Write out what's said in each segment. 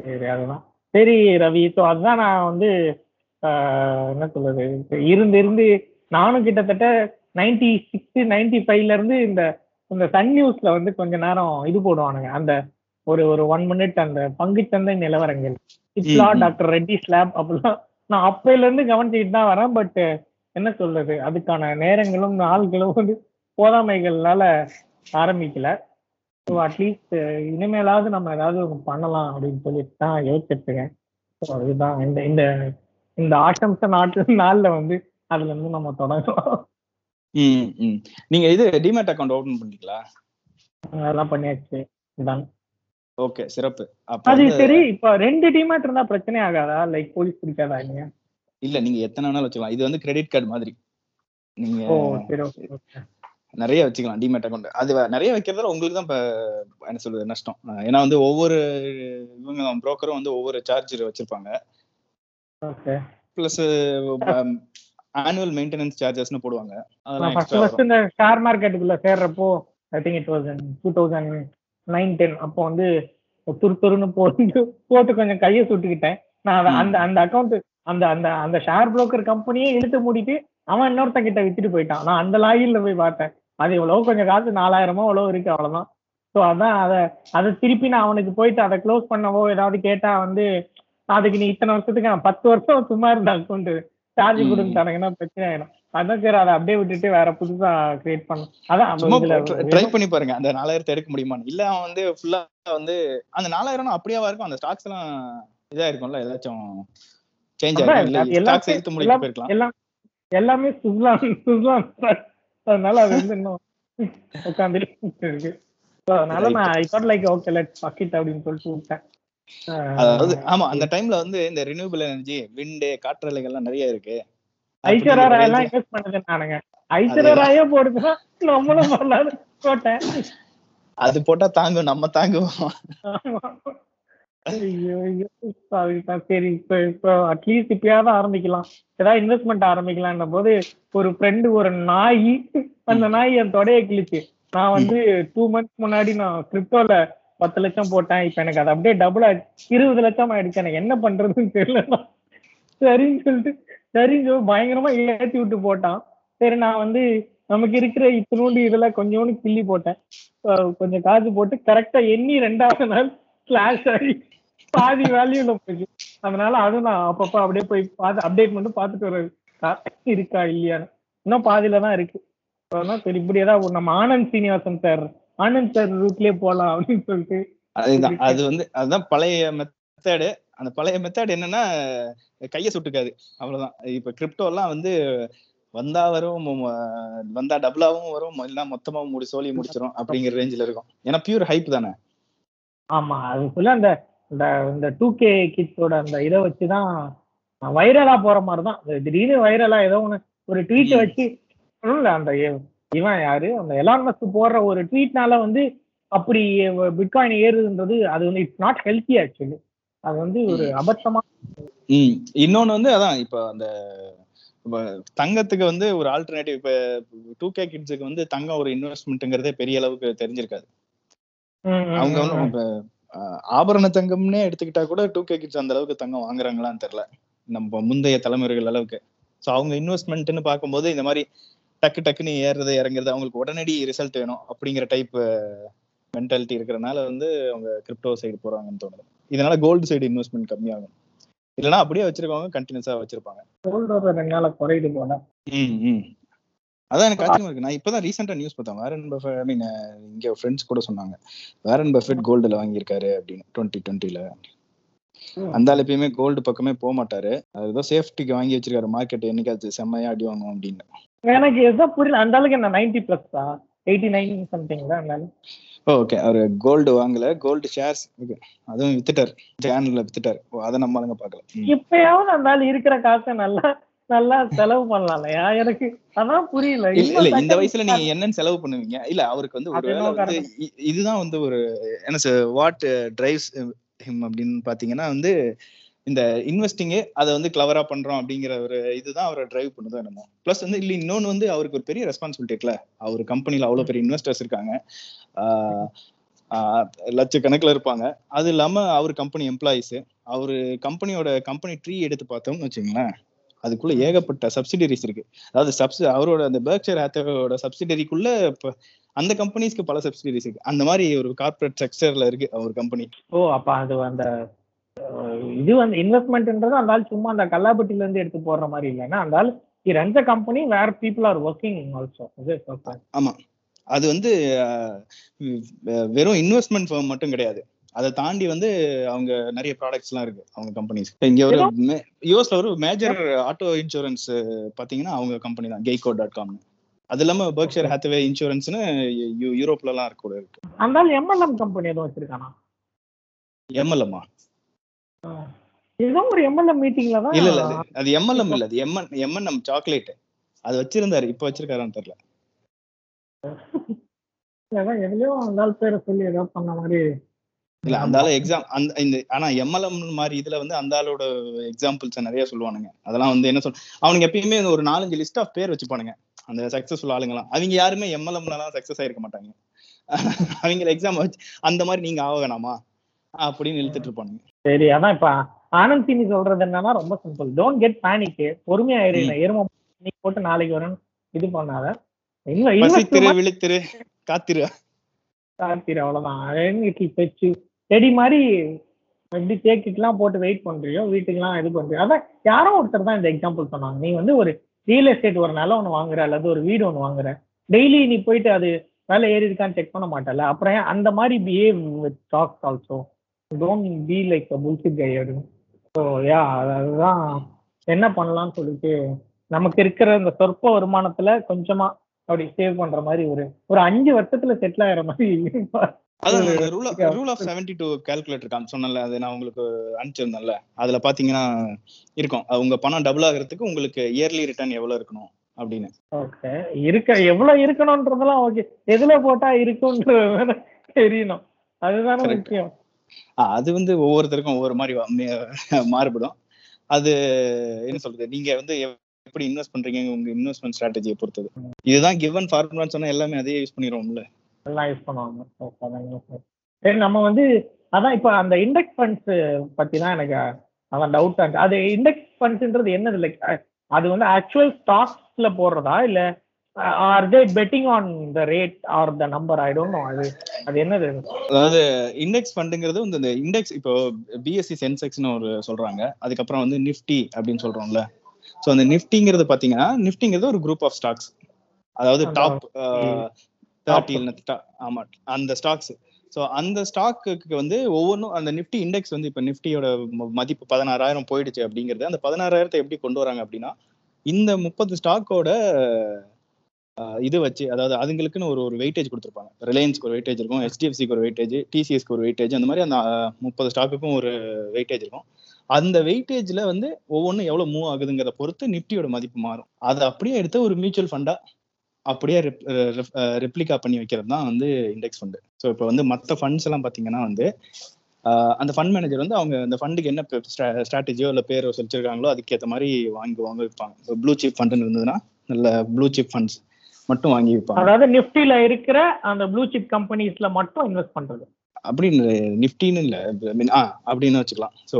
சரி அதுதான். சரி ரவி. ஸோ அதுதான் நான் வந்து என்ன சொல்றது? இருந்து இருந்து நானும் கிட்டத்தட்ட நைன்டி சிக்ஸ் நைன்டி ஃபைவ்ல இருந்து இந்த இந்த சன் நியூஸ்ல வந்து கொஞ்ச நேரம் இது போடுவானுங்க. அந்த ஒரு ஒரு ஒன் மினிட் அந்த பங்குச்சந்தை நிலவரங்கள். ம். டாக்டர் ரெட்டி ஸ்லாப் அப்படிலாம். நான் அப்பையில இருந்து கவனிச்சுக்கிட்டு தான் வரேன். பட் என்ன சொல்றது? அதுக்கான நேரங்களும் நாள்களும் வந்து போதாமைகள்னால ஆரம்பிக்கல. ஸோ அட்லீஸ்ட் இனிமேலாவது நம்ம ஏதாவது பண்ணலாம் அப்படின்னு சொல்லிட்டு தான் யோசிச்சுட்டு இருக்கேன். ஸோ அதுதான். இந்த இந்த இந்த ஆட்டம்ச நாட்டு நாள்ல வந்து அதுல இருந்து நம்ம தொடங்கலாம். ம், ம். நீங்க இது டிமேட் அக்கௌண்ட் ஓபன் பண்ணிட்டீங்களா? அதெல்லாம் பண்ணியாச்சு. இதான் ஓகே சிறப்பு. அது சரி இப்ப ரெண்டு டீமேட் இருந்தா பிரச்சனை ஆகாதா? லைக் போலீஸ் பிடிக்காதா இல்லையா இல்ல நீங்க எத்தனை வேணாலும் வச்சுக்கலாம். இது வந்து கிரெடிட் கார்டு மாதிரி. நீங்க நிறைய வச்சுக்கலாம் டிமேட் அக்கௌண்ட் அது நிறைய வைக்கிறதால உங்களுக்கு தான் இப்ப என்ன சொல்றது நஷ்டம். ஏன்னா வந்து ஒவ்வொரு இவங்க புரோக்கரும் வந்து ஒவ்வொரு சார்ஜ் வச்சிருப்பாங்க. ஓகே பிளஸ் ஆனுவல் மெயின்டெனன்ஸ் சார்ஜஸ்னு போடுவாங்க. அதெல்லாம் ஃபர்ஸ்ட் ஃபர்ஸ்ட் இந்த ஷேர் மார்க்கெட்டுக்குள்ள சேர்றப்போ I think it was two thousand nine ten அப்போ வந்து துரு துருன்னு போட்டு போட்டு கொஞ்சம் கையை சுட்டுக்கிட்டேன். நான் அந்த அந்த அக்கௌண்ட் அந்த அந்த அந்த ஷேர் புரோக்கர் கம்பெனியே இழுத்து மூடிட்டு அவன் இன்னொருத்தன் கிட்ட வித்துட்டு போயிட்டான். நான் அந்த லாகின்ல போய் பார்த்தேன். அது எவ்வளவு கொஞ்சம் காசு நாலாயிரமோ எவ்வளவு இருக்கு அவ்வளவுதான். ஸோ அதான் அதை அதை திருப்பி நான் அவனுக்கு போயிட்டு அதை க்ளோஸ் பண்ணவோ ஏதாவது கேட்டா வந்து அதுக்கு நீ இத்தனை வருஷத்துக்கு நான் பத்து வருஷம் சும்மா இருந்த அக்கௌண்ட் சார்ஜ். கொடுத்தானுங்கன்னா பிரச்சனை ஆயிடும். அதான் சரி அதை அப்படியே விட்டுட்டு வேற புதுசா கிரியேட் பண்ணும் அதான் ட்ரை பண்ணி பாருங்க. அந்த நாலாயிரத்தை எடுக்க முடியுமான்னு இல்ல அவன் வந்து ஃபுல்லா வந்து அந்த நாலாயிரம் அப்படியே இருக்கும்? அந்த ஸ்டாக்ஸ் எல்லாம் இதா இருக்கும்ல ஏதாச்சும் சேஞ்ச் அது எல்லாமே- ஸ்டாக்ஸ் எடுத்து முடிக்க எல்லாம் போயிருக்கலாம். எல்லாம் எல்லாமே சுஸ்லாம் சுஸ்லாம் அதனால அது வந்து இன்னும் உட்காந்து இருக்கு. அதனால. நான் I thought like okay let bucket அப்படின்னு சொல்லிட்டு விட்டேன். அதாவது ஆமா அந்த டைம்ல வந்து இந்த ரினியூபிள் எனர்ஜி விண்டு காற்றலைகள்லாம் நிறைய இருக்கு. ஐஸ்வர்யா ராய் எல்லாம் இன்வெஸ்ட் பண்ணது நானுங்க. ஐஸ்வர்யா ராயே போடுதுன்னா நம்மளும் பண்ணலாம்னு போட்டேன். அது போட்டா தாங்கும் நம்ம தாங்குவோம். சரி இப்ப இப்போ அட்லீஸ்ட் இப்பயாவது ஆரம்பிக்கலாம். ஏதாவது இன்வெஸ்ட்மெண்ட் ஆரம்பிக்கலாம் போது ஒரு ஃப்ரெண்டு ஒரு நாய் அந்த நாய் என் தொடைய கிழிச்சு. நான் வந்து டூ மந்த்ஸ் முன்னாடி நான் கிரிப்டோல பத்து லட்சம் போட்டேன். இப்ப எனக்கு அது அப்படியே டபுள் ஆயிடுச்சு. இருபது லட்சம் ஆயிடுச்சு. எனக்கு என்ன பண்றதுன்னு தெரியல. சரின்னு சொல்லிட்டு சரின்னு சொல்லி பயங்கரமா ஏத்தி விட்டு போட்டான். சரி நான் வந்து நமக்கு இருக்கிற இத்தினூண்டு இதெல்லாம் கொஞ்சோண்டு கிள்ளி போட்டேன். கொஞ்சம் காசு போட்டு கரெக்டா எண்ணி ரெண்டாவது நாள் ஸ்லாஷ் ஆகி பாதி வேல்யூல போச்சு அதனால அதுவும் நான் அப்பப்ப அப்படியே போய் பார்த்து அப்டேட் மட்டும் பார்த்துட்டு வர்றது. இருக்கா இல்லையான்னு இன்னும் பாதியில தான் இருக்கு. சரி இப்படி ஏதாவது நம்ம ஆனந்த் சீனிவாசன் சார் ஆனந்த் சார் ரூட்லயே போலாம் அப்படின்னு சொல்லிட்டு அதுதான். அது வந்து அதுதான் பழைய மெத்தடு அந்த பழைய மெத்தட் என்னன்னா கைய சுட்டுக்காது. அவ்வளவுதான். இப்ப கிரிப்டோ எல்லாம் வந்து வந்தா வரும் வந்தா டபுளாவும் வரும் இல்லைன்னா மொத்தமாவும் முடி சோழி முடிச்சிரும் அப்படிங்கிற ரேஞ்சில இருக்கும். ஏன்னா பியூர் ஹைப் தானே. ஆமா அது சொல்ல அந்த இந்த இந்த டூ கே கிட்ஸோட அந்த இதை வச்சுதான் வைரலா போற மாதிரி தான் திடீர்னு வைரலா ஏதோ ஒண்ணு ஒரு ட்வீட். வச்சு இல்ல அந்த இவன் யாரு? அந்த எலான் மஸ்க் போடுற ஒரு ட்வீட்னால வந்து அப்படி பிட்காயின் ஏறுதுன்றது அது வந்து இட்ஸ் நாட் ஹெல்த்தி ஆக்சுவலி அது வந்து ஒரு. அபத்தமா ம். இன்னொன்னு வந்து அதான் இப்ப அந்த தங்கத்துக்கு வந்து ஒரு ஆல்டர்னேட்டிவ் இப்ப டூ கே கிட்ஸுக்கு வந்து தங்கம் ஒரு இன்வெஸ்ட்மெண்ட்ங்கிறதே பெரிய அளவுக்கு தெரிஞ்சிருக்காது. அவங்க வந்து ஆபரண தங்கம்னே எடுத்துக்கிட்டா கூட டூ கே கிட்ஸ் அந்த அளவுக்கு தங்கம் வாங்குறாங்களான்னு தெரியல. நம்ம முந்தைய தலைமுறைகள் அளவுக்கு. ஸோ அவங்க இன்வெஸ்ட்மெண்ட்னு பார்க்கும்போது இந்த மாதிரி டக்கு டக்குன்னு ஏறுறது இறங்குறது அவங்களுக்கு உடனடி ரிசல்ட் வேணும் அப்படிங்கிற டைப் மென்டாலிட்டி இருக்கிறனால வந்து அவங்க கிரிப்டோ சைடு போறாங்கன்னு தோணுது. இதனால கோல்டு சைடு இன்வெஸ்ட்மெண்ட் கம்மியாகும். இல்லைன்னா அப்படியே வச்சிருக்கவங்க கண்டினியூஸா வச்சிருப்பாங்க. ஒரு ரெண்டு நாளா குறையுது போல. ம் ம். அதான் எனக்கு ஆச்சரியமா இருக்கு. நான் இப்பதான் ரீசெண்டா நியூஸ் பார்த்தேன். வேரன் பஃபெட் ஐ மீன் இங்க ஃப்ரெண்ட்ஸ் கூட சொன்னாங்க. வேரன் பஃபெட் கோல்டுல வாங்கியிருக்காரு அப்படின்னு டுவெண்ட்டி டுவெண்ட்டில. அந்த ஆள் எப்பயுமே கோல்டு பக்கமே போக மாட்டாரு. அதுதான் சேஃப்டிக்கு வாங்கி வச்சிருக்காரு. மார்க்கெட் என்னைக்காச்சும் செம்மையா அடி வாங்கும் அப்படின்னு. எனக்கு எதுவும் புரியல. அந்த அளவுக்கு என்ன ninety plus eighty nine something தான் ஓகே அவர் கோல்டு வாங்கல. கோல்டு ஷேர்ஸ் ஓகே அதுவும் வித்துட்டார். ஜேனல்ல வித்துட்டார். அதை நம்ம ஆளுங்க பார்க்கல. இப்பயாவது அந்த ஆள் இருக்கிற காசை நல்லா நல்லா செலவு பண்ணலாம்லையா? எனக்கு அதான் புரியல. இல்ல இல்ல இந்த வயசுல நீங்க என்னன்னு செலவு பண்ணுவீங்க? இல்ல அவருக்கு வந்து இ- இதுதான் வந்து ஒரு என்ன வாட் டிரைவ்ஸ் ஹிம் அப்படின்னு பாத்தீங்கன்னா வந்து இந்த இன்வெஸ்டிங்கு அதை வந்து கிளவரா பண்றோம் அப்படிங்கிற ஒரு இதுதான் அவரை டிரைவ் பண்ணுதோ என்னமோ. ப்ளஸ் வந்து இல்ல இன்னொன்னு வந்து அவருக்கு ஒரு பெரிய ரெஸ்பான்சிபிலிட்டி இருக்குல்ல. அவர் கம்பெனில அவ்வளவு பெரிய இன்வெஸ்டர்ஸ் இருக்காங்க. லட்சக்கணக்கில் இருப்பாங்க. அது இல்லாம அவர் கம்பெனி எம்ப்ளாயிஸ் அவரு கம்பெனியோட கம்பெனி ட்ரீ எடுத்து பார்த்தோம்னு வச்சுங்களேன் அதுக்குள்ள ஏகப்பட்ட சப்சிடரிஸ் இருக்கு. அதாவது சப்சி அவரோட அந்த பேர்க்சர் ஹேத்தோட சப்சிடரிக்குள்ள அந்த கம்பெனிஸ்க்கு பல சப்சிடரிஸ் இருக்கு. அந்த மாதிரி ஒரு கார்ப்பரேட் ஸ்ட்ரக்சர்ல இருக்கு அவர் கம்பெனி ஓ அப்ப அது அந்த இது வந்து இன்வெஸ்ட்மெண்ட்ன்றது அந்த ஆள் சும்மா அந்த கல்லாப்பட்டில இருந்து எடுத்து போடுற மாதிரி இல்லைன்னா அந்த ஆள் runs a company where people are working also ஆமா. அது வந்து வெறும் இன்வெஸ்ட்மெண்ட் firm மட்டும் கிடையாது. அதை தாண்டி வந்து அவங்க நிறைய ப்ராடக்ட்ஸ் எல்லாம் இருக்கு அவங்க கம்பெனிஸ் இங்க ஒரு யூஎஸ்ல ஒரு மேஜர் ஆட்டோ இன்சூரன்ஸ் பாத்தீங்கன்னா அவங்க கம்பெனி தான் கெய்கோ டாட் காம் அது இல்லாம பர்க்ஷர் ஹேத்வே இன்சூரன்ஸ்னு யூரோப்ல எல்லாம் கூட இருக்கு. அந்த எம்எல்எம் கம்பெனி எதுவும் வச்சிருக்கானா? எம்எல்எம்மா ஏதோ ஒரு எம்எல்எம் மீட்டிங்ல தான் இல்ல இல்ல அது எம்எல்எம் இல்ல அது எம்என் எம்என்எம் சாக்லேட் அது வச்சிருந்தாரு இப்ப வச்சிருக்காரான்னு தெரியல. எதுலயோ ஆள் பேரை சொல்லி ஏதோ பண்ண மாதிரி இல்ல அந்த ஆளு எக்ஸாம் அந்த இந்த ஆனா எம்எல்எம் மாதிரி இதுல வந்து அந்த ஆளோட எக்ஸாம்பிள்ஸ் நிறைய சொல்லுவானுங்க. அதெல்லாம் வந்து என்ன சொல் அவனுங்க எப்பயுமே ஒரு நாலஞ்சு லிஸ்ட் ஆஃப் பேர் வச்சுப்பானுங்க. அந்த சக்சஸ்ஃபுல் ஆளுங்கலாம் அவங்க யாருமே எம்எல்எம்லாம் சக்சஸ் ஆயிருக்க மாட்டாங்க. அவங்க எக்ஸாம் வச்சு அந்த மாதிரி நீங்க ஆக வேணாமா? அப்படின்னு இழுத்துட்டு இருப்பானுங்க. சரி அதான் இப்ப ஆனந்த் சினி சொல்றது என்னன்னா ரொம்ப சிம்பிள் டோன்ட் கெட் பேனிக் பொறுமையா இரு நான் எரும நீ போட்டு நாளைக்கு வரேன். இது பண்ணாத. இன்னும் விழித்திரு காத்திரு. கார்த்திர் அவ்வளவுதான். இட்லி செடி மாதிரி எப்படி தேக்கிட்டுலாம் போட்டு வெயிட் பண்றியோ வீட்டுக்குலாம் இது பண்றியோ. அதான் யாரோ ஒருத்தர் தான் இந்த எக்ஸாம்பிள் சொன்னாங்க நீ வந்து ஒரு ரியல் எஸ்டேட் ஒரு நிலம் ஒன்று வாங்குற அல்லது ஒரு வீடு ஒன்று வாங்குற டெய்லி நீ போயிட்டு அது வேலை ஏறி இருக்கான்னு செக் பண்ண மாட்டல அப்புறம் ஏன் அந்த மாதிரி behave with stocks also don't be like bullshit கையடு so yeah அதுதான் என்ன பண்ணலாம்னு சொல்லிட்டு நமக்கு இருக்கிற இந்த சொற்ப வருமானத்துல கொஞ்சமா அப்படி சேவ் பண்ற மாதிரி ஒரு ஒரு அஞ்சு வருஷத்துல செட்டில் ஆகிற மாதிரி rule of seventy two calculator com சொன்னல அது நான் உங்களுக்கு அனுப்பிச்சிருந்தேன்ல. அதுல பாத்தீங்கன்னா இருக்கும். உங்க பணம் டபுள் ஆகுறதுக்கு உங்களுக்கு இயர்லி ரிட்டர்ன் எவ்வளவு இருக்கணும் அப்படின்னு. ஓகே இருக்க எவ்வளவு இருக்கணும்ன்றதெல்லாம் ஓகே எதுல போட்டா இருக்கும்ன்றது தெரியணும். அதுதானே. முக்கியம். அது வந்து ஒவ்வொருத்தருக்கும் ஒவ்வொரு மாதிரி மாறுபடும். அது என்ன சொல்றது? நீங்க வந்து எப்படி இன்வெஸ்ட் பண்றீங்க? உங்க இன்வெஸ்ட்மெண்ட் ஸ்ட்ராட்டஜியை பொறுத்தது. இதுதான் கிவன் ஃபார்முலான்னு சொன்னா எல்லாமே அதே யூஸ் பண்ணிடுவோம்ல எல்லாம் யூஸ் பண்ணுவாங்க. சரி நம்ம வந்து அதான் இப்ப அந்த இண்டெக்ஸ் ஃபண்ட்ஸ் பத்தி தான் எனக்கு அதான் டவுட் அது இண்டெக்ஸ் ஃபண்ட்ஸ்ன்றது என்னது? லைக் அது வந்து ஆக்சுவல் ஸ்டாக்ஸ்ல போடுறதா? இல்ல are they betting on the rate or the number I don't know அது அது என்னது? அதாவது இண்டெக்ஸ் ஃபண்டுங்கிறது வந்து இந்த இண்டெக்ஸ் இப்போ பிஎஸ்சி சென்செக்ஸ்னு ஒரு சொல்றாங்க. அதுக்கப்புறம் வந்து நிஃப்டி அப்படின்னு சொல்றோம்ல. ஸோ அந்த நிஃப்டிங்கிறது பாத்தீங்கன்னா நிஃப்டிங்கிறது ஒரு குரூப் ஆஃப் ஸ்டாக்ஸ் அதாவது டாப் தேர்ட்டி ஆமா அந்த ஸ்டாக்ஸ் ஸோ அந்த ஸ்டாக்குக்கு வந்து ஒவ்வொன்றும் அந்த நிஃப்டி இண்டெக்ஸ் வந்து இப்போ நிஃப்டியோட மதிப்பு பதினாறாயிரம் போயிடுச்சு அப்படிங்கிறது அந்த பதினாறாயிரத்தை எப்படி கொண்டு வராங்க அப்படின்னா இந்த முப்பது ஸ்டாக்கோட இது வச்சு அதாவது அதுங்களுக்குன்னு ஒரு ஒரு வெயிட்டேஜ் கொடுத்துருப்பாங்க. ரிலையன்ஸ்க்கு ஒரு வெயிட்டேஜ் இருக்கும் ஹெச்டிஎஃப்சிக்கு ஒரு வெயிட்டேஜ் டிசிஎஸ்க்கு ஒரு வெயிட்டேஜ் அந்த மாதிரி அந்த முப்பது ஸ்டாக்குக்கும் ஒரு வெயிட்டேஜ் இருக்கும். அந்த வெயிட்டேஜ்ல வந்து ஒவ்வொன்றும் எவ்வளவு மூவ் ஆகுதுங்கிறத பொறுத்து நிப்டியோட மதிப்பு மாறும். அதை அப்படியே எடுத்து ஒரு மியூச்சுவல் ஃபண்டா அப்படியே ரெப்ளிகா பண்ணி வைக்கிறது தான் வந்து இண்டெக்ஸ் ஃபண்டு ஸோ இப்போ வந்து மற்ற ஃபண்ட்ஸ் எல்லாம் பார்த்தீங்கன்னா வந்து அந்த ஃபண்ட் மேனேஜர் வந்து அவங்க அந்த ஃபண்டுக்கு என்ன ஸ்ட்ராட்டஜியோ இல்லை பேரோ வச்சிருக்காங்களோ அதுக்கேற்ற மாதிரி வாங்குவாங்க விற்பாங்க ப்ளூ சிப் ஃபண்டுன்னு இருந்ததுன்னா நல்ல ப்ளூ சிப் ஃபண்ட்ஸ் மட்டும் வாங்கி விற்பாங்க அதாவது நிஃப்டில இருக்கிற அந்த ப்ளூ சிப் கம்பெனிஸ்ல மட்டும் இன்வெஸ்ட் பண்றது. அப்படின்னு நிஃப்டின்னு இல்லை. மீன் ஆ அப்படின்னு வச்சுக்கலாம். ஸோ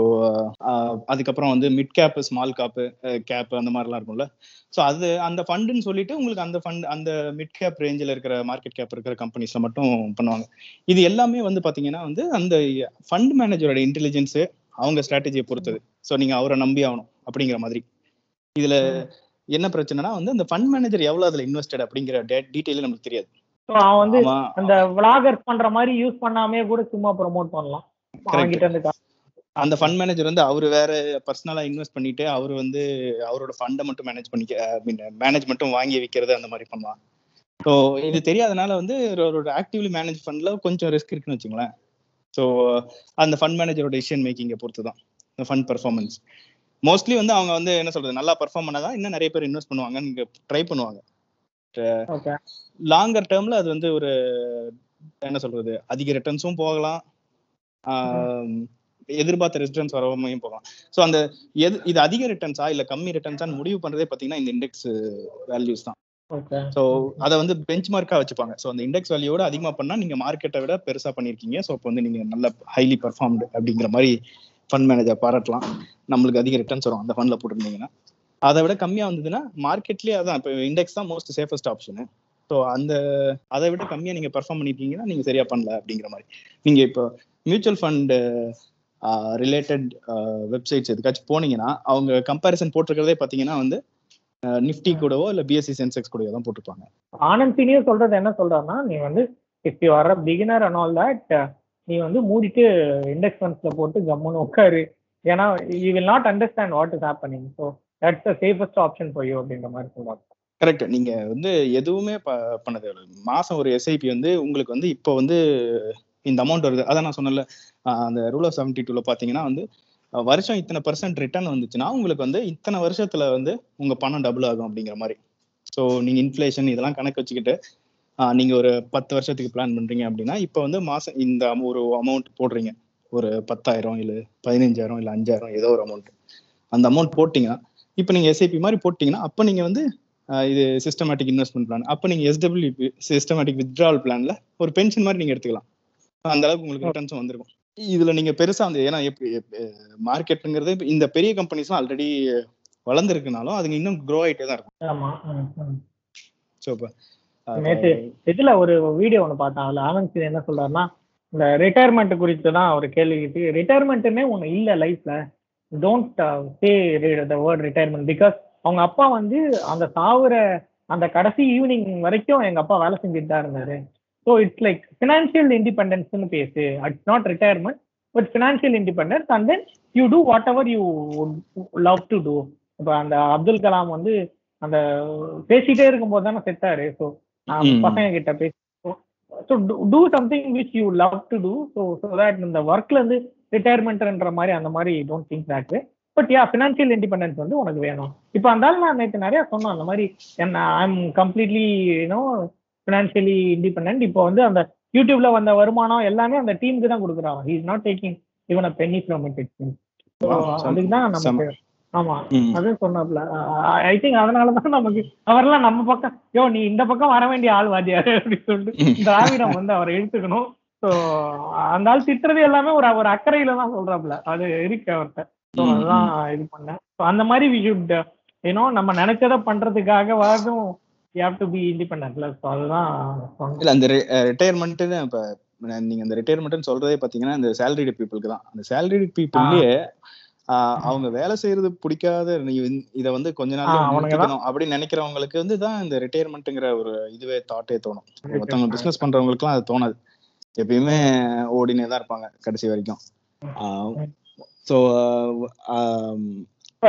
அதுக்கப்புறம் வந்து mid cap small cap cap அந்த மாதிரிலாம் இருக்கும்ல. ஸோ அது அந்த ஃபண்டுன்னு சொல்லிட்டு உங்களுக்கு அந்த ஃபண்ட் அந்த மிட் கேப் ரேஞ்சில் இருக்கிற மார்க்கெட் கேப் இருக்கிற கம்பெனிஸ்ல மட்டும் பண்ணுவாங்க. இது எல்லாமே வந்து பாத்தீங்கன்னா வந்து அந்த ஃபண்ட் மேனேஜரோட இன்டெலிஜென்ஸு அவங்க ஸ்ட்ராட்டஜியை பொறுத்தது. ஸோ நீங்க அவரை நம்பி ஆகணும் அப்படிங்கிற மாதிரி. இதுல என்ன பிரச்சனைனா வந்து அந்த ஃபண்ட் மேனேஜர் எவ்வளவு அதுல இன்வெஸ்டட் அப்படிங்கிற டீட்டெயில் நமக்கு தெரியாது. அவன் வந்து அந்த விளாகர்ஸ் பண்ற மாதிரி யூஸ் பண்ணாமே கூட சும்மா ப்ரோமோட் பண்ணலாம். கா- அந்த ஃபண்ட் மேனேஜர் வந்து அவர் வேற பர்சனலா இன்வெஸ்ட் பண்ணிட்டு அவர் வந்து அவரோட ஃபண்டை மட்டும் மேனேஜ் பண்ணிக்க மேனேஜ் மட்டும் வாங்கி விற்கிறது அந்த மாதிரி பண்ணலாம். ஸோ இது தெரியாதனால வந்து ஒரு ஆக்டிவ்லி மேனேஜ் ஃபண்ட்ல கொஞ்சம் ரிஸ்க் இருக்குன்னு வச்சுங்களேன். ஸோ அந்த ஃபண்ட் மேனேஜரோட டிசிஷன் மேக்கிங்கை பொறுத்து தான். இந்த ஃபண்ட் பெர்ஃபார்மன்ஸ் மோஸ்ட்லி வந்து அவங்க வந்து என்ன சொல்றது நல்லா பெர்ஃபார்ம் பண்ணாதான் இன்னும் நிறைய பேர் இன்வெஸ்ட் பண்ணுவாங்க ட்ரை பண்ணுவாங்க. லாங்கர் டேர்ம்ல அது வந்து ஒரு என்ன சொல்றது அதிக ரிட்டர்ன்ஸும் போகலாம். எதிர்பார்த்த ரிட்டர்ன்ஸ் வராமையும் போகலாம். ஸோ அந்த எது இது அதிக ரிட்டர்ன்ஸா இல்ல கம்மி ரிட்டர்ன்ஸான்னு முடிவு பண்றதே பாத்தீங்கன்னா இந்த இண்டெக்ஸ் வேல்யூஸ் தான். ஸோ அதை வந்து பெஞ்ச் மார்க்கா வச்சுப்பாங்க. ஸோ அந்த இண்டெக்ஸ் வேல்யூவோட அதிகமா பண்ணா நீங்க மார்க்கெட்டை விட பெருசா பண்ணிருக்கீங்க. ஸோ இப்போ வந்து நீங்க நல்ல ஹைலி பர்ஃபார்ம்டு அப்படிங்கிற மாதிரி ஃபண்ட் மேனேஜர் பாராட்டலாம். நம்மளுக்கு அதிக ரிட்டர்ன்ஸ் வரும் அந்த ஃபண்ட்ல போட்டிருந்தீங்கன்னா. அதை விட கம்மியா வந்ததுன்னா மார்க்கெட்லயே அதான் இப்போ இண்டெக்ஸ் தான் மோஸ்ட் சேஃபஸ்ட் ஆப்ஷனு ஸோ அந்த அதை விட கம்மியா நீங்க பெர்ஃபார்ம் பண்ணிருக்கீங்கன்னா நீங்க சரியா பண்ணல அப்படிங்கிற மாதிரி. நீங்க இப்போ மியூச்சுவல் ஃபண்ட் ரிலேட்டட் வெப்சைட்ஸ் எதுக்காச்சும் போனீங்கன்னா அவங்க கம்பேரிசன் போட்டிருக்கிறதே பார்த்தீங்கன்னா வந்து நிஃப்டி கூடவோ இல்லை பிஎஸ்சி சென்செக்ஸ் கூடவோ தான் போட்டிருப்பாங்க. ஆனந்த் சீனியர் சொல்றது என்ன சொல்றாருன்னா நீ வந்து if you are beginner and all that நீ வந்து மூடிட்டு இண்டெக்ஸ் ஃபண்ட்ஸ்ல போட்டு கம்முன்னு உட்காரு. ஏன்னா you will not understand what is happening so that's the safest option for you அப்படின்ற மாதிரி சொல்லுவாங்க கரெக்ட் நீங்க வந்து எதுவுமே ப பண்ண தேவையில்ல மாசம் ஒரு எஸ்ஐபி வந்து உங்களுக்கு வந்து இப்போ வந்து இந்த அமௌண்ட் வருது. அதான் நான் சொன்னல அந்த ரூல் ஆஃப் செவன்டி டூல பாத்தீங்கன்னா வந்து வருஷம் இத்தனை பர்சன்ட் ரிட்டர்ன் வந்துச்சுன்னா உங்களுக்கு வந்து இத்தனை வருஷத்துல வந்து உங்க பணம் டபுள் ஆகும் அப்படிங்கிற மாதிரி. ஸோ நீங்க இன்ஃப்ளேஷன் இதெல்லாம் கணக்கு வச்சுக்கிட்டு நீங்க ஒரு பத்து வருஷத்துக்கு பிளான் பண்றீங்க அப்படின்னா இப்போ வந்து மாசம் இந்த ஒரு அமௌண்ட் போடுறீங்க. ஒரு பத்தாயிரம் இல்லை பதினஞ்சாயிரம் இல்லை அஞ்சாயிரம் ஏதோ ஒரு அமௌண்ட் அந்த அமௌண்ட் போட்டிங்கன்னா இப்போ நீங்க எஸ்ஐபி மாதிரி போட்டீங்கன்னா அப்போ நீங்க வந்து இது சிஸ்டமேட்டிக் இன்வெஸ்ட்மெண்ட் பிளான் அப்போ நீங்க எஸ்டபிள்யூபி சிஸ்டமேட்டிக் வித்ட்ராவல் பிளான்ல ஒரு பென்ஷன் மாதிரி நீங்க எடுத்துக்கலாம். அந்த அளவுக்கு உங்களுக்கு ரிட்டர்ன்ஸும் வந்திருக்கும். இதுல நீங்க பெருசா வந்து ஏன்னா மார்க்கெட்டுங்கிறது இந்த பெரிய கம்பெனிஸ்லாம் ஆல்ரெடி வளர்ந்துருக்குனாலும் அதுங்க இன்னும் க்ரோ ஆயிட்டே தான் இருக்கும். ஆமா ம், ம். ஸோ இப்போ நேத்து இதுல ஒரு வீடியோ ஒன்று பார்த்தேன். அதுல ஆனந்த் என்ன சொல்றாருன்னா இந்த ரிட்டையர்மெண்ட் குறித்து தான் ஒரு கேள்வி கேட்டு ரிட்டையர்மெண்ட்டுன்னே ஒன்று இல்லை லைஃப்ல don't say the word retirement because அவங்க அப்பா வந்து அந்த சாவுற அந்த கடைசி ஈவினிங் வரைக்கும் எங்க அப்பா வேலை செஞ்சுட்டு தான் இருந்தாரு. ஸோ இட்ஸ் லைக் ஃபினான்ஷியல் இண்டிபெண்டன்ஸ்னு பேசு. It's not retirement but financial independence and then you do whatever you love to do இப்போ அந்த அப்துல் கலாம் வந்து அந்த பேசிட்டே இருக்கும்போது தானே செத்தாரு. ஸோ. பசங்க கிட்ட பேசி so do something which you love to do so so that இந்த ஒர்க்ல இருந்து ரிட்டையர்மெண்ட்ன்ற மாதிரி அந்த மாதிரி don't think that but yeah financial independence வந்து உனக்கு வேணும். இப்போ அந்தாலும் நான் நேற்று நிறைய சொன்னேன் அந்த மாதிரி என்ன I am completely you know financially independent இப்போ வந்து அந்த யூடியூப்ல வந்த வருமானம் எல்லாமே அந்த டீமுக்கு தான் கொடுக்குறாங்க. He is not taking even a penny from it அதுக்கு தான் நமக்கு ஆமா. அதுவும் சொன்னாப்ல ஐ திங்க் அதனாலதான் நமக்கு அவரெல்லாம் நம்ம பக்கம் யோ நீ இந்த பக்கம் வர வேண்டிய ஆள் வாத்தியாரு அப்படின்னு சொல்லிட்டு திராவிடம் வந்து அவரை எடுத்துக்கணும் ஸோ அந்த ஆள் திட்டுறது எல்லாமே ஒரு ஒரு அக்கறையில தான் சொல்றாப்ல அது இருக்கு அவர்கிட்ட ஸோ அதுதான் இது பண்ணேன். ஸோ அந்த மாதிரி வி ஷுட் ஏன்னோ நம்ம நினைச்சதை பண்றதுக்காக வாதும் யூ ஹேவ் டு பி இண்டிபெண்டன்ட்ல ஸோ அதுதான் இல்ல அந்த ரிட்டையர்மெண்ட்னு இப்ப நீங்க அந்த ரிட்டையர்மெண்ட்னு சொல்றதே பாத்தீங்கன்னா இந்த சேலரிடு பீப்புளுக்கு தான். அந்த சேலரிடு பீப்புள்லயே அவங்க வேலை செய்யறது பிடிக்காத இத வந்து கொஞ்ச நாள். அப்படின்னு நினைக்கிறவங்களுக்கு வந்து தான் இந்த ரிட்டையர்மெண்ட்ங்கிற ஒரு இதுவே தாட்டே தோணும். மத்தவங்க பிசினஸ் பண்றவங்களுக்குலாம் அது தோணாது. எப்பயுமே ஓடினே தான் இருப்பாங்க கடைசி வரைக்கும். ஸோ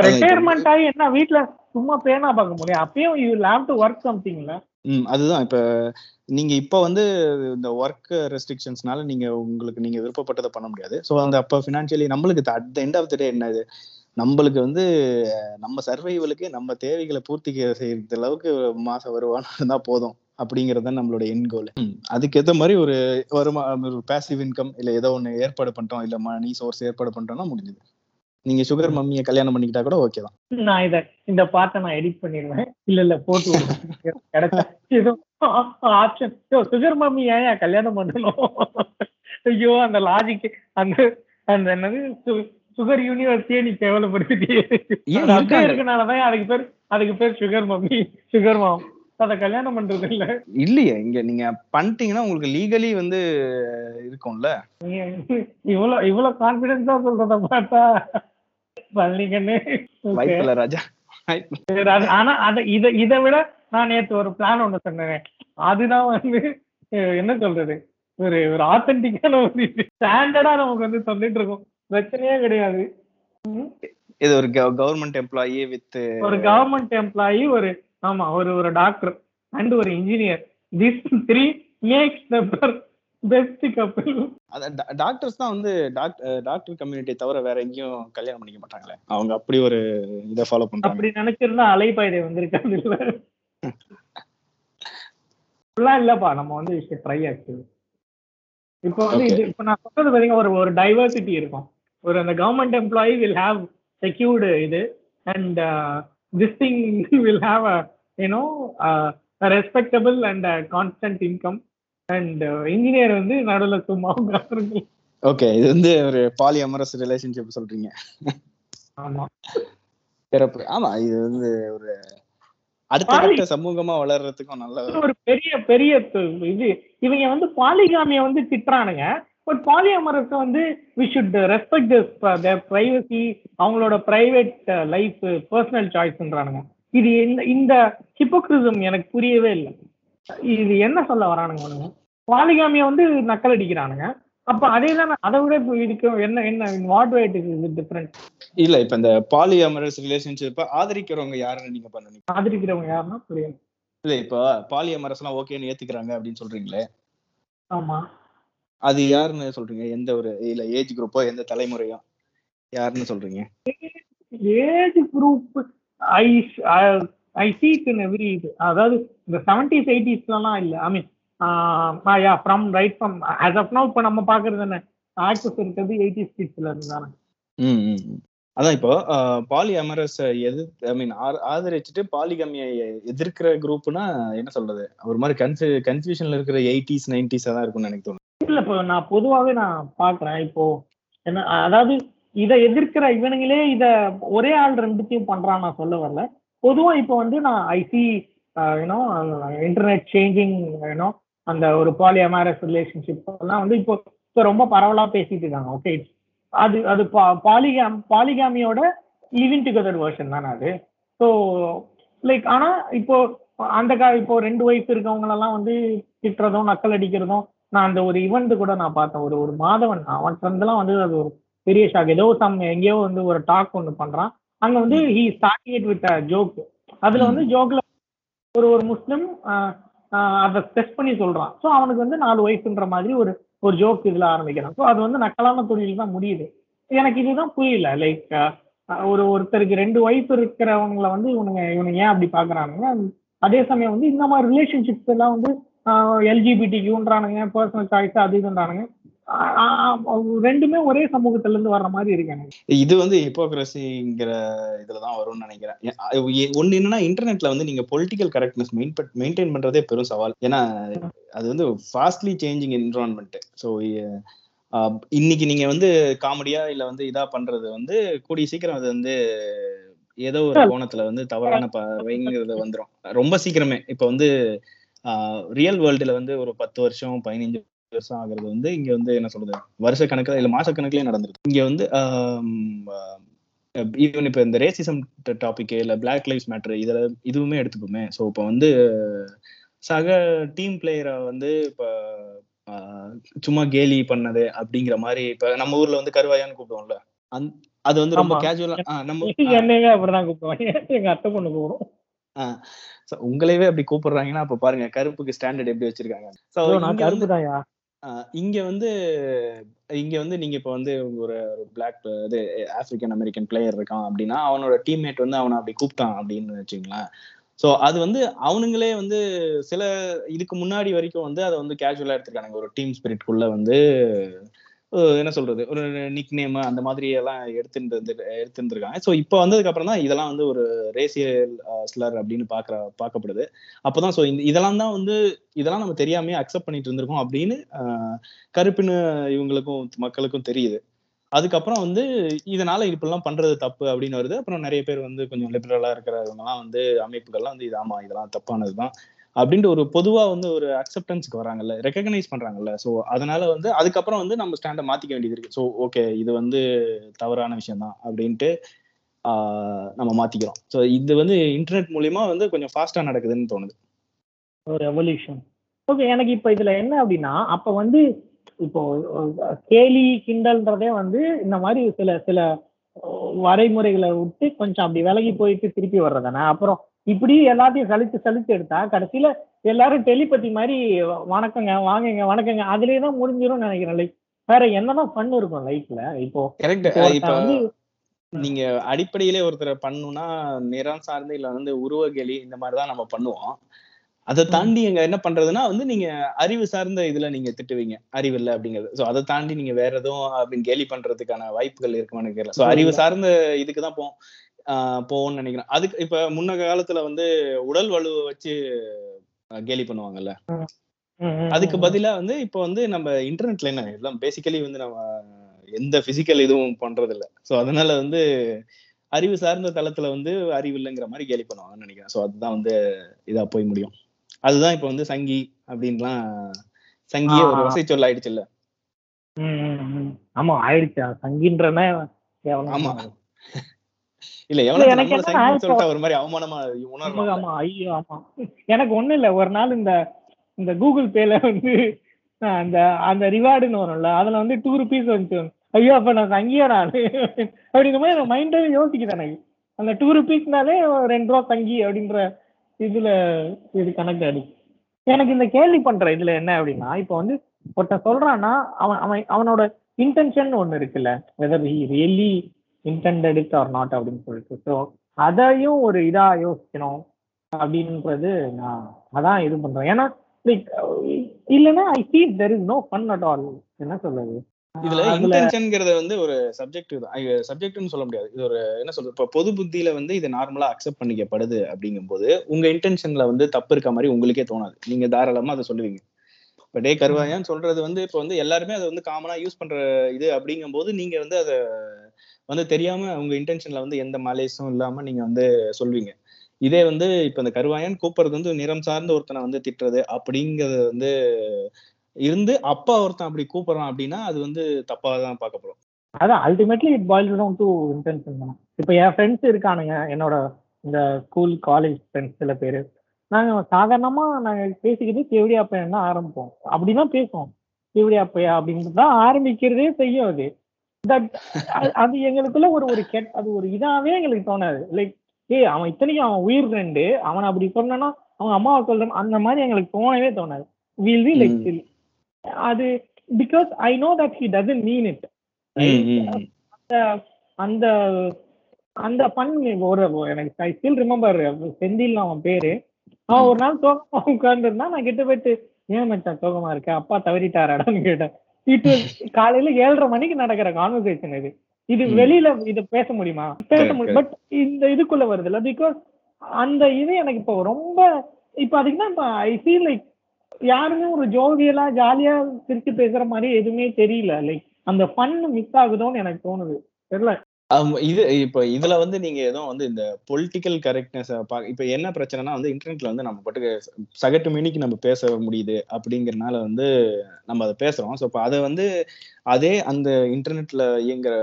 ரிட்டையர்மெண்ட் ஆகி என்ன வீட்ல சும்மா பேனா பார்க்க முடியும். அப்பயும் யூ ஹேவ் டு ஒர்க் சம்திங்ல ம் அதுதான். இப்ப நீங்க இப்ப வந்து இந்த ஒர்க் ரெஸ்ட்ரிக்ஷன்ஸ்னால நீங்க உங்களுக்கு நீங்க விருப்பப்பட்டதை பண்ண முடியாது. ஸோ அந்த அப்ப ஃபினான்ஷியலி நம்மளுக்கு at the end of the day என்னது? நம்மளுக்கு வந்து நம்ம சர்வைவலுக்கு நம்ம தேவைகளை பூர்த்தி செய்யற அளவுக்கு மாசம் வருவானம் இருந்தா போதும். அப்படிங்கிறது நம்மளோட என் கோல் அதுக்கேற்ற மாதிரி ஒரு வருமா ஒரு பேசிவ் இன்கம் இல்ல ஏதோ ஒண்ணு ஏற்பாடு பண்ணிட்டோம் இல்ல மணி சோர்ஸ் ஏற்பாடு பண்ணிட்டோம்னா முடிஞ்சது. நீங்க சுகர் மம்மியை கல்யாணம் பண்ணிக்கிட்டா கூட ஓகே தான். நான் இத இந்த பாட்டை நான் எடிட் பண்ணிடுவேன். இல்ல இல்ல போட்டு. கிடைச்சா. ஆப்ஷன் சுகர் மம்மி ஏன் கல்யாணம் பண்ணணும்? ஐயோ அந்த லாஜிக் அந்த அந்த என்னது சுகர் யூனிவர்சிட்டியே நீ? இருக்கனாலதான் அதுக்கு பேர் அதுக்கு பேர் சுகர் மம்மி சுகர் மாம் அத கல்யாணம் பண்றது இல்ல இல்லையே இங்க நீங்க பண்ணிட்டீங்கன்னா உங்களுக்கு லீகலி வந்து இருக்கும்ல? இவ்வளவு இவ்வளவு கான்பிடன்ஸா சொல்றத பார்த்தா Okay. வாய்ப்பில்ல ராஜா. ஆனா அத இத இதை விட நான் நேத்து ஒரு பிளான் ஒண்ணு சொன்னேன். அதுதான் வந்து என்ன சொல்றது? ஒரு ஒரு ஆத்தென்டிக்கான ஒரு ஸ்டாண்டர்டா நமக்கு வந்து தந்துட்டு இருக்கோம். பிரச்சனையே கிடையாது. இது ஒரு கவர்மெண்ட் எம்ப்ளாயி வித் ஒரு கவர்மெண்ட் எம்ப்ளாயி ஒரு ஆமா ஒரு ஒரு டாக்டர் அண்ட் ஒரு engineer this three makes the best couple doctors தான் வந்து டாக்டர் கம்யூனிட்டி தவிர வேற எங்கேயும் கல்யாணம் பண்ணிக்க மாட்டாங்களே. அவங்க அப்படி ஒரு இதை ஃபாலோ பண்றாங்க. அப்படி நினைச்சிருந்தா அலைபாய்தை வந்திருக்காது இல்ல? அப்படிலாம் இல்லப்பா நம்ம வந்து ட்ரை ஆக்சுவலி இப்போ வந்து இது இப்போ நான் சொல்றது பாத்தீங்க ஒரு ஒரு டைவர்சிட்டி இருக்கும். ஒரு அந்த government employee will have secured இது and this thing will have a you know respectable and constant income and engineer வந்து நடுவுல சும்மா ஓகே இது வந்து ஒரு பாலி அமரஸ் ரிலேஷன்ஷிப் சொல்றீங்க. ஆமா. சிறப்பு. ஆமா இது வந்து ஒரு அடுத்த கட்ட சமூகமா வளர்றதுக்கும் நல்ல ஒரு பெரிய பெரிய இது. இவங்க வந்து பாலிகாமிய வந்து திட்டுறானுங்க. பட் பாலியமரஸ் வந்து வி ஷுட் ரெஸ்பெக்ட் பிரைவசி அவங்களோட பிரைவேட் லைஃப் பர்சனல் சாய்ஸ்ன்றானுங்க இது இந்த இந்த ஹிப்போக்ரிசம் எனக்கு புரியவே இல்லை. இது என்ன சொல்ல வரானுங்க அவனுங்க பாலிகாமிய வந்து நக்கல் அடிக்கிறானுங்க அப்ப அதே தானே அதை விட இப்ப இதுக்கு என்ன என்ன வாட் வேட் இது டிஃப்ரெண்ட் இல்ல இப்ப இந்த பாலி அமரஸ் ரிலேஷன்ஷிப்ப ஆதரிக்கிறவங்க யாருன்னு நீங்க பண்ணுவீங்க ஆதரிக்கிறவங்க யாருன்னா புரியும். இல்ல இப்போ பாலி அமரஸ் எல்லாம் ஓகேன்னு ஏத்துக்கிறாங்க அப்படின்னு சொல்றீங்களே. ஆமா. அது யாருன்னு சொல்றீங்க? எந்த ஒரு இல்ல ஏஜ் குரூப்போ எந்த தலைமுறையோ? யாருன்னு சொல்றீங்க? Age group I I see it in every இது. அதாவது இந்த செவன்டிஸ் எயிட்டிஸ்லாம் இல்ல. I mean yeah from right from as of now இப்போ நம்ம பாக்குறது என்ன? ஆக்டர்ஸ் இருக்கிறது எயிட்டிஸ் கிட்ஸ்ல இருந்து தானே. அதான் இப்போ பாலி அமரஸ் எது ஐ மீன் ஆதரிச்சுட்டு பாலிகமியை எதிர்க்கிற குரூப்னா என்ன சொல்றது? ஒரு மாதிரி கன்ஃபி கன்ஃபியூஷன்ல இருக்கிற எயிட்டிஸ் நைன்டிஸ் தான் இருக்கும்னு எனக்கு தோணுது. இல்ல இப்போ நான் பொதுவாவே நான் பாக்குறேன். இப்போ என்ன அதாவது இதை எதிர்க்கிற இவனுங்களே இத ஒரே ஆள் ரெண்டுத்தையும் பண்றான் நான் சொல்ல வரல. பொதுவா இப்போ வந்து நான் I see see you know internet changing you know அந்த ஒரு பாலி அமேரஸ் ரிலேஷன்ஷிப் எல்லாம் வந்து இப்போ இப்போ ரொம்ப பரவலா பேசிட்டு இருக்காங்க. ஓகே அது அது பாலிகாம் பாலிகாமியோட லிவிங் டுகெதர் வேர்ஷன் தானே அது. ஸோ லைக் ஆனா இப்போ அந்த கா இப்போ ரெண்டு வயசு இருக்கவங்களெல்லாம் வந்து திட்டுறதும் நக்கல் அடிக்கிறதும் நான் அந்த ஒரு இவெண்ட் கூட நான் பார்த்தேன். ஒரு ஒரு மாதவன் அவன் இருந்தெல்லாம் வந்து அது ஒரு பெரிய ஷாக் ஏதோ சம் எங்கேயோ வந்து ஒரு டாக் ஒன்று பண்றான். அங்க வந்து he starting it with joke அதுல வந்து ஜோக்ல ஒரு ஒரு முஸ்லிம் அதை டெஸ்ட் பண்ணி சொல்றான். ஸோ அவனுக்கு வந்து நாலு வயசுன்ற மாதிரி ஒரு ஒரு ஜோக் இதுல ஆரம்பிக்கிறான். ஸோ அது வந்து நக்கலான தொழில் தான் முடியுது. எனக்கு இதுதான் புரியல. லைக் ஒரு ஒருத்தருக்கு ரெண்டு வயசு இருக்கிறவங்கள வந்து இவனுங்க இவனுங்க ஏன் அப்படி பாக்குறானுங்க அதே சமயம் வந்து இந்த மாதிரி ரிலேஷன்ஷிப்ஸ் எல்லாம் வந்து எல்ஜிபிடி கியூன்றானுங்க பர்சனல் சாய்ஸ் அது இதுன்றானுங்க. ரெண்டுமே ஒரே சமூகத்துல இருந்து வர்ற மாதிரி இருக்கு இது வந்து ஹிப்போக்ரஸிங்கிற இதுலதான் வரும்னு நினைக்கிறேன். ஒண்ணு என்னன்னா இன்டர்நெட்ல வந்து நீங்க பொலிட்டிக்கல் கரெக்ட்னஸ் மெயின்டைன் பண்றதே பெரும் சவால். ஏன்னா அது வந்து ஃபாஸ்ட்லி சேஞ்சிங் என்விரான்மெண்ட் ஸோ இன்னைக்கு நீங்க வந்து காமெடியா இல்ல வந்து இதா பண்றது வந்து கூடிய சீக்கிரம் அது வந்து ஏதோ ஒரு கோணத்துல வந்து தவறான பவைங்கிறது வந்துரும். ரொம்ப சீக்கிரமே. இப்ப வந்து ரியல் வேர்ல்டுல வந்து ஒரு பத்து வருஷம் பதினஞ்சு வருஷம் ஆகுறது வந்து இங்க வந்து என்ன சொல்றது? வருஷ கணக்குல இல்ல மாச கணக்குலயே நடந்திருக்கு. இங்க வந்து ஈவன் இப்ப இந்த ரேசிசம் டாபிக் இல்ல பிளாக் லைஃப்ஸ் மேட்டர் இதுல இதுவுமே எடுத்துப்போமே. ஸோ இப்போ வந்து சக டீம் பிளேயரை வந்து இப்ப சும்மா கேலி பண்ணது அப்படிங்கிற மாதிரி இப்ப நம்ம ஊர்ல வந்து கருவாயான்னு கூப்பிடுவோம்ல. அந் அது வந்து ரொம்ப. கேஜுவலா நம்ம என்னங்க அப்படிதான் கூப்பிடுவாங்க. எங்க அத்தை பொண்ணு கூப்பிடும் உங்களையவே அப்படி கூப்பிடுறாங்கன்னா அப்ப பாருங்க கருப்புக்கு ஸ்டாண்டர்ட் எப்படி வச்சிருக்காங்க. இங்க வந்து- கருப்பு தான்யா ஆஹ் இங்க வந்து இங்க வந்து நீங்க இப்ப வந்து ஒரு பிளாக் இது ஆப்பிரிக்கன் அமெரிக்கன் பிளேயர் இருக்கான் அப்படின்னா அவனோட டீம்மேட் வந்து அவனை அப்படி கூப்பிட்டான் அப்படின்னு வச்சுங்களேன் சோ அது வந்து அவனுங்களே வந்து சில இதுக்கு முன்னாடி வரைக்கும் வந்து அதை வந்து கேஷுவலா எடுத்திருக்கானுங்க. ஒரு டீம் ஸ்பிரிட்குள்ள வந்து அஹ் என்ன சொல்றது? ஒரு நிக் நேம் அந்த மாதிரி எல்லாம் எடுத்துட்டு எடுத்துருந்துருக்காங்க ஸோ இப்போ வந்ததுக்கு அப்புறம் தான் இதெல்லாம் வந்து ஒரு ரேசியல் ஸ்லர் அப்படின்னு பாக்குற பார்க்கப்படுது. அப்போதான் ஸோ இந்த இதெல்லாம் தான் வந்து இதெல்லாம் நம்ம தெரியாமே அக்செப்ட் பண்ணிட்டு இருந்திருக்கோம் அப்படின்னு ஆஹ் கருப்பின்னு இவங்களுக்கும் மக்களுக்கும் தெரியுது. அதுக்கப்புறம் வந்து இதனால இப்படிலாம் பண்றது தப்பு அப்படின்னு வருது. அப்புறம் நிறைய பேர் வந்து கொஞ்சம் லிபரலா இருக்கிறவங்கலாம் வந்து அமைப்புகள்லாம் வந்து இது ஆமா இதெல்லாம் தப்பானதுதான். அப்படின்ட்டு ஒரு பொதுவா வந்து ஒரு அக்செப்டன்ஸ்க்கு வராங்கல்ல ரெக்கக்னைஸ் பண்றாங்கல்ல. ஸோ அதனால வந்து அதுக்கப்புறம் வந்து நம்ம ஸ்டாண்டை மாத்திக்க வேண்டியது இருக்கு. ஸோ ஓகே இது வந்து தவறான விஷயம் தான் அப்படின்ட்டு நம்ம மாத்திக்கிறோம். ஸோ இது வந்து இன்டர்நெட் மூலியமா வந்து கொஞ்சம் ஃபாஸ்டா நடக்குதுன்னு தோணுது. ஒரு எவல்யூஷன் ஓகே எனக்கு இப்போ இதுல என்ன அப்படின்னா அப்ப வந்து இப்போ கேலி கிண்டல்ன்றதே வந்து இந்த மாதிரி சில சில வரைமுறைகளை விட்டு கொஞ்சம் அப்படி விலகி போயிட்டு திருப்பி வர்றதானே அப்புறம் இப்படி எல்லாத்தையும் சலிச்சு சலிச்சு எடுத்தா கடைசியில எல்லாரும் டெலிபதி மாதிரி வணக்கங்க வாங்குங்க வணக்கங்க. அதுலயே தான் நினைக்கிறேன். லைக் வேற என்னதான் ஃபன் இருக்கும் லைஃப்ல இப்போ கரெக்ட் வந்து நீங்க அடிப்படையிலே ஒருத்தரை பண்ணணும்னா நிறம் சார்ந்து இல்ல வந்து உருவ கேலி இந்த மாதிரிதான் நம்ம பண்ணுவோம். அதை தாண்டி எங்க என்ன பண்றதுன்னா வந்து நீங்க அறிவு சார்ந்த இதுல நீங்க திட்டுவீங்க. அறிவு இல்ல அப்படிங்கிறது. சோ அதை தாண்டி நீங்க வேற எதுவும் அப்படின்னு கேலி பண்றதுக்கான வாய்ப்புகள் இருக்குமான்னு தெரியல சோ அறிவு சார்ந்த இதுக்கு தான் போவோம். போவோம்னு நினைக்கிறேன் அதுக்கு இப்ப முன்ன காலத்துல வந்து உடல் வலுவை வச்சு கேலி பண்ணுவாங்கல்ல அதுக்கு. பதிலா வந்து இப்போ வந்து நம்ம இன்டர்நெட்ல என்ன எல்லாம் பேசிக்கலி வந்து நம்ம எந்த பிசிக்கல் இதுவும் பண்றது இல்ல சோ அதனால வந்து அறிவு சார்ந்த தளத்துல வந்து அறிவு இல்லைங்கிற மாதிரி கேலி பண்ணுவாங்கன்னு நினைக்கிறேன் சோ அதுதான் வந்து இதா போய் முடியும் அதுதான் இப்போ வந்து சங்கி அப்படின்லாம் சங்கியே ஒரு. வசை சொல் ஆயிடுச்சு இல்ல. ஆமா ஆயிடுச்சா சங்கின்றனே ஆமா. இல்ல எனக்கு சொல்லிட்டா ஒரு மாதிரி அவமானமா ஆமா, ஐயோ ஆமா. எனக்கு ஒண்ணும் இல்ல ஒரு நாள் இந்த இந்த கூகுள் பேல வந்து அந்த அந்த ரிவார்டுன்னு வரும்ல அதுல வந்து டூ ருபீஸ் வந்துச்சு. ஐயோ அப்ப நான் சங்கியா நான் அப்படிங்கிற மாதிரி எனக்கு மைண்டே யோசிக்குது எனக்கு. அந்த டூ ருபீஸ்னாலே ரெண்டு ரூபா சங்கி அப்படின்ற இதுல இது கணக்கு அடி. எனக்கு இந்த கேள்வி பண்ற இதுல என்ன அப்படின்னா இப்போ வந்து ஒருத்தன் சொல்றான்னா அவன் அவன் அவனோட இன்டென்ஷன் ஒண்ணு இருக்குல்ல whether he really intended it or not அப்படின்னு சொல்லிட்டு. ஸோ அதையும் ஒரு இதா யோசிக்கணும் அப்படின்றது நான் அதான் இது பண்றேன். ஏன்னா லைக் இல்லைன்னா I feel there is no fun at all என்ன சொல்றது? இதுல இன்டென்ஷன்ங்கிறத வந்து ஒரு சப்ஜெக்ட் சப்ஜெக்ட்னு சொல்ல முடியாது. இது ஒரு என்ன சொல்றது? இப்போ பொது புத்தியில வந்து இது நார்மலா அக்செப்ட் பண்ணிக்கப்படுது அப்படிங்கும்போது உங்க இன்டென்ஷன்ல வந்து தப்பு இருக்க மாதிரி உங்களுக்கே தோணாது. நீங்க தாராளமா அதை சொல்லுவீங்க. இப்போ டே கருவாயான்னு சொல்றது வந்து இப்போ வந்து எல்லாருமே அதை வந்து காமனா யூஸ் பண்ற இது அப்படிங்கும்போது நீங்க வந்து அதை வந்து தெரியாம உங்க இன்டென்ஷன்ல வந்து எந்த மலேசும் இல்லாம நீங்க வந்து சொல்வீங்க. இதே வந்து இப்ப இந்த கருவாயன் கூப்பிடுறது வந்து நிறம் சார்ந்த ஒருத்தனை வந்து திட்டுறது அப்படிங்கறது வந்து இருந்து அப்பா ஒருத்தன் அப்படி கூப்பிடுறான் அப்படின்னா அது வந்து தப்பா தான் பார்க்கப்படும் அதான் ultimately it boil down to intention தான். இப்போ என் ஃப்ரெண்ட்ஸ் இருக்கானுங்க என்னோட இந்த ஸ்கூல் காலேஜ் ஃப்ரெண்ட்ஸ் சில பேர். நாங்கள் சாதாரணமாக நாங்கள் பேசிக்கிட்டு கேவடி அப்பையன் தான் ஆரம்பிப்போம். அப்படிதான் பேசுவோம். கேவடி அப்பையா அப்படின்னு தான் ஆரம்பிக்கிறதே செய்யும் அது. தட் அது எங்களுக்குள்ள ஒரு ஒரு கெட் அது ஒரு இதாவே எங்களுக்கு தோணாது. லைக் ஏய் அவன் இத்தனைக்கும் அவன் உயிர் ஃப்ரெண்டு அவன் அப்படி சொன்னானா அவன் அம்மாவை சொல்றான் அந்த மாதிரி எங்களுக்கு தோணவே தோணாது. வில் வி லைக் ம். அது because I know that he doesn't mean it ம். அந்த அந்த ஃபன் ஒரு எனக்கு ஐ ஸ்டில் ரிமெம்பர் செந்தில் அவன் பேரு. அவன் ஒரு நாள் சோகமா உட்கார்ந்துருந்தா நான் கிட்ட போயிட்டு ஏன் மச்சான் சோகமா இருக்க? அப்பா தவறிட்டாராடான்னு கேட்டேன். இது காலையில ஏழரை மணிக்கு நடக்கிற கான்வர்சேஷன் இது. இது. வெளியில இது பேச முடியுமா? பேச முடியும். பட் இந்த இதுக்குள்ள வருது இல்ல? பிகாஸ் அந்த இது எனக்கு இப்போ ரொம்ப இப்போ அதுக்கு தான் இப்போ ஐ ஃபீல் லைக் யாருமே ஒரு ஜோவியலா ஜாலியா சிரிச்சு பேசுற மாதிரி எதுவுமே தெரியல. லைக் அந்த ஃபன் மிஸ் ஆகுதோன்னு எனக்கு தோணுது. தெரியல. இது இப்ப இதுல வந்து நீங்க எதுவும் வந்து இந்த பொலிட்டிக்கல் கரெக்ட்னஸ் இப்ப என்ன பிரச்சனைனா வந்து இன்டர்நெட்ல வந்து நம்ம பாட்டுக்கு சகட்டு மினிக்கு நம்ம பேச முடியுது அப்படிங்கறனால வந்து நம்ம அதை பேசுறோம். ஸோ இப்போ அதை வந்து அதே அந்த இன்டர்நெட்ல இயங்குற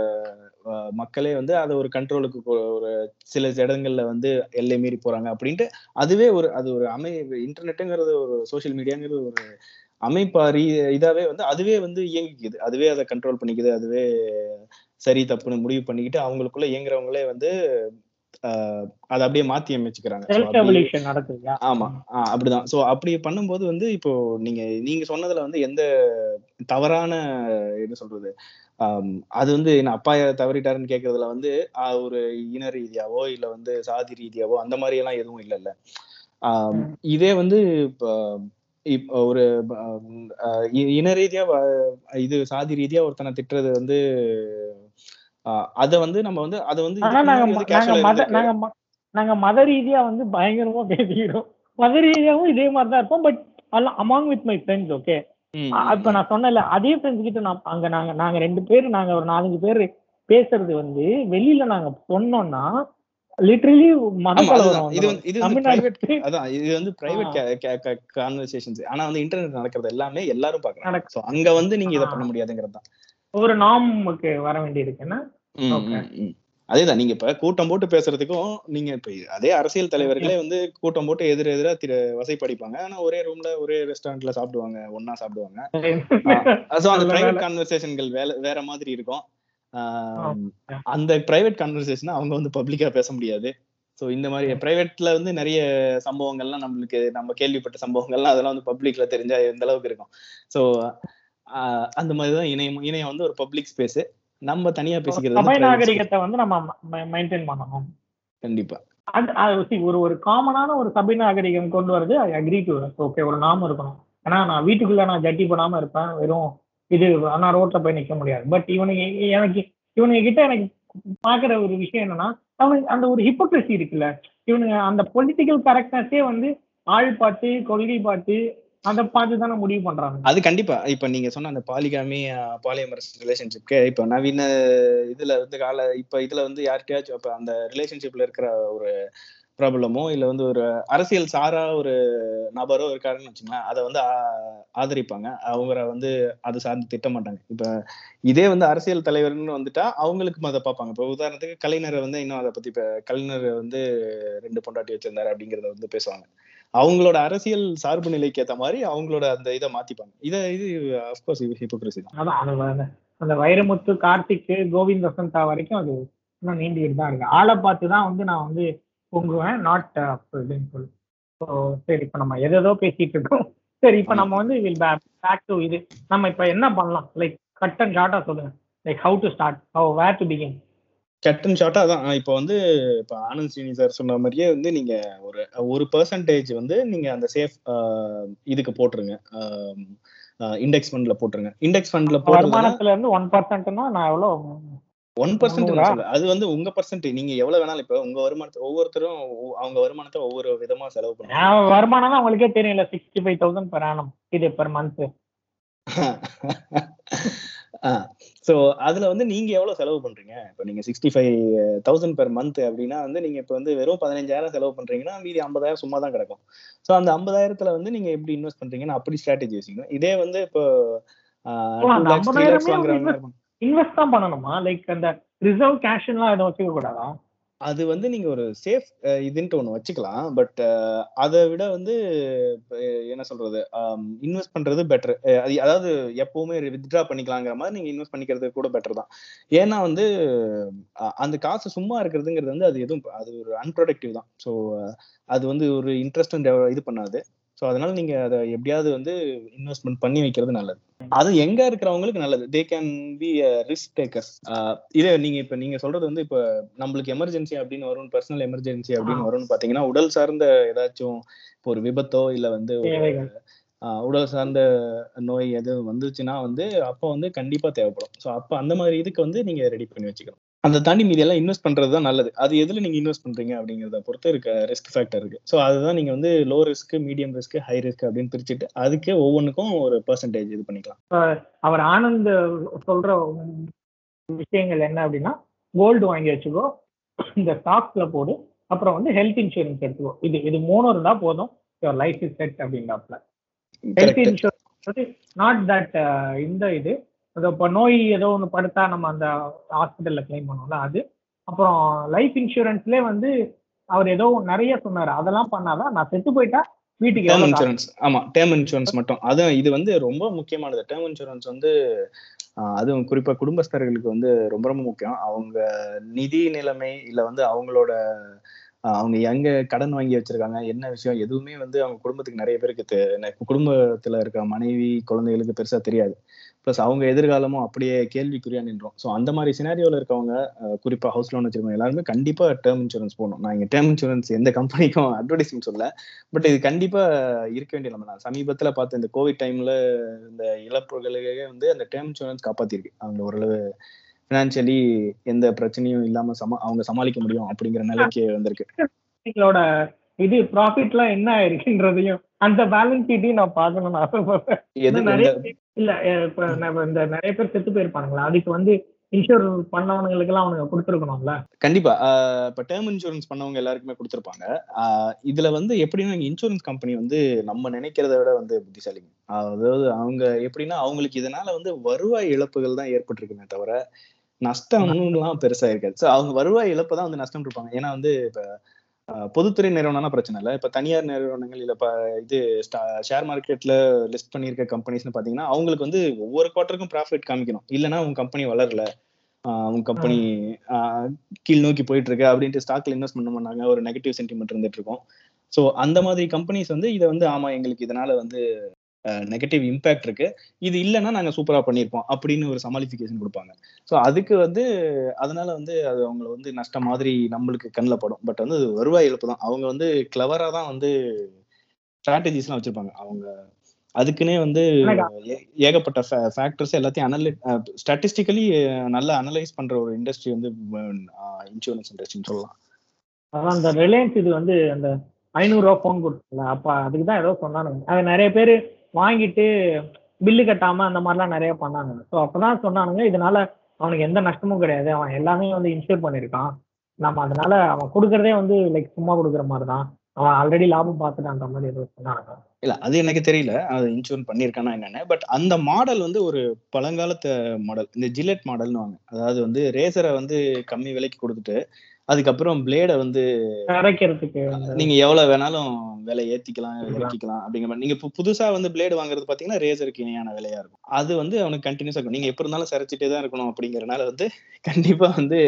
மக்களே வந்து அதை ஒரு கண்ட்ரோலுக்கு ஒரு சில இடங்கள்ல வந்து எல்லை மீறி போறாங்க அப்படின்ட்டு அதுவே ஒரு அது ஒரு அமை இன்டர்நெட்டுங்கிறது ஒரு சோசியல் மீடியாங்கிறது ஒரு அமைப்பா ரீ இதாவே வந்து அதுவே வந்து இயங்கிக்குது. அதுவே அதை கண்ட்ரோல் பண்ணிக்குது. அதுவே சரி தப்புன்னு முடிவு பண்ணிக்கிட்டு அவங்களுக்குள்ள இயங்குறவங்களே வந்து அதை அப்படியே மாத்தி அமைச்சுக்கிறாங்க. ஆமா அப்படிதான். சோ அப்படி பண்ணும்போது வந்து இப்போ நீங்க நீங்க சொன்னதுல வந்து எந்த தவறான என்ன சொல்றது அது வந்து என்ன அப்பா தவறிட்டாருன்னு கேக்குறதுல வந்து ஆஹ் ஒரு இன ரீதியாவோ இல்ல வந்து சாதி ரீதியாவோ அந்த மாதிரி எல்லாம் எதுவும் இல்லைல்ல. இதே வந்து இப்போ ஒரு ஆம், ஆஹ் இ- இன ரீதியா இது சாதி ரீதியா ஒருத்தனை திட்டுறது வந்து அத வந்து நம்ம வந்து அதை வந்து நாங்க நாங்க மத ரீதியா வந்து பயங்கரமா பேசிக்கிறோம். மத ரீதியாவும் இதே மாதிரி தான் இருப்போம். But among with my friends okay இப்ப நான் சொன்னல அதே ஃப்ரெண்ட்ஸ் கிட்ட நான் அங்க நாங்க நாங்க ரெண்டு பேர் நாங்க ஒரு நாலஞ்சு பேர் பேசுறது வந்து வெளியில நாங்க சொன்னோம்னா லிட்டரலி இது. வந்து அதான் இது வந்து பிரைவேட் கான்வர்சேஷன்ஸ் ஆனா வந்து இன்டர்நெட் நடக்கிறது எல்லாமே எல்லாரும் பாக்குறாங்க சோ அங்க வந்து நீங்க இதை. பண்ண முடியாதுங்கிறது தான். ஒரு நாமுக்கு வர வேண்டியிருக்குன்னா. அதேதான். நீங்க இப்ப கூட்டம் போட்டு பேசுறதுக்கும் நீங்க இப்ப அதே அரசியல் தலைவர்களே வந்து கூட்டம் போட்டு எதிர எதிரா திரு வசைப்படிப்பாங்க. ஆனா ஒரே ரூம்ல ஒரே ரெஸ்டாரண்ட்ல சாப்பிடுவாங்க. ஒண்ணா சாப்பிடுவாங்க. சோ அந்த பிரைவேட். கான்வர்சேஷன்கள் வேற வேற மாதிரி இருக்கும். அந்த பிரைவேட் கான்வர்சேஷன் அவங்க வந்து பப்ளிக்கா பேச முடியாது. சோ இந்த மாதிரி பிரைவேட்ல வந்து நிறைய சம்பவங்கள்லாம் நம்மளுக்கு நம்ம கேள்விப்பட்ட சம்பவங்கள்லாம் அதெல்லாம் வந்து பப்ளிக்ல தெரிஞ்சா எந்த அளவுக்கு இருக்கும். சோ அந்த மாதிரி தான் இணையம் இணையம் வந்து ஒரு பப்ளிக் ஸ்பேஸ் நம்ம தனியா பேசிக்கிறது. நாகரிகத்தை வந்து நம்ம மெயின்டைன் பண்ணணும். கண்டிப்பா. ஒரு ஒரு காமனான ஒரு சபை நாகரிகம் கொண்டு வரது ஐ அக்ரி டு ஓகே ஒரு நாமம் இருக்கணும். ஏன்னா நான் வீட்டுக்குள்ள நான் ஜட்டி போடாம இருப்பேன். வெறும் இது நான் ரோட்ல போய் நிக்க முடியாது. பட் இவனுக்கு எனக்கு இவனுங்க கிட்ட எனக்கு பாக்குற ஒரு விஷயம் என்னன்னா அவனுக்கு அந்த ஒரு ஹிப்போக்ரசி இருக்குல்ல. இவனுங்க அந்த பொலிட்டிக்கல் கரெக்ட்னஸே வந்து ஆள் பாட்டு கொள்கை பாட்டு அதை பார்த்து தானே முடிவு பண்றாங்க அது கண்டிப்பா. இப்ப நீங்க சொன்ன அந்த பாலிகாமி பாலியமரஸ் ரிலேஷன்ஷிப்க்கு இப்ப நவீன இதுல வந்து கால இப்ப இதுல வந்து யார்கிட்டயாச்சும் இப்ப அந்த ரிலேஷன்ஷிப்ல இருக்கிற ஒரு பிரபலமோ இல்ல வந்து ஒரு அரசியல் சாரா ஒரு நபரோ இருக்காருன்னு வச்சுங்களேன் அதை வந்து ஆதரிப்பாங்க. அவங்கள வந்து அது சார்ந்து திட்ட மாட்டாங்க. இப்ப இதே வந்து அரசியல் தலைவர்னு வந்துட்டா அவங்களுக்கு அதை பார்ப்பாங்க. இப்ப உதாரணத்துக்கு கலைஞரை வந்து இன்னும் அதை பத்தி இப்ப கலைஞர் வந்து ரெண்டு பொண்டாட்டி வச்சிருந்தாரு அப்படிங்கறத வந்து பேசுவாங்க. அவங்களோட அரசியல் சார்பு நிலைக்கு ஏத்த மாதிரி அவங்களோட அந்த இதை மாத்திப்பாங்க. இதை இது அப்கோர்ஸ் ஹிப்போக்ரஸி தான். அந்த வைரமுத்து கார்த்திக் கோவிந்த் வசந்தா வரைக்கும் அது இன்னும் நீண்டுகிட்டு தான் இருக்கு. ஆளை பார்த்து தான் வந்து நான் வந்து பொங்குவேன் நாட் அப்படின்னு சொல்லி. ஸோ சரி இப்போ நம்ம எதேதோ பேசிட்டு இருக்கோம். சரி இப்போ நம்ம வந்து வில் பேக் டு இது. நம்ம இப்போ என்ன பண்ணலாம்? லைக் கட் அண்ட் ஷார்ட்டா சொல்லுங்க. Like how to start how where to begin cut and ஷார்ட்டா தான் இப்போ வந்து இப்போ ஆனந்த் ஸ்ரீனி சார் சொன்ன மாதிரியே வந்து நீங்க ஒரு ஒரு பர்சன்டேஜ் வந்து நீங்க அந்த சேஃப் இதுக்கு போட்டுருங்க. இண்டெக்ஸ் ஃபண்ட்ல போட்டுருங்க. இண்டெக்ஸ் ஃபண்ட்ல போடுறது வருமானத்துல இருந்து ஒன் பர்சன்ட்னா நான் எவ்வளோ ஒன் பர்சன்ட்? அது வந்து உங்க பர்சன்ட் நீங்க எவ்வளவு வேணாலும் இப்போ உங்க வருமானத்தை ஒவ்வொருத்தரும் அவங்க வருமானத்தை ஒவ்வொரு விதமா செலவு பண்ணுவாங்க வருமானம் உங்களுக்கே தெரியல sixty five thousand per annum இது பெர் மந்த் ஸோ அதுல வந்து நீங்க எவ்வளவு செலவு பண்றீங்க? இப்போ நீங்க sixty five thousand per month அப்படின்னா வந்து நீங்க இப்போ வந்து வெறும் பதினஞ்சாயிரம் செலவு பண்றீங்கன்னா மீதி ஐம்பதாயிரம் சும்மா தான் கிடக்கும். ஸோ அந்த ஐம்பதாயிரத்துல வந்து நீங்க எப்படி இன்வெஸ்ட் பண்றீங்கன்னு அப்படி ஸ்ட்ராட்டஜி வச்சுக்கணும். இதே வந்து இப்போ இன்வெஸ்ட் தான் பண்ணணுமா? லைக் அந்த ரிசர்வ் கேஷ்லாம் எதுவும் வச்சுக்க கூடாதா? அது வந்து நீங்க ஒரு சேஃப் இதுன்ட்டு ஒண்ணு வச்சுக்கலாம். பட் அதை விட வந்து என்ன சொல்றது? இன்வெஸ்ட் பண்றது பெட்டர் அது அதாவது எப்பவுமே வித்ட்ரா பண்ணிக்கலாங்கிற மாதிரி நீங்க இன்வெஸ்ட் பண்ணிக்கிறது கூட பெட்டர் தான். ஏன்னா வந்து அந்த காசு சும்மா இருக்கிறதுங்கிறது வந்து அது எதுவும் அது ஒரு அன்ப்ரொடக்டிவ் தான். ஸோ அது வந்து ஒரு இன்ட்ரெஸ்ட் இது பண்ணாது. ஸோ அதனால நீங்க அதை எப்படியாவது வந்து இன்வெஸ்ட்மெண்ட் பண்ணி வைக்கிறது நல்லது. அது எங்க இருக்கிறவங்களுக்கு நல்லது. They can be risk takers இதே நீங்க இப்ப நீங்க சொல்றது வந்து இப்ப நம்மளுக்கு எமர்ஜென்சி அப்படின்னு வரும் பர்சனல் எமர்ஜென்சி அப்படின்னு வரும்னு பாத்தீங்கன்னா உடல் சார்ந்த ஏதாச்சும் இப்போ ஒரு விபத்தோ இல்ல வந்து உடல் சார்ந்த நோய் எதுவும் வந்துச்சுன்னா வந்து அப்போ வந்து கண்டிப்பா தேவைப்படும். ஸோ அப்போ அந்த மாதிரி இதுக்கு வந்து நீங்க ரெடி பண்ணி வச்சுக்கணும். அந்த தாண்டி மீதி எல்லாம் இன்வெஸ்ட் பண்றது தான் நல்லது. அது எதுல நீங்க இன்வெஸ்ட் பண்றீங்க அப்படிங்கறத பொறுத்து இருக்க ரிஸ்க் ஃபேக்டர் இருக்கு. ஸோ அதுதான் நீங்க வந்து low risk medium risk high risk அப்படின்னு பிரிச்சுட்டு அதுக்கு ஒவ்வொன்றுக்கும் ஒரு பெர்சன்டேஜ் இது பண்ணிக்கலாம். அவர் ஆனந்த் சொல்ற விஷயங்கள் என்ன அப்படின்னா கோல்டு வாங்கி வச்சுக்கோ இந்த ஸ்டாக்ஸ்ல போடு அப்புறம் வந்து ஹெல்த் இன்சூரன்ஸ் எடுத்துக்கோ. இது இது மூணு இருந்தா போதும். யுவர் லைஃப் இஸ் செட் அப்படின்றாப்ல. ஹெல்த். இன்சூரன்ஸ் நாட் தட் இந்த இது அது இப்போ நோய் ஏதோ ஒன்று படுத்தா நம்ம அந்த ஹாஸ்பிட்டல்ல கிளைம் பண்ணுவோம்ல அது. அப்புறம் லைஃப் இன்சூரன்ஸ்லேயே வந்து அவர் ஏதோ நிறைய சொன்னாரு. அதெல்லாம் பண்ணாதான் நான் செத்து போயிட்டா வீட்டுக்கு டேர்ம்? இன்சூரன்ஸ் ஆமா டேர்ம் இன்சூரன்ஸ் மட்டும். அதான் இது வந்து ரொம்ப முக்கியமானது. டேர்ம் இன்சூரன்ஸ் வந்து அதுவும் குறிப்பா குடும்பஸ்தர்களுக்கு வந்து ரொம்ப ரொம்ப முக்கியம். அவங்க நிதி நிலைமை இல்ல வந்து அவங்களோட அவங்க எங்க கடன் வாங்கி வச்சிருக்காங்க என்ன விஷயம் எதுவுமே வந்து அவங்க குடும்பத்துக்கு நிறைய பேருக்கு குடும்பத்துல இருக்க மனைவி குழந்தைகளுக்கு பெருசா தெரியாது. பிளஸ் அவங்க எதிர்காலமும் அப்படியே கேள்விக்குறியா நின்றோம். ஸோ அந்த மாதிரி சினாரியோல இருக்கவங்க குறிப்பா ஹவுஸ் லோன் வச்சிருக்கவங்க எல்லாருமே கண்டிப்பா டேர்ம் இன்சூரன்ஸ் போகணும் நான் இங்க டேர்ம் இன்சூரன்ஸ் எந்த கம்பெனிக்கும் அட்வர்டைஸ்மெண்ட் சொல்ல பட் இது கண்டிப்பா இருக்க வேண்டிய நம்ம நான் சமீபத்துல பார்த்த இந்த கோவிட் டைம்ல இந்த இழப்புகளுக்கே வந்து அந்த டேர்ம் இன்சூரன்ஸ் காப்பாத்திருக்கு. அவங்க ஓரளவு ஃபினான்சியலி எந்த பிரச்சனையும் இல்லாம சமா அவங்க சமாளிக்க முடியும் அப்படிங்கிற நிலைக்கு வந்திருக்கு. இது ப்ராஃபிட்லாம் என்ன ஆயிருக்குன்றதையும் அந்த பேலன்ஸ் ஷீட்டையும் நான் பார்க்கணும்னு ஆசைப்படுறேன். நிறைய இல்ல இப்ப இந்த நிறைய பேர் செத்து போயிருப்பானுங்களா? அதுக்கு வந்து இன்சூர் பண்ணவனுங்களுக்கு எல்லாம் அவனுங்க கொடுத்துருக்கணும்ல? கண்டிப்பா. இப்ப டேர்ம் இன்சூரன்ஸ் பண்ணவங்க எல்லாருக்குமே கொடுத்துருப்பாங்க. இதுல வந்து எப்படின்னா இன்சூரன்ஸ் கம்பெனி வந்து நம்ம நினைக்கிறத விட வந்து புத்திசாலிங்க. அதாவது அவங்க எப்படின்னா அவங்களுக்கு இதனால வந்து வருவாய் இழப்புகள் தான் ஏற்பட்டிருக்குமே தவிர நஷ்டம்லாம் பெருசா இருக்காது ஸோ அவங்க வருவாய் இழப்பு தான் வந்து நஷ்டம் இருப்பாங்க ஏன்னா வந்து இப்ப பொதுத்துறை நிறுவனம்னா பிரச்சனை இல்லை. இப்ப தனியார் நிறுவனங்கள் இல்ல இப்ப இது ஷேர் மார்க்கெட்ல லிஸ்ட் பண்ணியிருக்க கம்பெனிஸ்னு பாத்தீங்கன்னா அவங்களுக்கு வந்து ஒவ்வொரு குவார்ட்டருக்கும் ப்ராஃபிட் காமிக்கணும். இல்லைன்னா உங்க கம்பெனி வளரல. உங்க கம்பெனி கீழ் நோக்கி போயிட்டு இருக்கு அப்படின்ட்டு ஸ்டாக்ல இன்வெஸ்ட் பண்ண மாட்டாங்க. ஒரு நெகட்டிவ் சென்டிமெண்ட் இருந்துட்டு இருக்கும். ஸோ அந்த மாதிரி கம்பெனிஸ் வந்து இதை வந்து ஆமா எங்களுக்கு இதனால வந்து நெகட்டிவ் இம்பேக்ட் இருக்கு. இது இல்லைன்னா நாங்க சூப்பரா பண்ணியிருப்போம் அப்படின்னு ஒரு சமாளிஃபிகேஷன் கொடுப்பாங்க. ஸோ அதுக்கு வந்து அதனால வந்து அது அவங்கள வந்து நஷ்டம் மாதிரி நம்மளுக்கு கண்ணில் படும். பட் வந்து வருவாய் இழப்பு தான். அவங்க வந்து கிளவரா தான் வந்து ஸ்ட்ராட்டஜிஸ்லாம் வச்சிருப்பாங்க. அவங்க அதுக்குன்னே வந்து ஏகப்பட்ட ஃபேக்டர்ஸ் எல்லாத்தையும் அனலை ஸ்டாட்டிஸ்டிக்கலி நல்லா அனலைஸ் பண்ற ஒரு இண்டஸ்ட்ரி வந்து இன்சூரன்ஸ் இண்டஸ்ட்ரின்னு சொல்லலாம். அதான் அந்த ரிலையன்ஸ் இது வந்து அந்த ஐநூறு ரூபா ஃபோன் கொடுத்தல அப்ப அதுக்கு தான் ஏதோ சொன்னானுங்க. அது நிறைய பேர் வாங்கிட்டு பில்லு கட்டாம அந்த மாதிரிலாம் நிறைய பண்ணாங்க. ஸோ அப்பதான் சொன்னானுங்க இதனால அவனுக்கு எந்த நஷ்டமும் கிடையாது. அவன் எல்லாமே வந்து இன்சூர் பண்ணியிருக்கான். நம்ம அதனால அவன் கொடுக்கறதே வந்து லைக் சும்மா கொடுக்குற மாதிரி தான் அவன் ஆல்ரெடி லாபம் பார்த்துட்டான்ற மாதிரி ஏதோ சொன்னாங்க இல்ல அது எனக்கு தெரியல. அது இன்சூர் பண்ணியிருக்கானா என்னன்னு. பட் அந்த மாடல் வந்து ஒரு பழங்காலத்து மாடல் இந்த ஜிலெட் மாடல்னு வாங்க. அதாவது வந்து ரேசரை வந்து கம்மி விலைக்கு கொடுத்துட்டு அதுக்கப்புறம் பிளேட வந்து இறக்கிறதுக்கு அந்த- நீங்க எவ்வளவு வேணாலும் விலை ஏத்திக்கலாம் இறக்கிக்கலாம் அப்படிங்கிற மாதிரி. நீங்க இப்போ புதுசா வந்து பிளேடு வாங்குறது பாத்தீங்கன்னா ரேசருக்கு இணையான விலையா இருக்கும். அது வந்து அவனுக்கு கண்டினியூஸா இருக்கும். நீங்க எப்ப இருந்தாலும் சரிச்சுட்டே தான் இருக்கணும் அப்படிங்கறனால வந்து கண்டிப்பா வந்து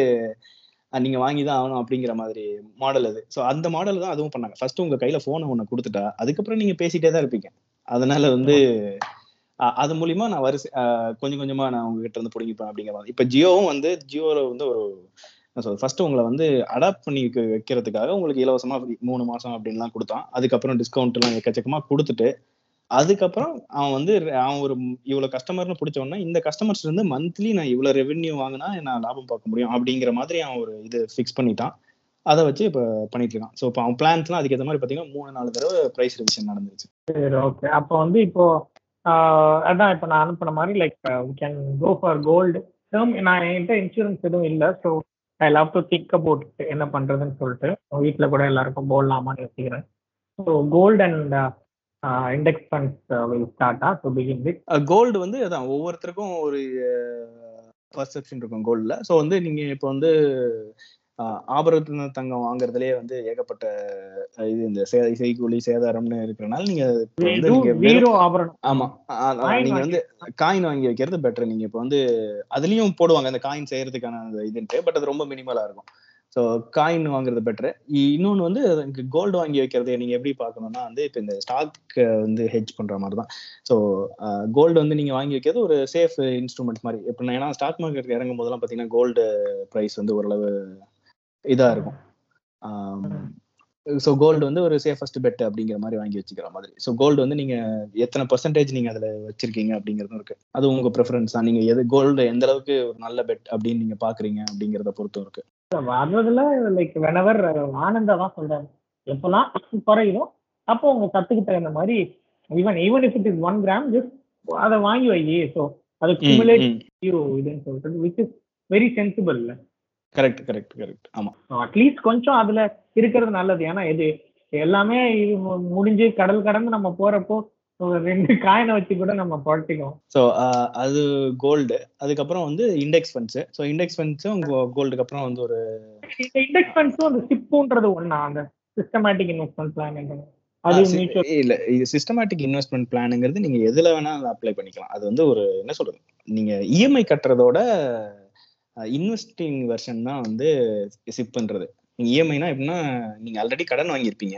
நீங்க வாங்கி தான் ஆகணும் அப்படிங்கிற மாதிரி மாடல் அது. ஸோ அந்த மாடல் தான் அதுவும் பண்ணாங்க. ஃபர்ஸ்ட் உங்க கையில போனை ஒண்ணு கொடுத்துட்டா அதுக்கப்புறம் நீங்க பேசிட்டே தான் இருப்பீங்க. அதனால வந்து அது மூலியமா நான் வரிசை கொஞ்சம் கொஞ்சமா நான் உங்ககிட்ட இருந்து பிடிங்கிப்பேன் அப்படிங்கிற மாதிரி. இப்ப ஜியோவும் வந்து ஜியோல வந்து ஒரு ஃபர்ஸ்ட் உங்களை வந்து அடாப்ட் பண்ணி வைக்கிறதுக்காக உங்களுக்கு இலவசமா மூணு மாசம் அப்படின்லாம் கொடுத்தான். அதுக்கப்புறம் டிஸ்கவுண்ட் எல்லாம் எக்கச்சக்கமா கொடுத்துட்டு அதுக்கப்புறம் அவன் வந்து அவன் ஒரு இவ்வளவு கஸ்டமர்னு பிடிச்ச இந்த கஸ்டமர்ஸ் இருந்து மந்த்லி நான் இவ்வளவு ரெவென்யூ வாங்கினா நான் லாபம் பார்க்க முடியும் அப்படிங்கிற மாதிரி அவன் ஒரு இது ஃபிக்ஸ் பண்ணிட்டான். அதை வச்சு இப்ப பண்ணிட்டு இருக்கான். ஸோ இப்போ அவன் பிளான்ஸ்லாம் அதுக்கேற்ற மாதிரி பாத்தீங்கன்னா மூணு நாலு தடவை பிரைஸ் ரிவிஷன் நடந்துருச்சு. சரி ஓகே அப்போ வந்து இப்போ அதான் இப்போ நான் அனுப்புன மாதிரி like we can go for gold term நான் என்கிட்ட இன்சூரன்ஸ் எதுவும் இல்லை. So I love to think about என்ன பண்றதுன்னு சொல்லிட்டு வீட்டில் கூட எல்லாருக்கும் போடலாமான்னு யோசிக்கிறேன் so gold and index funds will start to begin with gold வந்து அதான் ஒவ்வொருத்தருக்கும் ஒரு uh, பர்செப்ஷன் இருக்கும் கோல்டுல ஸோ வந்து நீங்க இப்போ வந்து ஆபரண தங்கம் வாங்குறதுலயே வந்து ஏகப்பட்ட இது இந்த சே செய்கூலி சேதாரம்னு இருக்கிறனால நீங்க ஆபரணம். ஆமா. நீங்க வந்து காயின் வாங்கி வைக்கிறது பெட்டர் நீங்க இப்போ வந்து அதுலயும் போடுவாங்க அந்த காயின் செய்யறதுக்கான இதுன்ட்டு பட் அது ரொம்ப மினிமலா இருக்கும். ஸோ காயின் வாங்குறது பெட்டர் இன்னொன்னு வந்து கோல்டு வாங்கி வைக்கிறது நீங்க எப்படி பார்க்கணும்னா வந்து இப்போ இந்த ஸ்டாக் வந்து ஹெட்ஜ் பண்ற மாதிரி தான் ஸோ கோல்டு வந்து நீங்க வாங்கி வைக்கிறது ஒரு சேஃப் இன்ஸ்ட்ருமெண்ட் மாதிரி. இப்போ ஏன்னா ஸ்டாக் மார்க்கெட் இறங்கும் போதெல்லாம் பாத்தீங்கன்னா கோல்டு ப்ரைஸ் வந்து ஓரளவு இதா இருக்கும். ஸோ கோல்டு வந்து ஒரு சேஃபஸ்ட் பெட் அப்படிங்கிற மாதிரி வாங்கி வச்சுக்கிற மாதிரி. ஸோ கோல்டு வந்து நீங்க எத்தனை பர்சன்டேஜ் நீங்க அதுல வச்சிருக்கீங்க அப்படிங்கிறதும் இருக்கு. அது உங்க ப்ரிஃபரன்ஸ் தான். நீங்க எது கோல்டு எந்த அளவுக்கு ஒரு நல்ல பெட் அப்படின்னு நீங்க பாக்குறீங்க அப்படிங்கிறத பொறுத்தும் இருக்கு. வர்றதுல லைக் வெனவர் ஆனந்தா தான் சொல்றாரு. எப்பெல்லாம் குறையுதோ அப்போ உங்க சத்துக்கு தகுந்த மாதிரி even even if it is one gram just அதை வாங்கி வை ஸோ அது குமுலேட் இதுன்னு சொல்றது which is very sensible correct correct correct ஆமா. அட்லீஸ்ட் கொஞ்சம் அதுல இருக்கிறது நல்லது. ஏன்னா இது எல்லாமே முடிஞ்சு கடல் கடந்து நம்ம போறப்போ ஒரு ரெண்டு காயினை வச்சு கூட நம்ம புரட்டிக்குவோம் ஸோ அது கோல்டு அதுக்கப்புறம் வந்து இண்டெக்ஸ் ஃபண்ட்ஸ் ஸோ இண்டெக்ஸ் ஃபண்ட்ஸும் கோல்டுக்கு அப்புறம் வந்து ஒரு இந்த இண்டெக்ஸ் ஃபண்ட்ஸும் அந்த சிப்புன்றது ஒண்ணா? அந்த சிஸ்டமேட்டிக் இன்வெஸ்ட்மெண்ட் பிளான் இல்ல இது சிஸ்டமேட்டிக் இன்வெஸ்ட்மெண்ட் பிளானுங்கிறது நீங்க எதுல வேணா அப்ளை பண்ணிக்கலாம். அது வந்து ஒரு என்ன சொல்றது? நீங்க இஎம்ஐ கட்டுறதோட இன்வெஸ்டிங் வெர்ஷன் தான் வந்து சிப் பண்ணுறது நீங்கள் இஎம்ஐனா எப்படின்னா நீங்கள் ஆல்ரெடி கடன் வாங்கியிருப்பீங்க.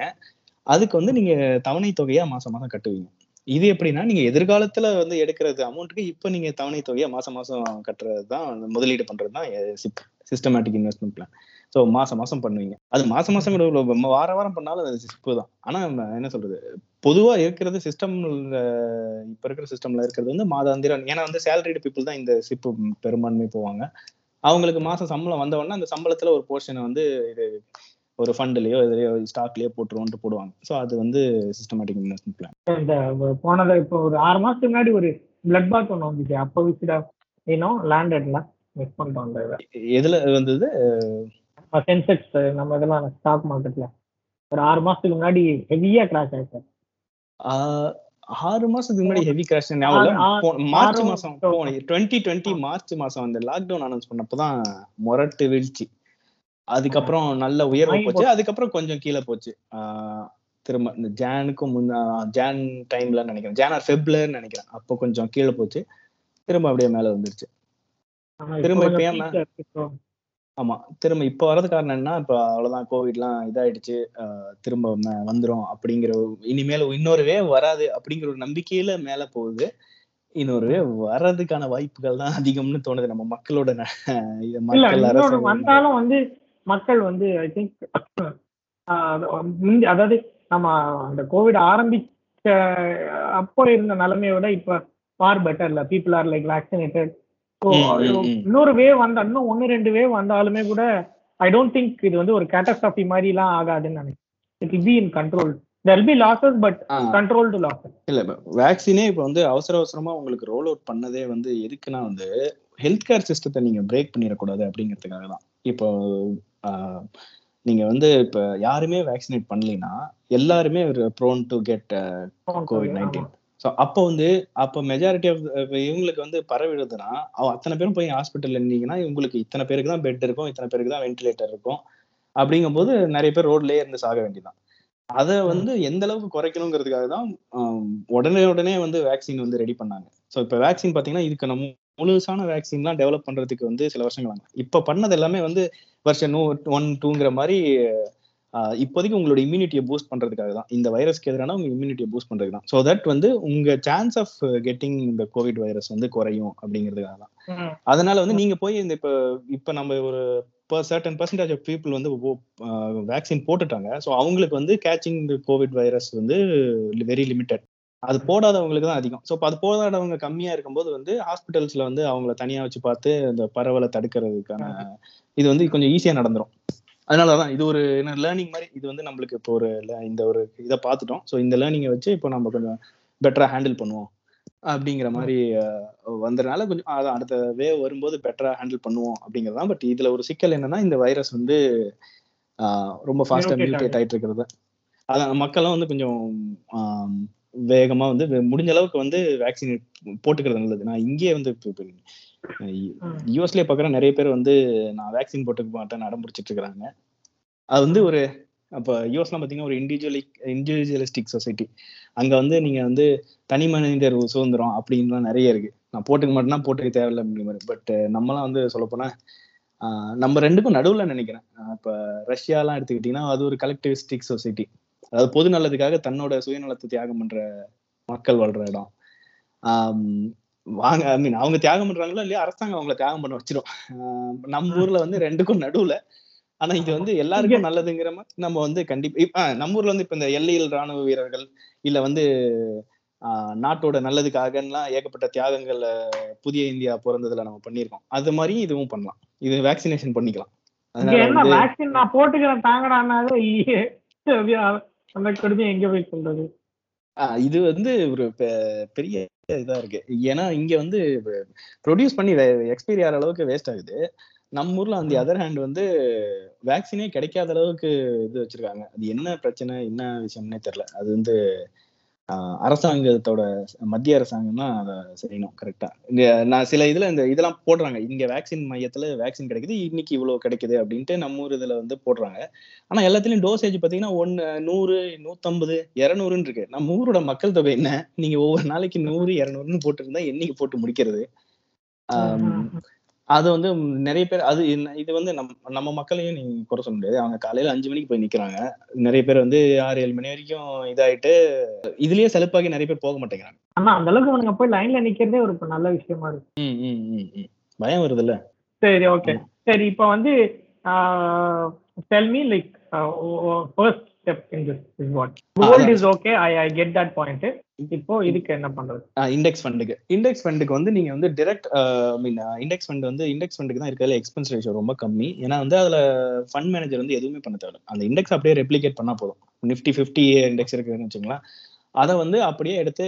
அதுக்கு வந்து நீங்கள் தவணை தொகையாக மாதம் மாதம் கட்டுவீங்க. இது எப்படின்னா நீங்க எதிர்காலத்துல வந்து எடுக்கிறது அமௌண்ட்டுக்கு இப்போ நீங்க தவணை தொகையை மாசம் மாசம் கட்டுறது தான் முதலீடு பண்றது தான் SIP systematic investment plan so மாசம் மாசம் பண்ணுவீங்க. அது மாசம் மாசம் கூட வார வாரம் பண்ணாலும் அது சிப்பு தான். ஆனா நம்ம என்ன சொல்றது? பொதுவா இருக்கிறது சிஸ்டம் இப்ப இருக்கிற சிஸ்டம்ல இருக்கிறது வந்து மாதாந்திரம். ஏன்னா வந்து சேலரிடு பீப்புள் தான் இந்த சிப்பு பெரும்பான்மை போவாங்க. அவங்களுக்கு மாசம் சம்பளம் வந்த உடனே அந்த சம்பளத்துல ஒரு போர்ஷனை வந்து இது ஒரு ஃபண்ட்லயோ இதுலயோ ஸ்டாக்லயோ போட்டுருவோன்ட்டு போடுவாங்க. ஸோ அது வந்து சிஸ்டமேட்டிக் இன்வெஸ்ட்மெண்ட் பிளான் இந்த போனதை இப்போ ஒரு ஆறு மாசத்துக்கு முன்னாடி ஒரு பிளட் பாத் ஒன்று வந்துச்சு. அப்போ விசிட ஏனோ லேண்டட்ல மிஸ் பண்ணிட்டோம் அந்த எதுல வந்தது? சென்செக்ஸ் நம்ம இதெல்லாம் ஸ்டாக் மார்க்கெட்ல ஒரு ஆறு மாசத்துக்கு முன்னாடி ஹெவியா கிராஷ் ஆயிடுச்சு. ஆறு மாசத்துக்கு முன்னாடி ஹெவி கிராஷ் ஞாபகம் மார்ச் மாசம் டுவெண்ட்டி டுவெண்ட்டி மார்ச் மாசம் அந்த லாக்டவுன் அனௌன்ஸ் பண்ணப்பதான் முரட்டு வீழ்ச்சி. அதுக்கப்புறம் நல்ல உயர்வு போச்சு. அதுக்கப்புறம் கொஞ்சம் கீழே போச்சு. திரும்ப இந்த ஜானுக்கும் முன்ன ஜான் டைம்ல நினைக்கிறேன். ஜான் ஆர் ஃபெப்லன்னு நினைக்கிறேன். அப்போ கொஞ்சம் கீழே போச்சு. திரும்ப அப்படியே மேல வந்துருச்சு. திரும்ப இப்ப ஆமா. திரும்ப இப்ப வர்றது காரணம் என்ன இப்ப அவ்வளவுதான் கோவிட்லாம் இதாயிடுச்சு. திரும்ப வந்துரும் அப்படிங்கிற இனிமேல் இன்னொரு வேவ் வராது அப்படிங்கிற ஒரு நம்பிக்கையில மேல போகுது. இன்னொரு வேவ் வர்றதுக்கான வாய்ப்புகள் தான் அதிகம்னு தோணுது. நம்ம மக்களோட மக்கள் வந்தாலும் வந்து மக்கள் வந்து ஐ திங்க் அதாவது நம்ம அந்த கோவிட் ஆரம்பிச்ச அப்போ இருந்த நிலைமையை விட இப்ப ஃபார் பெட்டர்ல பீப்புள் ஆர் லைக் வேக்சினேட்டட். இன்னொரு வேவ் வந்தா இன்னும் ஒன்னு ரெண்டு வேவ் வந்தாலுமே கூட ஐ டோன்ட் திங்க் இது வந்து ஒரு கேட்டஸ்ட்ராஃபி மாதிரி எல்லாம் ஆகாதுன்னு நினைக்கிறேன். It will be in control there be losses but controlled losses இல்ல வேக்சினே இப்ப வந்து அவசர அவசரமா உங்களுக்கு ரோல் அவுட் பண்ணதே வந்து எதுக்குன்னா வந்து ஹெல்த் கேர் சிஸ்டத்தை நீங்க பிரேக் பண்ணிடக்கூடாது அப்படிங்கிறதுக்காக தான். இப்போ நீங்க வந்து இப்ப யாருமே வேக்சினேட் பண்ணலைன்னா எல்லாருமே prone to get COVID nineteen so அப்போ வந்து அப்போ மெஜாரிட்டி ஆஃப் இவங்களுக்கு வந்து பரவிடுதுன்னா அவ அத்தனை பேரும் போய் ஹாஸ்பிட்டல் இருந்தீங்கன்னா இவங்களுக்கு இத்தனை பேருக்கு தான் பெட் இருக்கும் இத்தனை பேருக்கு தான் வென்டிலேட்டர் இருக்கும். அப்படிங்கும்போது நிறைய பேர் ரோட்லயே இருந்து சாக வேண்டியதான் அதை வந்து எந்த அளவுக்கு குறைக்கணுங்கிறதுக்காக தான் உடனே உடனே வந்து வேக்சின் வந்து ரெடி பண்ணாங்க. ஸோ இப்போ வேக்சின் பார்த்தீங்கன்னா இதுக்கு நம்ம முழுசான வேக்சின்லாம் டெவலப் பண்றதுக்கு வந்து சில வருஷங்கள் ஆகும். இப்போ பண்ணது எல்லாமே வந்து வருஷம் ஒன் டூங்கிற மாதிரி இப்போதைக்கு உங்களோட இம்யூனிட்டியை பூஸ்ட் பண்றதுக்காக தான் இந்த வைரஸ்க்கு எதிரான உங்க இம்யூனிட்டியை பூஸ்ட் பண்றதுக்கு தான் ஸோ தட் வந்து உங்க சான்ஸ் ஆஃப் கெட்டிங் இந்த கோவிட் வைரஸ் வந்து குறையும் அப்படிங்கிறதுக்காக தான் அதனால வந்து நீங்க போய் இந்த இப்ப இப்ப நம்ம ஒரு சர்டன் பர்சன்டேஜ் ஆஃப் பீப்புள் வந்து வேக்சின் போட்டுட்டாங்க. ஸோ அவங்களுக்கு வந்து கேச்சிங் இந்த கோவிட் வைரஸ் வந்து வெரி லிமிட்டட் அது போடாதவங்களுக்கு தான் அதிகம். ஸோ இப்போ அது போடாதவங்க கம்மியா இருக்கும்போது வந்து ஹாஸ்பிட்டல்ஸ்ல வந்து அவங்கள தனியா வச்சு பார்த்து இந்த பரவலை தடுக்கிறதுக்கான இது வந்து கொஞ்சம் ஈஸியா நடந்துரும். அதனாலதான் இது ஒரு என்ன லேர்னிங் மாதிரி இது வந்து நம்மளுக்கு இப்போ ஒரு இந்த ஒரு இதை பார்த்துட்டோம். ஸோ இந்த லேர்னிங்கை வச்சு இப்போ நம்ம கொஞ்சம் பெட்டரா ஹேண்டில் பண்ணுவோம். அப்படிங்கிற மாதிரி வந்ததுனால கொஞ்சம் அதான் அடுத்த வேவ் வரும்போது பெட்டரா ஹேண்டில் பண்ணுவோம் அப்படிங்கிறதான் பட் இதுல ஒரு சிக்கல் என்னன்னா இந்த வைரஸ் வந்து ஆஹ், ரொம்ப ஃபாஸ்டா மியூட்டேட் ஆயிட்டு இருக்கிறது அதான் மக்களும் வந்து கொஞ்சம் வேகமா வந்து வே- முடிஞ்ச அளவுக்கு வந்து வேக்சின் போட்டுக்கிறது நல்லது. நான் இங்கேயே வந்து யூஎஸ்லேயே பாக்குறேன் நிறைய பேர் வந்து நான் வேக்சின் போட்டுக்க மாட்டேன் அடம் இருக்கிறாங்க. அது வந்து ஒரு அப்ப யூஎஸ்லாம் பாத்தீங்கன்னா ஒரு இண்டிவிஜுவலி இண்டிவிஜுவலிஸ்டிக் சொசைட்டி அங்க வந்து நீங்க வந்து தனி மனிதர் சுதந்திரம் அப்படின்லாம் நிறைய இருக்கு. நான் போட்டுக்க மாட்டேன்னா போட்டுக்க தேவையில்லை அப்படிங்கிற மாதிரி. பட் நம்மலாம் வந்து சொல்ல போனா நம்ம ரெண்டுக்கும் நடுவில் நினைக்கிறேன். ஆஹ் ரஷ்யாலாம் எடுத்துக்கிட்டீங்கன்னா அது ஒரு கலெக்டிவிஸ்டிக் சொசைட்டி அதாவது பொது நலத்துக்காக தன்னோட சுயநலத்தை தியாகம் பண்ற மக்கள் வாழ்ற இடம். வாங்க ஐ மீன் அவங்க தியாகம் பண்றாங்களோ இல்லையா? அரசாங்கம் அவங்கள தியாகம் பண்ண வச்சிரும். நம்ம ஊர்ல வந்து ரெண்டுக்கும் நடுவுல. ஆனா இது வந்து எல்லாருக்கும் நல்லதுங்கிற மாதிரி நம்ம வந்து கண்டிப்பா நம்ம ஊர்ல வந்து இப்ப இந்த எல்லையில் ராணுவ வீரர்கள் இல்ல வந்து நாட்டோட நல்லதுக்காகலாம் ஏகப்பட்ட தியாகங்கள் புதிய இந்தியா பிறந்ததுல நம்ம பண்ணியிருக்கோம். அது மாதிரி இதுவும் பண்ணலாம். இது வேக்சினேஷன் பண்ணிக்கலாம். என்ன வேக்சின் நான் போட்டுக்கிறேன் தாங்கடானாலே ஐயே, அந்த கொடுமையை எங்க போய் சொல்றது இது வந்து ஒரு பெரிய இதா இருக்கு. ஏன்னா இங்க வந்து ப்ரொடியூஸ் பண்ணி எக்ஸ்பைரி ஆகிற அளவுக்கு வேஸ்ட் ஆகுது. நம்ம ஊர்ல அந்த அதர் ஹேண்ட் வந்து வேக்சினே கிடைக்காத அளவுக்கு இது வச்சிருக்காங்க. அது என்ன பிரச்சனை என்ன விஷயம்னே தெரியல. அது வந்து அரசாங்கத்தோட மத்திய அரசாங்கம் தான் அதை செய்யணும் கரெக்டா நான் சில இதுல இந்த இதெல்லாம் போடுறாங்க. இங்க வேக்சின் மையத்துல வேக்சின் கிடைக்குது இன்னைக்கு இவ்வளவு கிடைக்குது அப்படின்ட்டு நம்ம ஊர் இதுல வந்து போடுறாங்க. ஆனா எல்லாத்துலயும் டோசேஜ் பாத்தீங்கன்னா ஒன்னு நூறு நூத்தம்பது இரநூறுன்னு இருக்கு. நம்ம ஊரோட மக்கள் தொகை என்ன? நீங்க ஒவ்வொரு நாளைக்கு நூறு இரநூறுன்னு போட்டுருந்தா என்னைக்கு போட்டு முடிக்கிறது? அது வந்து நிறைய பேர் அது இது வந்து நம் நம்ம மக்களையும் நீங்க குறை சொல்ல முடியாது. அவங்க காலையில அஞ்சு மணிக்கு போய் நிக்கிறாங்க. நிறைய பேர் வந்து ஆறு ஏழு மணி வரைக்கும் இதாயிட்டு இதுலயே செலுப்பாகி நிறைய பேர் போக மாட்டேங்கிறாங்க. ஆனா அந்த அளவுக்கு அவனுங்க போய் லைன்ல நிக்கிறதே ஒரு நல்ல விஷயமா இருக்கு. பயம் வருதுல்ல? சரி ஓகே சரி இப்போ வந்து tell me like first step in this is what gold is okay I I get that point இப்போ இதுக்கு என்ன பண்றது? இண்டெக்ஸ் ஃபண்டுக்கு இண்டெக்ஸ் ஃபண்டுக்கு வந்து நீங்க வந்து டிரெக்ட் மீன் இண்டெக்ஸ் ஃபண்ட் வந்து இண்டெக்ஸ் ஃபண்டுக்கு தான் இருக்கிறதுல எக்ஸ்பென்ஸ் ரேஷியோ ரொம்ப கம்மி. ஏன்னா வந்து அதுல ஃபண்ட் மேனேஜர் வந்து எதுவுமே பண்ண தேவை அந்த இண்டெக்ஸ் அப்படியே ரெப்ளிகேட் பண்ணா போதும். நிஃப்டி ஃபிஃப்டி இண்டெக்ஸ் இருக்குதுன்னு வச்சுங்களேன். அதை வந்து அப்படியே எடுத்து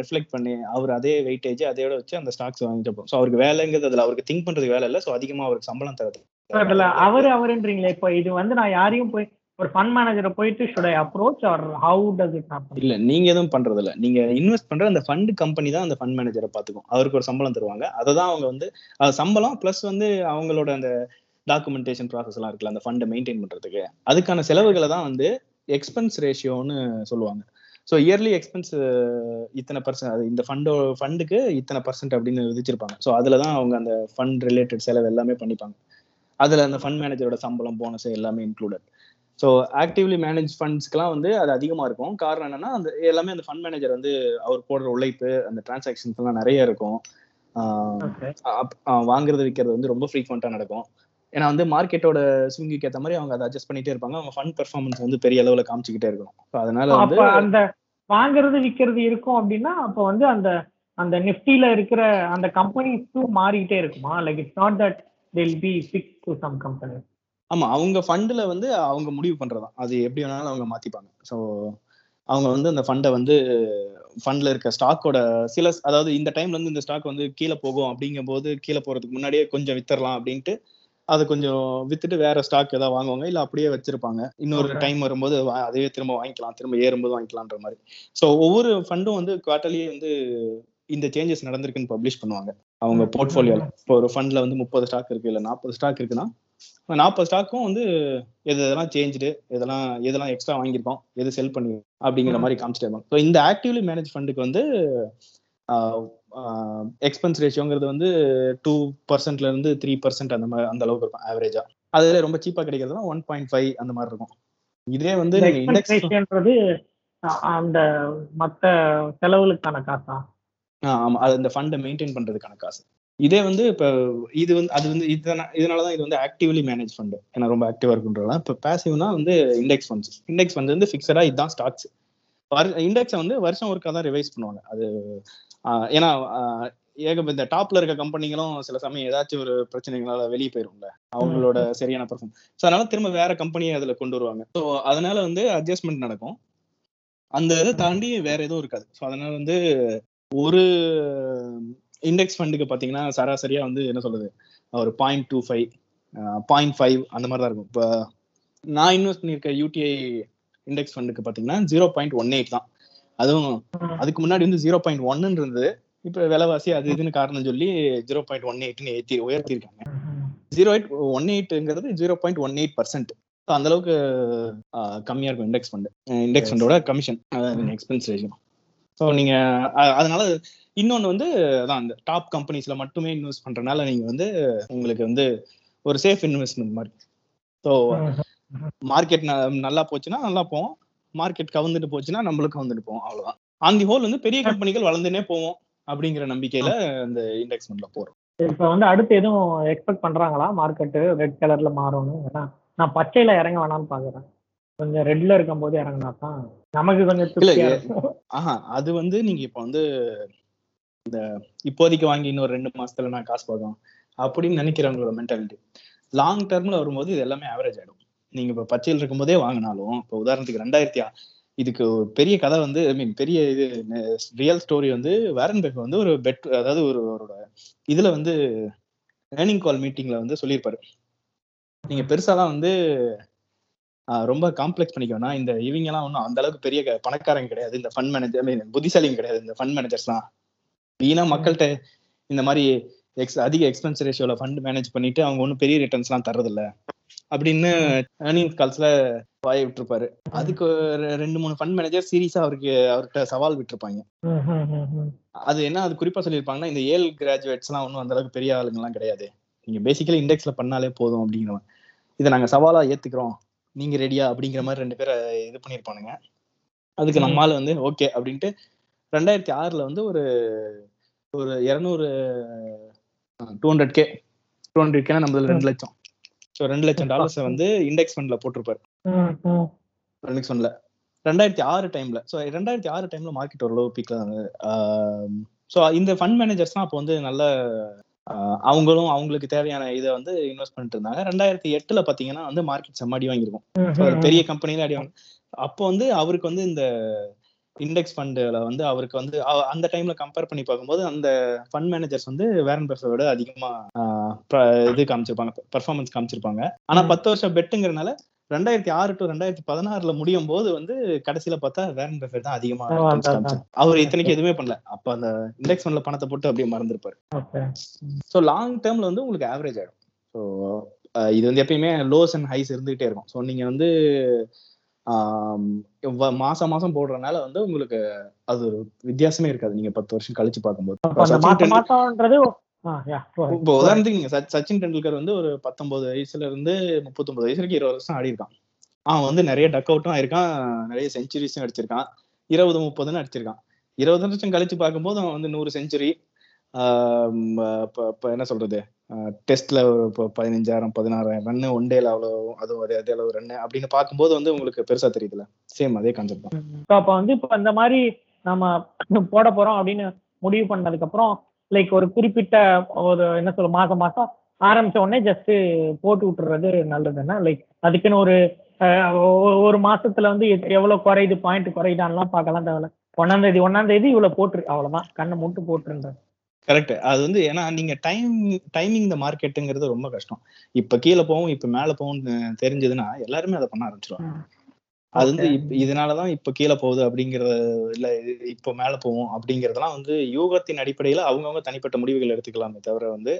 ரிஃப்ளெக்ட் பண்ணி அவர் அதே வெயிட்டேஜ் அதையோட வச்சு அந்த ஸ்டாக்ஸ் வாங்கிட்டு போகும். ஸோ அவருக்கு வேலைங்கிறது அதுல அவருக்கு திங்க் பண்றதுக்கு வேலை இல்லை. ஸோ அதிகமா அவருக்கு சம்பளம் தரது அவரு அவருன்றீங்களே. இப்போ இது வந்து நான் யாரையும் போய் ஒரு ஃபண்ட் மேனேஜரை போயிட்டு should I approach or how does it happen இல்ல நீங்க எதுவும் பண்றது இல்ல நீங்க இன்வெஸ்ட் பண்ற அந்த ஃபண்ட் கம்பெனி தான் அந்த ஃபண்ட் மேனேஜரை பாத்துக்கும். அவருக்கு ஒரு சம்பளம் தருவாங்க. அதை தான் அவங்க வந்து சம்பளம் பிளஸ் வந்து அவங்களோட அந்த டாக்குமெண்டேஷன் ப்ராசஸ் எல்லாம் இருக்குல்ல அந்த ஃபண்டை மெயின்டைன் பண்றதுக்கு. அதுக்கான செலவுகளை தான் வந்து எக்ஸ்பென்ஸ் ரேஷியோன்னு சொல்லுவாங்க. ஸோ இயர்லி எக்ஸ்பென்ஸ் இத்தனை பர்சன்ட் அது இந்த ஃபண்டோ ஃபண்டுக்கு இத்தனை பர்சன்ட் அப்படின்னு விதிச்சிருப்பாங்க. ஸோ அதில் தான் அவங்க அந்த ஃபண்ட் ரிலேட்டட் செலவு எல்லாமே பண்ணிப்பாங்க. அதில் அந்த ஃபண்ட் மேனேஜரோட சம்பளம் போனஸ் எல்லாமே இன்க்ளூடட் ஸோ ஆக்டிவ்லி மேனேஜ் ஃபண்ட்ஸ்க்குலாம் வந்து அது அதிகமாக இருக்கும். காரணம் என்னன்னா அந்த எல்லாமே அந்த ஃபண்ட் மேனேஜர் வந்து அவர் போடுற உழைப்பு அந்த டிரான்சாக்ஷன்ஸ் எல்லாம் நிறைய இருக்கும். வாங்குறது விற்கிறது வந்து ரொம்ப ஃப்ரீக்வெண்ட்டாக நடக்கும். ஏன்னா வந்து மார்க்கெட்டோட ஸ்விங்கிக்கு ஏற்ற மாதிரி அவங்க அதை அட்ஜஸ்ட் பண்ணிட்டே இருப்பாங்க. அவங்க ஃபண்ட் பெர்ஃபார்மன்ஸ் வந்து பெரிய அளவில் காமிச்சிக்கிட்டே இருக்கணும் ஸோ அதனால வந்து அந்த வாங்குறது விக்கிறது இருக்கும் அப்படின்னா அப்ப வந்து அந்த அந்த நிஃப்டில இருக்கிற அந்த கம்பெனிஸும் மாறிக்கிட்டே இருக்குமா? Like it's not that till be fix to some company ஆமா அவங்க ஃபண்டுல வந்து அவங்க முடிவு பண்றதாம் அது எப்படி வேணாலும் அவங்க மாத்திப்பாங்க. ஸோ அவங்க வந்து அந்த ஃபண்டை வந்து ஃபண்ட்ல இருக்க ஸ்டாக்கோட சில அதாவது இந்த டைம்ல வந்து இந்த ஸ்டாக் வந்து கீழே போகும் அப்படிங்கும் போது கீழே போறதுக்கு முன்னாடியே கொஞ்சம் வித்தரலாம் அப்படின்ட்டு அதை கொஞ்சம் வித்துட்டு வேற ஸ்டாக் ஏதாவது வாங்குவாங்க. இல்ல அப்படியே வச்சிருப்பாங்க. இன்னொரு. டைம் வரும்போது அதையே திரும்ப வாங்கிக்கலாம். திரும்ப ஏறும்போது வாங்கிக்கலாம்ன்ற மாதிரி. ஸோ ஒவ்வொரு ஃபண்டும் வந்து குவார்டர்லி வந்து இந்த சேஞ்சஸ் நடந்திருக்குன்னு பப்ளிஷ் பண்ணுவாங்க. அவங்க போர்ட்ஃபோலியோல. இப்போ ஒரு ஃபண்ட்ல வந்து முப்பது ஸ்டாக் இருக்கு இல்ல நாற்பது ஸ்டாக் இருக்குன்னா நாற்பது ஸ்டாக்கும் வந்து எது எதெல்லாம் சேஞ்சு எதெல்லாம் எதெல்லாம் எக்ஸ்ட்ரா வாங்கியிருக்கோம் எது செல் பண்ணி அப்படிங்கிற. மாதிரி காமிச்சிட்டே ஸோ இந்த ஆக்டிவ்லி மேனேஜ் ஃபண்டுக்கு வந்து எக்ஸ்பென்ஸ் ரேஷியோங்கிறது வந்து டூ பர்சன்ட்ல இருந்து த்ரீ பர்சன்ட் அந்த மாதிரி அந்த அளவுக்கு இருக்கும் ஆவரேஜா அதுல ரொம்ப சீப்பா கிடைக்கிறதுனா ஒன் பாயிண்ட் ஃபைவ் அந்த மாதிரி இருக்கும். இதே வந்து அந்த மத்த செலவுகளுக்கான காசா? ஆமா. அது அந்த ஃபண்டை மெயின்டைன் பண்றதுக்கான காசு. இதே வந்து இப்போ இது வந்து அது வந்து இதனா- இதனாலதான் இது வந்து ஆக்டிவ்லி மேனேஜ் ஃபண்ட் ஏன்னா ரொம்ப ஆக்டிவா இருக்குன்றதுலாம் இப்போ பேசிவ்னா வந்து இண்டெக்ஸ் ஃபண்ட்ஸ் இண்டெக்ஸ் ஃபண்ட் வந்து ஃபிக்ஸடா இதுதான் ஸ்டாக்ஸ் இண்டெக்ஸை வந்து வருஷம் ஒருக்கா தான் ரிவைஸ் பண்ணுவாங்க. அது ஏன்னா ஆஹ் ஏக இந்த டாப்ல இருக்க கம்பெனிகளும் சில சமயம் ஏதாச்சும் ஒரு பிரச்சனைகளால வெளியே போயிரும்ல. அவங்களோட சரியான பர்ஃபார்ம் ஸோ அதனால திரும்ப வேற கம்பெனியை அதுல கொண்டு வருவாங்க. ஸோ அதனால வந்து அட்ஜஸ்ட்மெண்ட் நடக்கும். அந்த இதை தாண்டி வேற எதுவும் இருக்காது. ஸோ அதனால வந்து ஒரு இண்டெக்ஸ் ஃபண்டுக்கு பார்த்தீங்கன்னா சராசரியா வந்து என்ன சொல்றது? ஒரு point two five point five அந்த மாதிரி தான் இருக்கும். இப்போ நான் இன்வெஸ்ட் பண்ணியிருக்க யூடிஐ இண்டெக்ஸ் ஃபண்டுக்கு பார்த்தீங்கன்னா ஜீரோ பாயிண்ட் ஒன் எயிட் தான். அதுவும். அதுக்கு முன்னாடி வந்து ஜீரோ பாயிண்ட் ஒன்னு இருந்தது இப்போ விலைவாசி அது இதுன்னு காரணம் சொல்லி ஜீரோ பாயிண்ட் ஒன் எயிட்னு ஏற்றி உயர்த்திருக்காங்க ம். Zero eight one எயிட்ங்கிறது zero point one eight percent அந்த அளவுக்கு கம்மியா இருக்கும் இண்டெக்ஸ் ஃபண்ட் இண்டெக்ஸ் ஃபண்டோட கமிஷன் எக்ஸ்பென்ஸ் ரேஷியோ ஸோ நீங்க அதனால இன்னொன்னு வந்து அதான் அந்த டாப் கம்பெனிஸ்ல மட்டுமே இன்வெஸ்ட் பண்றதுனால நீங்க வந்து உங்களுக்கு வந்து ஒரு சேஃப் இன்வெஸ்ட்மெண்ட் மாதிரி. ஸோ. மார்க்கெட் நல்லா போச்சுன்னா நல்லா போவோம். மார்க்கெட் கவுந்துட்டு போச்சுன்னா நம்மளுக்கு கவுந்துட்டு போவோம். அவ்வளவுதான். ஆன் தி ஹோல் வந்து பெரிய கம்பெனிகள் வளர்ந்துனே போவோம் அப்படிங்கிற நம்பிக்கையில இந்த இண்டெக்ஸ் ஃபண்ட்ல போறோம். இப்ப வந்து அடுத்து எதுவும் எக்ஸ்பெக்ட் பண்றாங்களா? மார்க்கெட் ரெட் கலர்ல மாறும்னு? நான் பச்சையில இறங்க வேணாம்னு பாக்குறேன். கொஞ்சம் ரெட்ல இருக்கும் போது இறங்கினா தான் நமக்கு கொஞ்சம் இருக்கும். ஆஹா அது வந்து நீங்க இப்போ வந்து இந்த இப்போதைக்கு வாங்கி இன்னொரு ரெண்டு மாசத்துல நான் காசு பார்க்கலாம் அப்படின்னு நினைக்கிறவங்களோட மென்டாலிட்டி லாங் டேர்ம்ல வரும்போது இது எல்லாமே ஆவரேஜ் ஆயிடும். நீங்க இப்ப பச்சையில் இருக்கும்போதே வாங்கினாலும் இப்போ உதாரணத்துக்கு ரெண்டாயிரத்தி இதுக்கு பெரிய கதை வந்து ஐ மீன் பெரிய இது ரியல் ஸ்டோரி வந்து வேரன் பெஃப் வந்து ஒரு பெட் அதாவது ஒரு அவரோட இதுல வந்து ஏர்னிங் கால் மீட்டிங்ல வந்து சொல்லியிருப்பாரு. நீங்க பெருசாலாம் வந்து ரொம்ப காம்ப்ளெக்ஸ் பண்ணிக்க வேணாம் இந்த இவங்க எல்லாம் ஒன்றும் அந்த அளவுக்கு பெரிய பணக்காரங்க கிடையாது. இந்த ஃபண்ட் மேனேஜர் மீன் புத்திசாலிங்க கிடையாது இந்த ஃபண்ட் மேனேஜர்ஸ்லாம் வீணா மக்கள்கிட்ட இந்த மாதிரி எக்ஸ் அதிக எக்ஸ்பென்ஸ் ரேஷியோல ஃபண்ட் மேனேஜ் பண்ணிட்டு அவங்க ஒன்றும் பெரிய ரிட்டர்ன்ஸ்லாம் தர்றதில்ல. அப்படின்னு ஏர்னிங்ஸ் கால்ஸ்ல வாய விட்டுருப்பாரு. அதுக்கு ஒரு ரெண்டு மூணு ஃபண்ட் மேனேஜர் சீரியஸா அவருக்கு அவர்கிட்ட சவால் விட்டுருப்பாங்க. அது என்ன அது குறிப்பா சொல்லியிருப்பாங்கன்னா இந்த ஏல் கிராஜுவேட்ஸ் எல்லாம் ஒன்றும் அந்த அளவுக்கு பெரிய ஆளுங்கலாம் கிடையாது. நீங்க பேசிக்கலி இண்டெக்ஸ்ல பண்ணாலே போதும் அப்படிங்கிற இதை நாங்க சவாலா ஏத்துக்கிறோம். நீங்க ரெடியா அப்படிங்கிற மாதிரி ரெண்டு பேரை இது பண்ணியிருப்பானுங்க. அதுக்கு நம்மால வந்து ஓகே அப்படின்ட்டு ரெண்டாயிரத்தி ஆறுல வந்து ஒரு ஒரு இரநூறு two hundred K two hundred கேனா நம்மள ரெண்டு லட்சம். ஸோ ரெண்டு லட்சம் டாலர்ஸை வந்து இண்டெக்ஸ் ஃபண்ட்ல போட்டிருப்பாரு. இண்டெக்ஸ் ஃபண்ட்ல ரெண்டாயிரத்தி ஆறு டைம்ல ஸோ ரெண்டாயிரத்தி ஆறு டைம்ல மார்க்கெட் ஓரளவு பீக்ல ஸோ இந்த ஃபண்ட் மேனேஜர்ஸ்லாம் அப்போ வந்து நல்ல அவங்களும் அவங்களுக்கு தேவையான இதை வந்து இன்வெஸ்ட் பண்ணிட்டு இருந்தாங்க. ரெண்டாயிரத்தி எட்டுல பாத்தீங்கன்னா வந்து மார்க்கெட் செம்ம அடி வாங்கியிருக்கும். பெரிய கம்பெனில அடி வாங்க அப்போ வந்து அவருக்கு வந்து இந்த இண்டெக்ஸ் ஃபண்டுல வந்து அவருக்கு வந்து அந்த டைம்ல கம்பேர் பண்ணி பார்க்கும்போது அந்த ஃபண்ட் மேனேஜர்ஸ் வந்து வேரன் பெஃபை விட அதிகமா இது காமிச்சிருப்பாங்க பெர்ஃபார்மன்ஸ் காமிச்சிருப்பாங்க. ஆனா. பத்து வருஷம் பெட்டுங்கிறனால ரெண்டாயிரத்தி ஆறு டு ரெண்டாயிரத்தி பதினாறுல முடியும் போது வந்து கடைசியில பார்த்தா வேரன் பெஃபெட் தான் அதிகமா அவர் இத்தனைக்கு எதுவுமே பண்ணல. அப்ப அந்த இண்டெக்ஸ் ஃபண்ட்ல பணத்தை போட்டு அப்படியே மறந்துருப்பாரு. ஸோ லாங் டேர்ம்ல வந்து உங்களுக்கு ஆவரேஜ் ஆயிடும். ஸோ இது வந்து எப்பயுமே லோஸ் அண்ட் ஹைஸ் இருந்துகிட்டே இருக்கும். ஸோ நீங்க வந்து மாசம் மாசம் போடுறதுனால வந்து உங்களுக்கு அது ஒரு வித்தியாசமே இருக்காது. நீங்க பத்து வருஷம் கழிச்சு பார்க்கும்போது. இப்போ உதாரணத்துக்கு சச்சின் டெண்டுல்கர் வந்து ஒரு பத்தொன்பது வயசுல இருந்து முப்பத்தொன்பது வயசு வரைக்கும் இருபது வருஷம் ஆடி இருக்கான். அவன் வந்து நிறைய டக் அவுட்டும் ஆயிருக்கான் நிறைய செஞ்சுரிஸும் அடிச்சிருக்கான். இருபது முப்பதுன்னு அடிச்சிருக்கான். இருபது வருஷம் கழிச்சு பார்க்கும்போது அவன் வந்து நூறு செஞ்சுரி இப்போ என்ன சொல்றது? டெஸ்ட்ல இப்போ பதினஞ்சாயிரம் பதினாறாயிரம் ரன்னு ஒன் டேல அவ்வளோ அதுவும் அதே அதே அளவு ரன்னு அப்படின்னு பார்க்கும்போது வந்து உங்களுக்கு பெருசா தெரியுதுல சேம் அதே கான்செப்ட் தான். அப்ப வந்து இப்ப இந்த மாதிரி நம்ம போட போறோம் அப்படின்னு முடிவு பண்ணதுக்கு அப்புறம் லைக் ஒரு குறிப்பிட்ட ஒரு என்ன சொல்ல மாசம் மாசம் ஆரம்பிச்ச உடனே ஜஸ்ட் போட்டு விட்டுறது நல்லதுன்னா லைக் அதுக்குன்னு ஒரு ஒரு மாசத்துல வந்து எவ்வளவு குறையுது பாயிண்ட் குறையுதான்லாம் பார்க்கலாம் தேவையில்ல ஒன்னாம் தேதி ஒன்னாம் தேதி இவ்வளவு போட்டுரு அவ்வளவுதான். கண்ணை மூட்டு போட்டுருன்றது கரெக்ட் அது வந்து ஏன்னா நீங்க டைம் டைமிங் த மார்க்கெட்டுங்கிறது ரொம்ப கஷ்டம். இப்ப கீழே போகும் இப்ப மேல போகும் தெரிஞ்சதுன்னா எல்லாருமே அதை பண்ண ஆரம்பிச்சிருவாங்க. அது வந்து இதனாலதான் இப்ப கீழே போகுது அப்படிங்கறத இல்ல இப்ப மேல போகும் அப்படிங்கறதெல்லாம் வந்து யூகத்தின் அடிப்படையில அவங்கவங்க தனிப்பட்ட முடிவுகள் எடுத்துக்கலாமே தவிர வந்து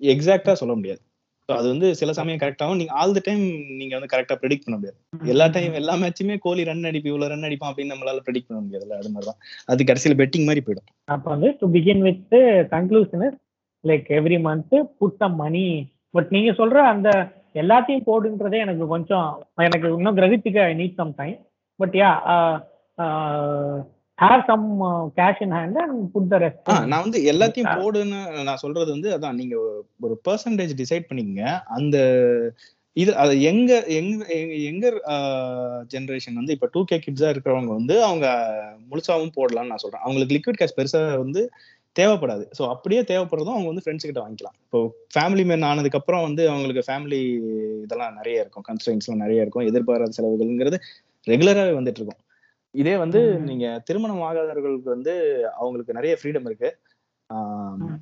எக்ஸாக்டா சொல்ல முடியாது. அது வந்து சில சமயம் கரெக்டாகவும் நீங்க ஆல் த டைம் நீங்க வந்து கரெக்டா ப்ரெடிக்ட் பண்ண முடியாது. எல்லா டைம் எல்லா மேட்சுமே கோலி ரன் அடிப்பு இவ்வளவு ரன் அடிப்பான் அப்படின்னு நம்மளால ப்ரெடிக்ட் பண்ண முடியாதுல்ல அது மாதிரிதான். அது கடைசியில பெட்டிங் மாதிரி போயிடும். அப்ப வந்து to begin with conclusion like every month put some money but நீங்க சொல்ற அந்த எல்லாத்தையும் போடுன்றதே எனக்கு கொஞ்சம் எனக்கு இன்னும் கிரகிச்சுக்க I need some time but yeah have some cash in hand and put the rest நான் வந்து எல்லாத்தையும் போடுன்னு நான் சொல்றது வந்து அதான் நீங்க ஒரு பெர்சன்டேஜ் டிசைட் பண்ணிக்கங்க. அந்த இது அது எங்க எங்க எங்கர் ஜெனரேஷன் வந்து இப்ப டூ கே கிட்ஸா இருக்கிறவங்க வந்து அவங்க முழுசாவும் போடலாம்னு நான் சொல்றேன். அவங்களுக்கு லிக்விட் கேஷ் பெருசா வந்து தேவைப்படாது. ஸோ அப்படியே தேவைப்படுறதும் அவங்க வந்து ஃப்ரெண்ட்ஸ் கிட்ட வாங்கிக்கலாம். இப்போ ஃபேமிலி மேன் ஆனதுக்கு அப்புறம் வந்து அவங்களுக்கு ஃபேமிலி இதெல்லாம் நிறைய இருக்கும். கன்ஸ்ட்ரெயின்ஸ்லாம் நிறைய இருக்கும். எதிர்பாராத செலவுகள்ங்கிறது ரெகுலராகவே வந்துட்டு இருக்கும். இதே வந்து. நீங்க திருமணம் ஆகாதவர்களுக்கு வந்து அவங்களுக்கு நிறைய ஃப்ரீடம் இருக்கு.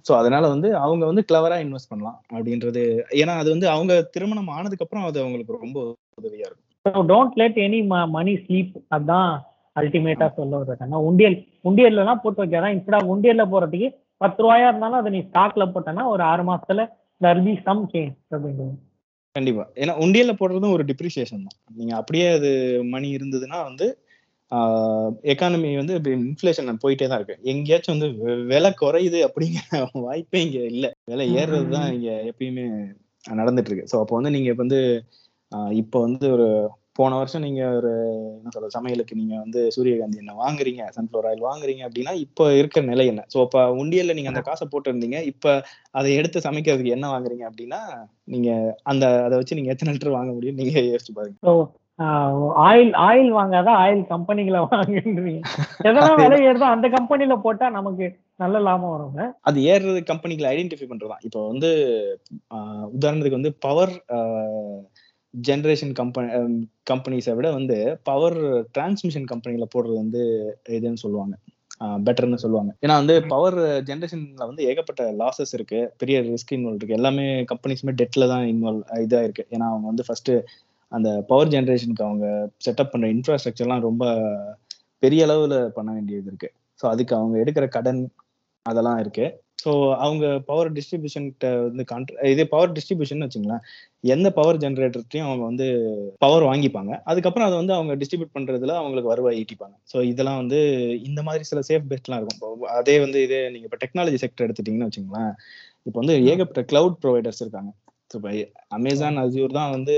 ஸோ அதனால வந்து அவங்க வந்து கிளவரா இன்வெஸ்ட் பண்ணலாம் அப்படின்றது. ஏன்னா அது வந்து அவங்க திருமணம் ஆனதுக்கு அப்புறம் அது அவங்களுக்கு ரொம்ப உதவியா இருக்கும். Don't let any money sleep அதான் அல்டிமேட்டா சொல்ல வர்றது உண்டியல் உண்டியல்லாம் போட்டு வைக்காதான் இன்ஸ்டா உண்டியல்ல போறதுக்கு பத்து ரூபாயா இருந்தாலும் அதை நீ ஸ்டாக்ல போட்டேன்னா ஒரு ஆறு மாசத்துல தர் பி சம் சேஞ்ச் அப்படின்றது. கண்டிப்பா. ஏன்னா உண்டியல்ல போடுறதும் ஒரு டிப்ரிசியேஷன் தான். நீங்க அப்படியே அது மணி இருந்ததுன்னா வந்து எக்கானமி வந்து இன்ஃபிளேஷன் போயிட்டே தான் இருக்கு. எங்கேயாச்சும் வந்து விலை குறையுது அப்படிங்கிற வாய்ப்பே இங்க இல்ல. விலை ஏறுறது தான் இங்க எப்பயுமே நடந்துட்டு இருக்கு. ஸோ அப்போ வந்து நீங்க வந்து இப்போ வந்து ஒரு போன வருஷம் நீங்க ஒரு என்ன சொல்ற சமையலுக்கு நீங்க வந்து சூரியகாந்தி எண்ணெய் வாங்குறீங்க சன்ஃபிளவர் ஆயில் வாங்குறீங்க அப்படின்னா இப்போ இருக்கிற நிலை என்ன? ஸோ அப்ப உண்டியல்ல நீங்க அந்த காசை போட்டிருந்தீங்க இப்ப அதை எடுத்து சமைக்கிறதுக்கு என்ன வாங்குறீங்க அப்படின்னா நீங்க அந்த அதை வச்சு நீங்க எத்தனை லிட்டர் வாங்க முடியும்? நீங்க யோசிச்சு பாருங்க. ஆயில் ஆயில் வாங்காத ஆயில் கம்பெனிகளை வாங்குன்றீங்க? எதெல்லாம் விலை ஏறுதோ அந்த கம்பெனில போட்டா நமக்கு நல்ல லாபம் வருங்க. அது ஏறுறது கம்பெனிகளை ஐடென்டிஃபை பண்றதுதான். இப்போ வந்து ஆஹ் உதாரணத்துக்கு வந்து பவர் ஜென்ரேஷன் கம்பெனி கம்பெனிஸை விட வந்து பவர் டிரான்ஸ்மிஷன் கம்பெனில போடுறது வந்து இதுன்னு சொல்லுவாங்க. பெட்டர்னு சொல்லுவாங்க. ஏன்னா வந்து பவர் ஜென்ரேஷன்ல வந்து ஏகப்பட்ட லாசஸ் இருக்கு. பெரிய ரிஸ்க் இன்வால்வ் இருக்கு. எல்லாமே கம்பெனிஸுமே டெட்ல தான் இன்வால்வ் இதா இருக்கு. ஏன்னா அவங்க வந்து ஃபர்ஸ்ட் அந்த பவர் ஜென்ரேஷனுக்கு அவங்க செட்டப் பண்ற இன்ஃப்ராஸ்ட்ரக்சர்லாம் ரொம்ப பெரிய அளவுல பண்ண வேண்டியது இருக்கு. ஸோ அதுக்கு அவங்க எடுக்கிற கடன் அதெல்லாம் இருக்கு. ஸோ அவங்க பவர் டிஸ்ட்ரிபியூஷன்கிட்ட வந்து கான்ட்ர இதே பவர் டிஸ்ட்ரிபியூஷன் வச்சுங்களேன். எந்த பவர் ஜென்ரேட்டர்ட்டையும் அவங்க வந்து பவர் வாங்கிப்பாங்க. அதுக்கப்புறம் அதை வந்து அவங்க டிஸ்ட்ரிபியூட் பண்றதுல அவங்களுக்கு வருவாய் ஈட்டிப்பாங்க. ஸோ இதெல்லாம் வந்து இந்த மாதிரி சில சேஃப் பெஸ்ட்லாம் இருக்கும். அதே வந்து இதே நீங்க இப்போ டெக்னாலஜி செக்டர் எடுத்துட்டீங்கன்னு வச்சுங்களேன். இப்போ வந்து ஏகப்பட்ட கிளவுட் ப்ரொவைடர்ஸ் இருக்காங்க. ஸோ இப்போ அமேசான் அசியூர் தான் வந்து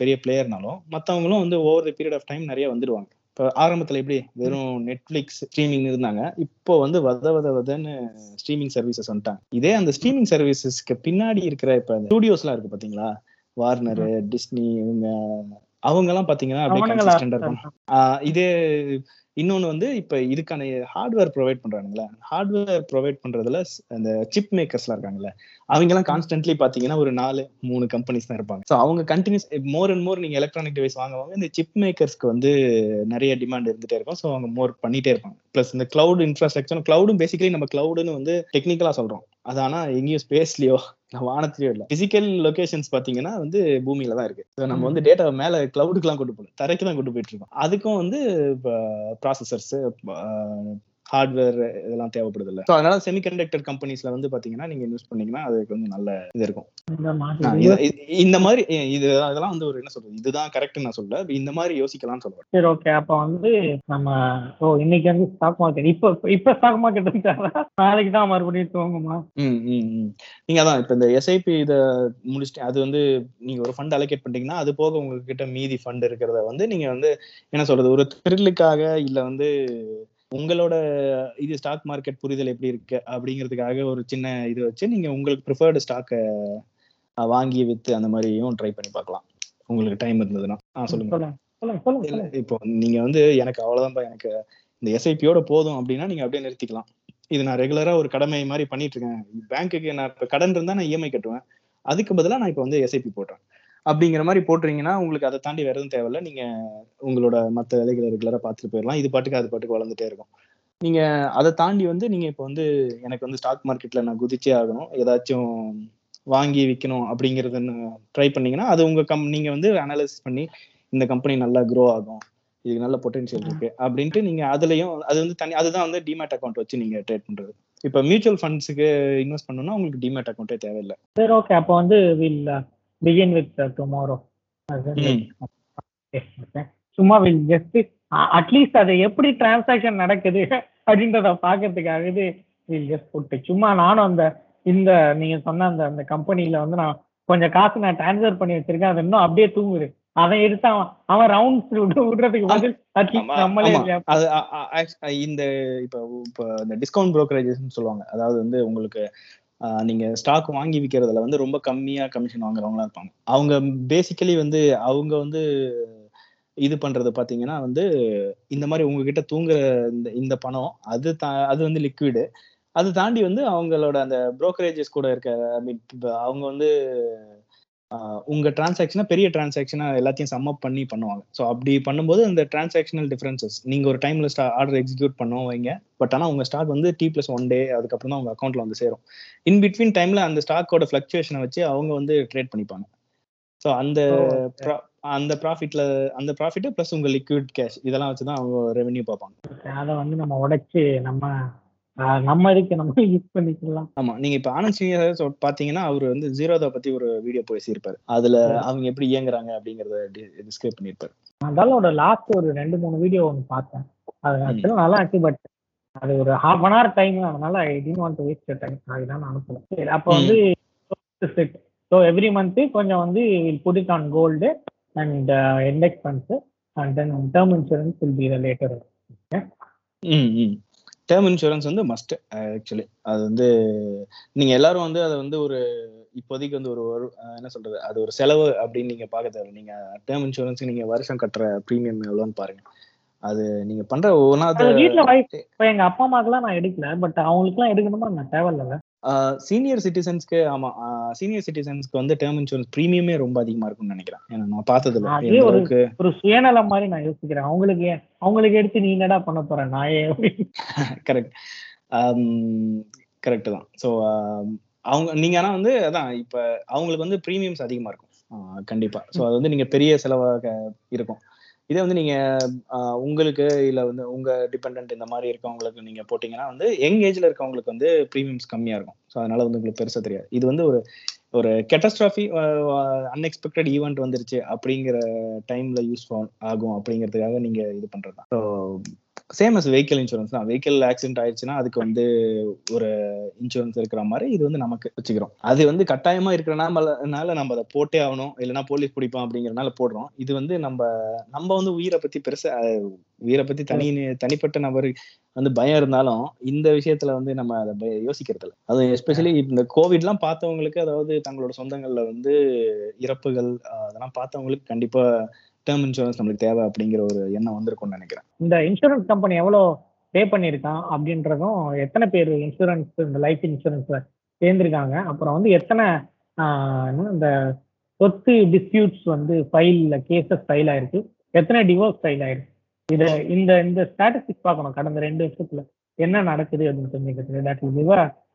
பெரிய பிளேயர்னாலும் மற்றவங்களும் வந்து over the period of time நிறைய வந்துடுவாங்க இப்போ ஆரம்பத்துல எப்படி வெறும் நெட்ஃபிளிக்ஸ் ஸ்ட்ரீமிங் இருந்தாங்க இப்போ வந்து வத வத வதன்னு ஸ்ட்ரீமிங் சர்வீசஸ் வந்துட்டாங்க. இதே அந்த ஸ்ட்ரீமிங் சர்வீசஸ்க்கு பின்னாடி இருக்கிற இப்ப ஸ்டூடியோஸ்லாம் இருக்கு பாத்தீங்களா? வார்னர் டிஸ்னி இவங்க அவங்க எல்லாம் பாத்தீங்கன்னா அப்படியே இதே இன்னொன்னு வந்து இப்ப இதுக்கான ஹார்ட்வேர் ப்ரொவைட் பண்றானுங்களா. ஹார்ட்வேர் ப்ரொவைட் பண்றதுல ஸ்- அந்த சிப் மேக்கர்ஸ்லாம் இருக்காங்கல்ல அவங்க எல்லாம் கான்ஸ்டன்ட்லி பாத்தீங்கன்னா ஒரு நாலு மூணு கம்பெனிஸ் தான் இருப்பாங்க. ஸோ அவங்க கண்டினியூஸ் மோர் அண்ட் மோர் நீங்க எலக்ட்ரானிக் டிவைஸ் வாங்குவாங்க இந்த சிப் மேக்கர்ஸ்க்கு வந்து நிறைய டிமாண்ட் இருந்துட்டே இருக்கும். ஸோ அவங்க மோர் பண்ணிட்டே இருப்பாங்க. ப்ளஸ் இந்த கிளவுட் இன்ஃப்ராஸ்ட்ரக்சர் கிளவுடும் பேசிக்கலி நம்ம கிளவுடுன்னு வந்து டெக்னிக்கலா சொல்றோம். அது ஆனா எங்கேயும் ஸ்பேஸ்லயோ வானத்திலயோ இல்ல. பிசிக்கல் லொகேஷன்ஸ் பாத்தீங்கன்னா வந்து பூமியில தான் இருக்கு. So நம்ம வந்து டேட்டா மேல கிளவுடுக்குலாம் கொண்டு போகல தரைக்கு தான் கொண்டு போயிட்டு இருக்கோம். அதுக்கும் வந்து Praça Cerceia, ah, ஹார்ட்வேர் இதெல்லாம் தேவைப்படுது இல்ல ஸோ அதனால செமிகண்டக்டர் கம்பெனிஸ்ல வந்து பாத்தீங்கன்னா நீங்க இன்வெஸ்ட் பண்ணீங்கன்னா அதுக்கு வந்து நல்ல இது இருக்கும். இந்த மாதிரி இது- அதெல்லாம் வந்து ஒரு என்ன சொல்றது? இதுதான் கரெக்ட் நான் சொல்ல இந்த மாதிரி யோசிக்கலாம்னு சொல்றேன் சரி ஓகே அப்ப வந்து நம்ம ஓ இன்னைக்கு வந்து ஸ்டாக் மார்க்கெட் இப்ப இப்ப ஸ்டாக் மார்க்கெட் நாளைக்கு தான் மறுபடியும் தூங்குமா. நீங்க அதான் இப்ப இந்த எஸ்ஐபி இத முடிச்சுட்டு அது வந்து நீங்க ஒரு ஃபண்ட் அலோகேட் பண்ணிட்டீங்கன்னா அது போக உங்ககிட்ட மீதி ஃபண்ட் இருக்கிறத வந்து நீங்க வந்து என்ன சொல்றது? ஒரு த்ரில்லுக்காக இல்ல வந்து உங்களோட இது ஸ்டாக் மார்க்கெட் புரிதல் எப்படி இருக்கு? அப்படிங்கிறதுக்காக ஒரு சின்ன இது வச்சு நீங்க உங்களுக்கு ப்ரிஃபர்டு ஸ்டாக்கை வாங்கி வித்து அந்த மாதிரியும் ட்ரை பண்ணி பார்க்கலாம். உங்களுக்கு டைம் இருந்ததுன்னா. ஆ சொல்லுங்க. இல்ல. இப்போ நீங்க வந்து எனக்கு அவ்வளவுதான்ப்பா எனக்கு இந்த எஸ்ஐபியோட போதும் அப்படின்னா நீங்க அப்படியே நிறுத்திக்கலாம். இது நான் ரெகுலரா ஒரு கடமை மாதிரி பண்ணிட்டு இருக்கேன். பேங்க்குக்கு நான் இப்ப கடன் இருந்தா நான் இஎம்ஐ கட்டுவேன். அதுக்கு பதிலா நான் இப்போ வந்து எஸ்ஐபி போடுறேன். அப்படிங்கிற மாதிரி போட்டுறீங்கன்னா உங்களுக்கு அதை தாண்டி வேற எதுவும் தேவையில்ல. நீங்க உங்களோட மற்ற வேலைகளை ரெகுலரா பார்த்துட்டு போயிடலாம் இது பாட்டுக்கு அது பாட்டுக்கு வளர்ந்துட்டே இருக்கும். நீங்க அதை தாண்டி வந்து நீங்க இப்போ வந்து எனக்கு வந்து ஸ்டாக் மார்க்கெட்ல நான் குதிச்சே ஆகணும். ஏதாச்சும் வாங்கி விற்கணும் அப்படிங்கறதுன்னு ட்ரை பண்ணீங்கன்னா அது உங்க கம் நீங்க வந்து அனாலிசிஸ் பண்ணி இந்த கம்பெனி நல்லா க்ரோ ஆகும். இதுக்கு நல்ல பொட்டன்ஷியல் இருக்கு. அப்படின்ட்டு நீங்க அதுலயும் அது வந்து தனி அதுதான் வந்து டிமேட் அக்கௌண்ட் வச்சு நீங்க ட்ரேட் பண்றது. இப்போ மியூச்சுவல் ஃபண்ட்ஸுக்கு இன்வெஸ்ட் பண்ணணும்னா உங்களுக்கு டிமேட் அக்கௌண்ட்டே தேவையில்லை. சரி ஓகே அப்போ வந்து வில் பிகின் வித் டுமாரோ ம். சும்மா வில் ஜஸ்ட் அட்லீஸ்ட் அது எப்படி டிரான்சாக்ஷன் நடக்குது அப்படின்றத பாக்குறதுக்காக இது வில் ஜஸ்ட் போட்டு சும்மா நானும் அந்த இந்த நீங்க சொன்ன அந்த அந்த கம்பெனில வந்து நான் கொஞ்சம் காசு நான் டிரான்ஸ்ஃபர் பண்ணி வச்சிருக்கேன். அது இன்னும் அப்படியே தூங்குது. அதை எடுத்து அவன் அவன் ரவுண்ட்ஸ் விடுறதுக்கு பதில் அட்லீஸ்ட் இந்த இப்போ இப்போ இந்த டிஸ்கவுண்ட் ப்ரோக்கரேஜஸ் சொல்லுவாங்க. அதாவது வந்து உங்களுக்கு நீங்க ஸ்டாக் வாங்கி விற்கிறதுல வந்து ரொம்ப கம்மியா கமிஷன் வாங்குறவங்களா இருப்பாங்க. அவங்க பேசிக்கலி வந்து அவங்க வந்து இது பண்றது பாத்தீங்கன்னா வந்து இந்த மாதிரி உங்ககிட்ட தூங்குற இந்த இந்த பணம் அது அது வந்து லிக்விடு அது தாண்டி வந்து அவங்களோட அந்த ப்ரோக்கரேஜஸ் கூட இருக்க ஐ மீன் அவங்க வந்து உங்க டிரான்சாக்ஷனை பெரிய டிரான்சாக்ஷனா எல்லாத்தையும் சம் அப் பண்ணி பண்ணுவாங்க. ஸோ அப்படி பண்ணும்போது அந்த டிரான்சாக்ஷனல் டிஃபரன்சஸ் நீங்க ஒரு டைம்ல ஸ்டா ஆர்டர் எக்ஸிக்யூட் பண்ணோம் வைங்க. பட் ஆனா உங்க ஸ்டாக் வந்து டி பிளஸ் ஒன் டே அதுக்கப்புறம் தான் உங்க அக்கௌண்ட்ல வந்து சேரும். இன் பிட்வீன் டைம்ல அந்த ஸ்டாக்கோட ஃபிளக்சுவேஷனை வச்சு அவங்க வந்து ட்ரேட் பண்ணிப்பாங்க. ஸோ அந்த அந்த ப்ராஃபிட்ல அந்த ப்ராஃபிட் ப்ளஸ் உங்க லிக்விட் கேஷ் இதெல்லாம் வச்சு தான் அவங்க ரெவென்யூ பார்ப்பாங்க. அதை வந்து நம்ம உடைச்சு நம்ம நம்ம இதுக்கு நம்ம யூஸ் பண்ணிக்கலாம். ஆமா நீங்க இப்ப ஆனந்த் ஸ்ரீனிவாஸ் சொ- பாத்தீங்கன்னா அவர் வந்து ஜீரோதா பத்தி ஒரு வீடியோ பேசியிருப்பாரு. அதுல அவங்க எப்படி இயங்குறாங்க அப்படிங்கறத டிஸ்கிரைப் பண்ணியிருப்பாரு. அதோட லாஸ்ட் ஒரு ரெண்டு மூணு வீடியோ ஒன்று பார்த்தேன். அது நல்லா இருந்துச்சு பட் அது ஒரு ஹாஃப் அன் ஹவர் டைம் அதனால I didn't want to waste time அதுதான் நான் அனுப்பல. சரி அப்போ வந்து செட் ஸோ எவ்ரி மந்த் கொஞ்சம் வந்து will put it on gold and index funds and then term insurance will be related ம். டேர்ம் இன்சூரன்ஸ் வந்து மஸ்ட் ஆக்சுவலி அது வந்து நீங்க எல்லாரும் வந்து அதை வந்து ஒரு இப்போதைக்கு வந்து ஒரு என்ன சொல்றது அது ஒரு செலவு அப்படின்னு நீங்க பார்க்க தேவை நீங்க டேர்ம் இன்சூரன்ஸ் நீங்க வருஷம் கட்டுற ப்ரீமியம் எவ்வளோன்னு பாருங்க. அது நீங்க பண்ற ஒன்னாவது வீட்டில் வைஃப் இப்போ எங்கள் அப்பா அம்மாக்கெல்லாம் நான் எடுக்கல பட் அவங்களுக்குலாம் எடுக்கணுமா? நான் தேவையில்ல. சீனியர் சிட்டிசன்ஸ்க்கு ஆமா சீனியர் சிட்டிசன்ஸ்க்கு வந்து டேர்ம் இன்சூரன்ஸ் ப்ரீமியமே ரொம்ப அதிகமா இருக்கும்னு நினைக்கிறேன். ஏன்னா நான் பார்த்ததுல ஒரு- சுயநலம் மாதிரி நான் யோசிக்கிறேன். அவங்களுக்கு ஏன் அவங்களுக்கு எடுத்து நீ என்னடா பண்ண போற அப்படின்னு. கரெக்ட் கரெக்ட் தான். ஸோ அவங்க நீங்க ஆனா வந்து அதான் இப்ப அவங்களுக்கு வந்து ப்ரீமியம்ஸ் அதிகமா இருக்கும். கண்டிப்பா. ஸோ அது வந்து நீங்க பெரிய செலவாக இருக்கும். இதே வந்து நீங்க உங்களுக்கு இல்ல வந்து உங்க டிபெண்ட் இந்த மாதிரி இருக்கவங்களுக்கு நீங்க போட்டீங்கன்னா வந்து யங் ஏஜ்ல இருக்கவங்களுக்கு வந்து ப்ரீமியம்ஸ் கம்மியா இருக்கும். ஸோ அதனால வந்து உங்களுக்கு பெருசா தெரியாது. இது வந்து ஒரு ஒரு கெட்டஸ்ட்ராஃபி அன்எக்ஸ்பெக்டட் ஈவெண்ட் வந்துருச்சு அப்படிங்கிற டைம்ல யூஸ் ஆகும் அப்படிங்கிறதுக்காக நீங்க இது பண்றது so same as vehicle insurance தான். வெஹிக்கல் ஆக்சிடென்ட் ஆயிடுச்சுன்னா அதுக்கு வந்து ஒரு இன்சூரன்ஸ் இருக்கிற மாதிரி இது வந்து நமக்கு வச்சுக்கிறோம். அது வந்து கட்டாயமா இருக்கிறனால நம்ம அதை போட்டே ஆகணும். இல்லைன்னா போலீஸ் பிடிப்போம் அப்படிங்கறனால போடுறோம். இது வந்து நம்ம நம்ம வந்து உயிரை பத்தி பெருசா உயிரை பத்தி தனி தனிப்பட்ட நபர் வந்து பயம் இருந்தாலும் இந்த விஷயத்துல வந்து நம்ம அதை பய- யோசிக்கிறது இல்லை. அது எஸ்பெஷலி இந்த கோவிட்லாம் பார்த்தவங்களுக்கு அதாவது தங்களோட சொந்தங்கள்ல வந்து இறப்புகள் அஹ், அதெல்லாம் பார்த்தவங்களுக்கு கண்டிப்பா டேர்ம் இன்சூரன்ஸ் நம்மளுக்கு தேவை அப்படிங்கிற ஒரு எண்ணம் வந்திருக்கும்னு நினைக்கிறேன். இந்த இன்சூரன்ஸ் கம்பெனி எவ்வளோ பே பண்ணியிருக்கான் அப்படின்றதும் எத்தனை பேர் இன்சூரன்ஸ் இந்த லைஃப் இன்சூரன்ஸ்ல சேர்ந்திருக்காங்க. அப்புறம் வந்து எத்தனை இந்த சொத்து டிஸ்பியூட்ஸ் வந்து ஃபைல்ல கேசஸ் ஃபைல் ஆயிருக்கு. எத்தனை டிவோர்ஸ் ஃபைல் ஆயிருக்கு. இதை இந்த இந்த ஸ்டாட்டிஸ்டிக் பார்க்கணும். கடந்த ரெண்டு வருஷத்துல என்ன நடக்குது அப்படின்னு தெரிஞ்சுக்கிறது தட் வில்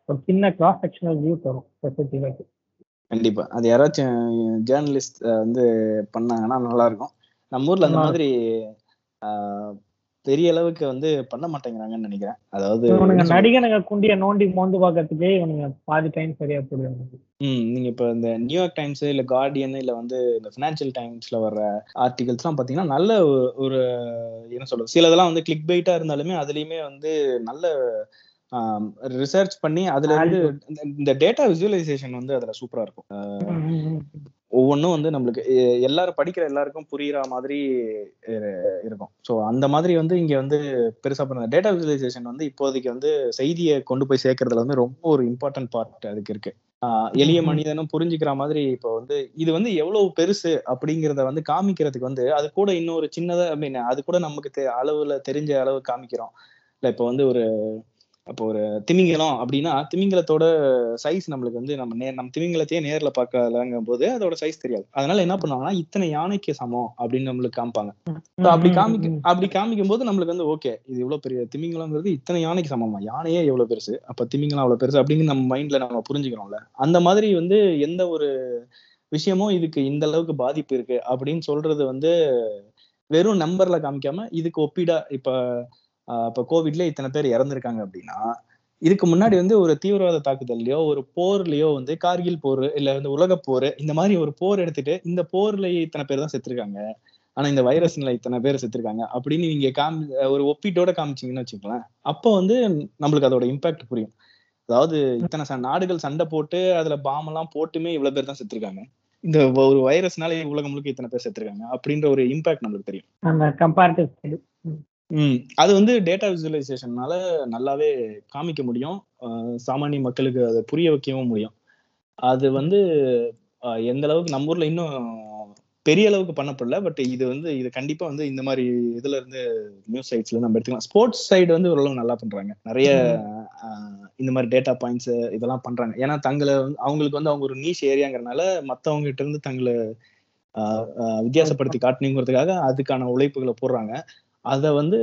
ஒரு சின்ன கிராஸ் செக்ஷனல் வியூ தரும். சொசைட்டி கண்டிப்பா. அது யாராச்சும் ஜேர்னலிஸ்ட் வந்து பண்ணாங்கன்னா நல்லா இருக்கும் நம்ம ஊர்ல அந்த மாதிரி பெரிய அளவுக்கு வந்து பண்ண மாட்டேங்கிறாங்கன்னு நினைக்கிறேன். அதாவது? நடிகனுங்க குண்டிய நோண்டி மோந்து பார்க்கறதுக்கே இவனுங்க பாதி டைம் சரியா போடுவாங்க. ம் நீங்க இப்ப இந்த நியூயார்க் டைம்ஸ் இல்ல கார்டியன் இல்ல வந்து இந்த ஃபினான்ஷியல் டைம்ஸ்ல வர்ற ஆர்டிகல்ஸ் எல்லாம் பாத்தீங்கன்னா நல்ல ஒரு- ஒரு என்ன சொல்றது? சிலதெல்லாம் வந்து கிளிக் பைட்டா இருந்தாலுமே அதுலயுமே வந்து நல்ல ரிசர்ச் பண்ணி அதுல வந்து இந்த- டேட்டா விசுவலைசேஷன் வந்து அதுல சூப்பரா இருக்கும். ஒவ்வொன்றும் வந்து நம்மளுக்கு எல்லாரும் படிக்கிற எல்லாருக்கும் புரியுற மாதிரி இரு- இருக்கும். ஸோ அந்த மாதிரி வந்து இங்க வந்து பெருசா பண்ண டேட்டா விசுவலைசேஷன் வந்து இப்போதைக்கு வந்து செய்தியை கொண்டு போய் சேர்க்கறதுல வந்து ரொம்ப ஒரு இம்பார்ட்டன்ட் பார்ட் அதுக்கு இருக்கு. எளிய. மனிதனும் புரிஞ்சுக்கிற மாதிரி இப்போ வந்து இது வந்து எவ்வளவு பெருசு அப்படிங்கிறத வந்து காமிக்கிறதுக்கு வந்து அது கூட இன்னொரு சின்னதா ஐ மீன் அது கூட நமக்கு அளவுல தெரிஞ்ச அளவு காமிக்கிறோம். இல்ல இப்போ வந்து ஒரு அப்போ ஒரு திமிங்கலம் அப்படின்னா திமிங்கலத்தோட சைஸ் நம்மளுக்கு வந்து நம்ம நே நம்ம திமிங்கலத்தையே நேர்ல பார்க்கலங்கும் போது அதோட சைஸ் தெரியாது. அதனால என்ன பண்ணுவாங்கன்னா இத்தனை யானைக்கு சமம் அப்படின்னு நம்மளுக்கு காமிப்பாங்க. அப்படி காமிக்க அப்படி காமிக்கும் போது நம்மளுக்கு வந்து ஓகே இது இவ்வளவு பெரிய திமிங்கலங்கிறது இத்தனை யானைக்கு சமமா? யானையே எவ்வளவு பெருசு? அப்ப திமிங்கலம் அவ்வளவு பெருசு அப்படின்னு நம்ம மைண்ட்ல நம்ம புரிஞ்சுக்கிறோம்ல. அந்த மாதிரி வந்து எந்த ஒரு விஷயமும் இதுக்கு இந்த அளவுக்கு பாதிப்பு இருக்கு அப்படின்னு சொல்றது வந்து வெறும் நம்பர்ல காமிக்காம இதுக்கு ஒப்பீடா இப்ப இப்ப கோவிட்ல இத்தனை பேர் இறந்திருக்காங்க அப்படின்னா இதுக்கு முன்னாடி வந்து ஒரு தீவிரவாத தாக்குதல்லையோ ஒரு போர்லயோ வந்து கார்கில் போர் இல்ல வந்து உலக போர் இந்த மாதிரி ஒரு போர் எடுத்துட்டு இந்த போர்ல இத்தனை பேர் தான் செத்துருக்காங்க. ஆனா இந்த வைரஸ்ல இத்தனை பேர் செத்துருக்காங்க அப்படின்னு நீங்க காமி ஒரு ஒப்பீட்டோட காமிச்சீங்கன்னு வச்சுக்கலாம் அப்போ வந்து நம்மளுக்கு அதோட இம்பாக்ட் புரியும். அதாவது இத்தனை நாடுகள் சண்டை போட்டு அதுல பாம் எல்லாம் போட்டுமே இவ்வளவு பேர் தான் செத்துருக்காங்க. இந்த ஒரு வைரஸ்னால உலகம் முழுக்க இத்தனை பேர் செத்துருக்காங்க அப்படின்ற ஒரு இம்பாக்ட் நம்மளுக்கு தெரியும். அது வந்து டேட்டா விசுவலைசேஷன்னால நல்லாவே காமிக்க முடியும். சாமானிய மக்களுக்கு அதை புரிய வைக்கவும் முடியும். அது வந்து எந்த அளவுக்கு நம்ம ஊர்ல இன்னும் பெரிய அளவுக்கு பண்ணப்படல பட் இது வந்து இது கண்டிப்பா வந்து இந்த மாதிரி இதுல இருந்து நியூஸ் சைட்ஸ்ல நம்ம எடுத்துக்கலாம். ஸ்போர்ட்ஸ் சைடு வந்து ஓரளவு நல்லா பண்றாங்க. நிறைய இந்த மாதிரி டேட்டா பாயிண்ட்ஸ் இதெல்லாம் பண்றாங்க. ஏன்னா தங்களை வந்து- அவங்களுக்கு வந்து அவங்க ஒரு நீஷ் ஏரியாங்கிறனால மத்தவங்க கிட்ட இருந்து தங்களை வித்தியாசப்படுத்தி காட்டணுங்கிறதுக்காக அதுக்கான உழைப்புகளை போடுறாங்க. அதை வந்து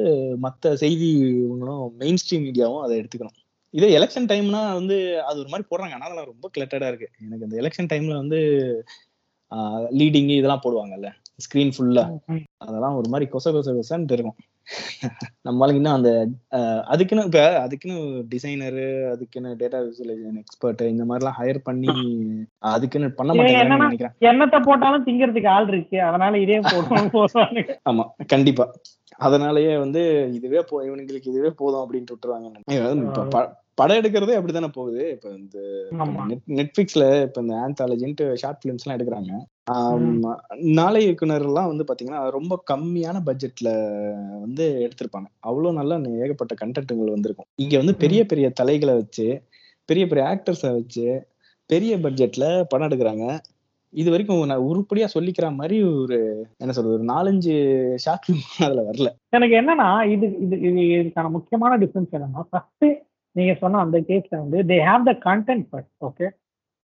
மத்த செய்தி இவங்களும் மெயின் ஸ்ட்ரீம் மீடியாவும் அதை எடுத்துக்கணும். இதே எலெக்ஷன் டைம்னா வந்து அது ஒரு மாதிரி போடுறாங்க. ஆனா அதெல்லாம் ரொம்ப கிளட்டடா இருக்கு. எனக்கு இந்த எலெக்ஷன் டைம்ல வந்து லீடிங் இதெல்லாம் போடுவாங்கல்ல ஸ்கிரீன் ஃபுல்லா அதெல்லாம் ஒரு மாதிரி கொச கொச கொசன்ட்டு இருக்கும். நம்மளுக்கு இன்னும் அந்த அதுக்குன்னு இப்ப அதுக்குன்னு டிசைனரு அதுக்குன்னு டேட்டா விசுவலைசேஷன் எக்ஸ்பர்ட் இந்த மாதிரிலாம் ஹையர் பண்ணி அதுக்குன்னு பண்ண என்னன்னா- நினைக்கிறேன். என்னத்தை போட்டாலும் திங்கிறதுக்கு ஆள் இருக்கு. அதனால இதே போடுவோம் ஆமா கண்டிப்பா. அதனாலயே வந்து இதுவே போ இவனுங்களுக்கு இதுவே போதும் அப்படின்ட்டு விட்டுருவாங்க. படம் எடுக்கிறதே அப்படித்தானே போகுது? இப்ப இந்த நெட்ஃபிளிக்ஸ்ல இப்ப இந்த ஆந்தாலஜின்ட்டு ஷார்ட் பிலிம்ஸ் எல்லாம் எடுக்கிறாங்க நாளை இயக்குனர் எல்லாம் வந்து பாத்தீங்கன்னா ரொம்ப கம்மியான பட்ஜெட்ல வந்து எடுத்திருப்பாங்க. அவ்வளவு நல்ல ஏகப்பட்ட கண்டென்ட்டுகள் வந்திருக்கும். இங்க வந்து பெரிய பெரிய தலைகளை வச்சு பெரிய பெரிய ஆக்டர்ஸை வச்சு பெரிய பட்ஜெட்ல படம் எடுக்கிறாங்க. இது வரைக்கும் நான் உருப்படியா சொல்லிக்கிற மாதிரி ஒரு என்ன சொல்றது ஒரு நாலஞ்சு ஷார்ட் அதுல வரல. எனக்கு என்னன்னா இது இது இது இதுக்கான முக்கியமான டிஃபரன்ஸ் என்னன்னா ஃபர்ஸ்ட் நீங்க சொன்ன அந்த கேஸ்ல வந்து they have the content first okay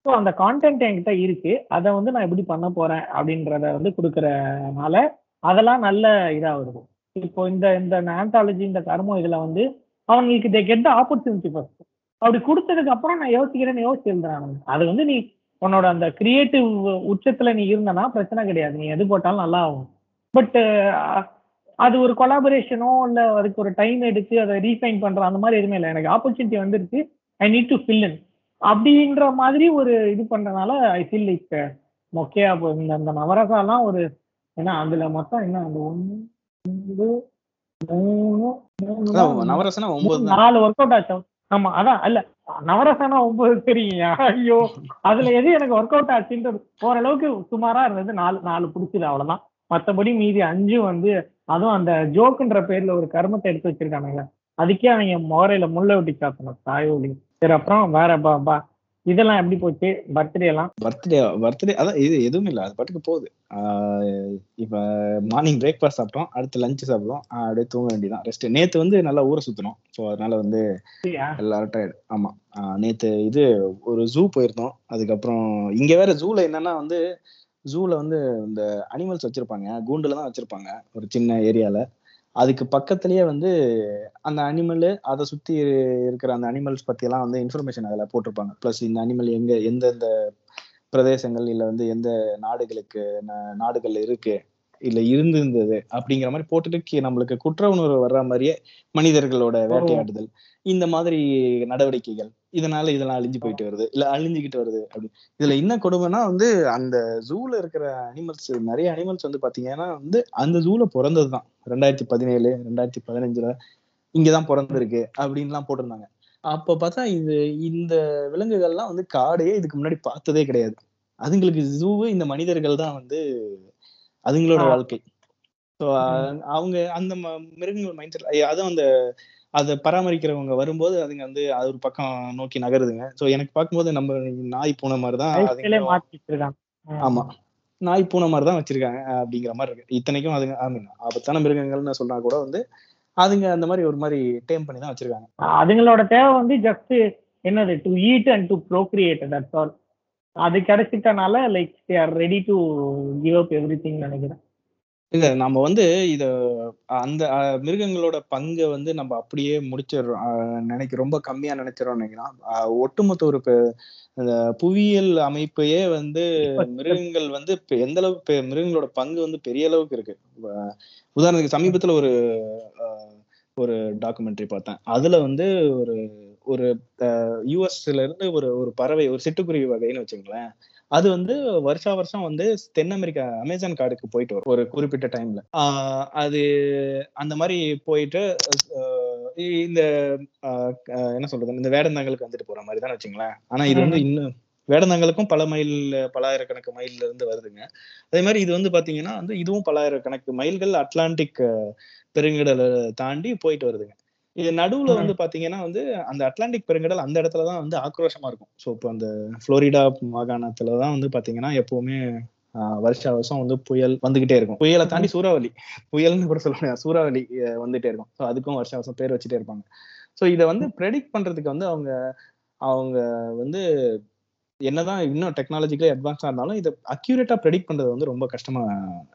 so அந்த கான்டென்ட் என்கிட்ட இருக்கு. அதை வந்து நான் எப்படி பண்ண போறேன் அப்படின்றத வந்து கொடுக்கறனால அதெல்லாம் நல்ல இதாக இருக்கும். இப்போ இந்த இந்த ஆன்டாலஜி இந்த கர்மம் இதுல வந்து அவங்களுக்கு இதை கெட் ஆப்பர்ச்சுனிட்டி ஃபர்ஸ்ட் அப்படி கொடுத்ததுக்கு அப்புறம் நான் யோசிக்கிறேன்னு யோசிச்சு எழுதுறாங்க. அது வந்து நீ உன்னோட அந்த கிரியேட்டிவ் உச்சத்துல நீ இருந்தனா பிரச்சனை கிடையாது. நீ எது போட்டாலும் நல்லா ஆகும். பட் அது ஒரு கொலாபரேஷனோ இல்ல அதுக்கு ஒரு டைம் எடுத்து அதை ரீஃபைன் பண்ற அந்த மாதிரி எதுவுமே இல்லை. எனக்கு ஆப்பர்ச்சுனிட்டி வந்துருச்சு. I need to fill in அப்படின்ற மாதிரி ஒரு இது பண்றதுனால ஐ ஃபீல் லைக் மொக்கையா இந்த அந்த நவரசாலாம் ஒரு ஏன்னா அதுல மொத்தம் என்ன அந்த ரெண்டு மூணு நவரசனா ஒன்பது நாலு ஒர்க் அவுட் ஆச்சு. ஆமா அதான் இல்ல நவரசனா ஒன்பது தெரியுங்க. ஐயோ அதுல எது எனக்கு ஒர்க் அவுட் ஆச்சுன்றது ஓரளவுக்கு சுமாரா இருந்தது நாலு நாலு பிடிச்சது அவ்வளவுதான். மத்தபடி மீதி அஞ்சும் வந்து அதுவும் அந்த ஜோக்குன்ற பேர்ல ஒரு கர்மத்தை எடுத்து வச்சிருக்கானுங்க. அதுக்கே அவங்க முகரையில முள்ள விட்டு சாத்தணும் தாயோலி சரி அப்புறம் வேற பா- பா- இதெல்லாம் எப்படி போச்சு? பர்த்டே எல்லாம்? பர்த்டே பர்த்டே அதான் இது எதுவும் இல்லை. அது பாட்டுக்கு போகுது. இப்ப மார்னிங் பிரேக்ஃபாஸ்ட் சாப்பிட்டோம் அடுத்து லஞ்ச் சாப்பிடுவோம். அப்படியே தூங்க வேண்டியதான் ரெஸ்ட் நேத்து வந்து நல்லா ஊரை சுத்தணும் ஸோ அதனால வந்து? எல்லாரும் டயர்டு ஆமா. ஆஹ் நேத்து இது ஒரு ஜூ போயிருந்தோம். அதுக்கப்புறம் இங்க வேற ஜூல என்னன்னா வந்து ஜூல வந்து இந்த அனிமல்ஸ் வச்சிருப்பாங்க கூண்டுல தான் வச்சிருப்பாங்க ஒரு சின்ன ஏரியால அதுக்கு பக்கத்துலயே வந்து அந்த அனிமல் அதை சுத்தி இருக்கிற அந்த அனிமல்ஸ் பத்தி எல்லாம் வந்து இன்ஃபர்மேஷன் அதுல போட்டிருப்பாங்க. ப்ளஸ் இந்த அனிமல் எங்க எந்தெந்த பிரதேசங்கள் இல்ல வந்து எந்த நாடுகளுக்கு நா- நாடுகள் இருக்கு இல்ல இருந்திருந்தது அப்படிங்கிற மாதிரி போட்டுட்டு நம்மளுக்கு குற்ற உணர்வு வர்ற மாதிரியே மனிதர்களோட வேட்டையாடுதல். இந்த மாதிரி நடவடிக்கைகள். இதனால இதெல்லாம் அழிஞ்சு போயிட்டு வருது. இல்ல அழிஞ்சுக்கிட்டு வருது அப்படி. இதுல என்ன கொடுமைன்னா வந்து அந்த ஜூல இருக்கிற அனிமல்ஸ் நிறைய அனிமல்ஸ் வந்து பாத்தீங்கன்னா வந்து அந்த ஜூல பிறந்ததுதான். ரெண்டாயிரத்தி பதினேழு ரெண்டாயிரத்தி பதினஞ்சுல இங்கதான் பிறந்திருக்கு அப்படின்லாம் போட்டிருந்தாங்க. அப்ப பார்த்தா இது இந்த விலங்குகள்லாம் வந்து காடையே இதுக்கு முன்னாடி பார்த்ததே கிடையாது. அதுங்களுக்கு ஜூவு இந்த மனிதர்கள் தான் வந்து அதுங்களோட. வாழ்க்கை. ஸோ அவங்க அந்த மிருகங்கள் மைண்ட் செட் அதுவும் அந்த அதை பராமரிக்கிறவங்க வரும்போது அதுங்க வந்து அது ஒரு பக்கம் நோக்கி நகருதுங்க. ஸோ எனக்கு பார்க்கும்போது நம்ம நாய் பூனை மாதிரி தான் லைஃப்ல அதுங்களும் மாத்தி வச்சிருக்காங்க. ம். ஆமா. நாய் பூனை மாதிரி தான் வச்சிருக்காங்க அப்படிங்கிற மாதிரி இருக்கு. இத்தனைக்கும் அதுங்க mean, ஆபத்தான மிருகங்கள்னு சொன்னா கூட வந்து அதுங்க அந்த மாதிரி ஒரு மாதிரி டேம் பண்ணி தான் வச்சிருக்காங்க. அதுங்களோட தேவை வந்து ஜஸ்ட் என்னது to eat and to procreate that's all அது கிடைச்சிட்டனால like they are ready to give up everything நினைக்கிறேன். இல்ல நம்ம வந்து இத அந்த மிருகங்களோட பங்கை வந்து நம்ம அப்படியே முடிச்சிடுறோம். நினைக்க ரொம்ப கம்மியா நினைச்சிடறோம் நினைக்கிறோம் அஹ், ஒட்டுமொத்த ஒரு புவியியல் அமைப்பையே வந்து மிருகங்கள் வந்து இப்ப எந்த அளவுக்கு மிருகங்களோட பங்கு வந்து பெரிய அளவுக்கு இருக்கு. உதாரணத்துக்கு சமீபத்துல ஒரு அஹ், ஒரு டாக்குமெண்ட்ரி பார்த்தேன். அதுல வந்து ஒரு ஒரு யூஎஸ்ல இருந்து ஒரு ஒரு பறவை ஒரு சிட்டுக்குருவி வகைன்னு வச்சுங்களேன். அது வந்து வருஷா வருஷம் வந்து தென் அமெரிக்கா அமேசான் காடுக்கு போயிட்டு வரும் ஒரு குறிப்பிட்ட டைம்ல அது அந்த மாதிரி போயிட்டு இந்த என்ன சொல்றது இந்த வேடந்தாங்களுக்கு வந்துட்டு போற மாதிரி தான் வச்சுங்களேன். ஆனா இது வந்து இன்னும் வேடந்தாங்களுக்கும் பல மைல் பல ஆயிரக்கணக்கு மைல்ல இருந்து வருதுங்க. அதே மாதிரி இது வந்து பாத்தீங்கன்னா வந்து இதுவும் பல ஆயிரக்கணக்கு மைல்கள் அட்லாண்டிக் பெருங்கடலை தாண்டி போயிட்டு வருதுங்க. இது நடுவுல வந்து பாத்தீங்கன்னா வந்து அந்த அட்லாண்டிக் பெருங்கடல் அந்த இடத்துல தான் வந்து ஆக்ரோஷமா இருக்கும். ஸோ இப்போ அந்த புளோரிடா மாகாணத்துல தான் வந்து பாத்தீங்கன்னா எப்பவுமே வருஷா வருஷம் வந்து புயல் வந்துகிட்டே இருக்கும். புயலை தாண்டி சூறாவளி. புயல்னு கூட சொல்ல முடியாது. சூறாவளி வந்துட்டே இருக்கும். ஸோ அதுக்கும் வருஷா வருஷம் பேர் வச்சுட்டே இருப்பாங்க. ஸோ இதை வந்து ப்ரெடிக்ட் பண்றதுக்கு வந்து அவங்க அவங்க வந்து என்னதான் இன்னும் டெக்னாலஜிக்கலி அட்வான்ஸா இருந்தாலும் இதை அக்யூரேட்டா ப்ரெடிக்ட் பண்றது வந்து ரொம்ப கஷ்டமா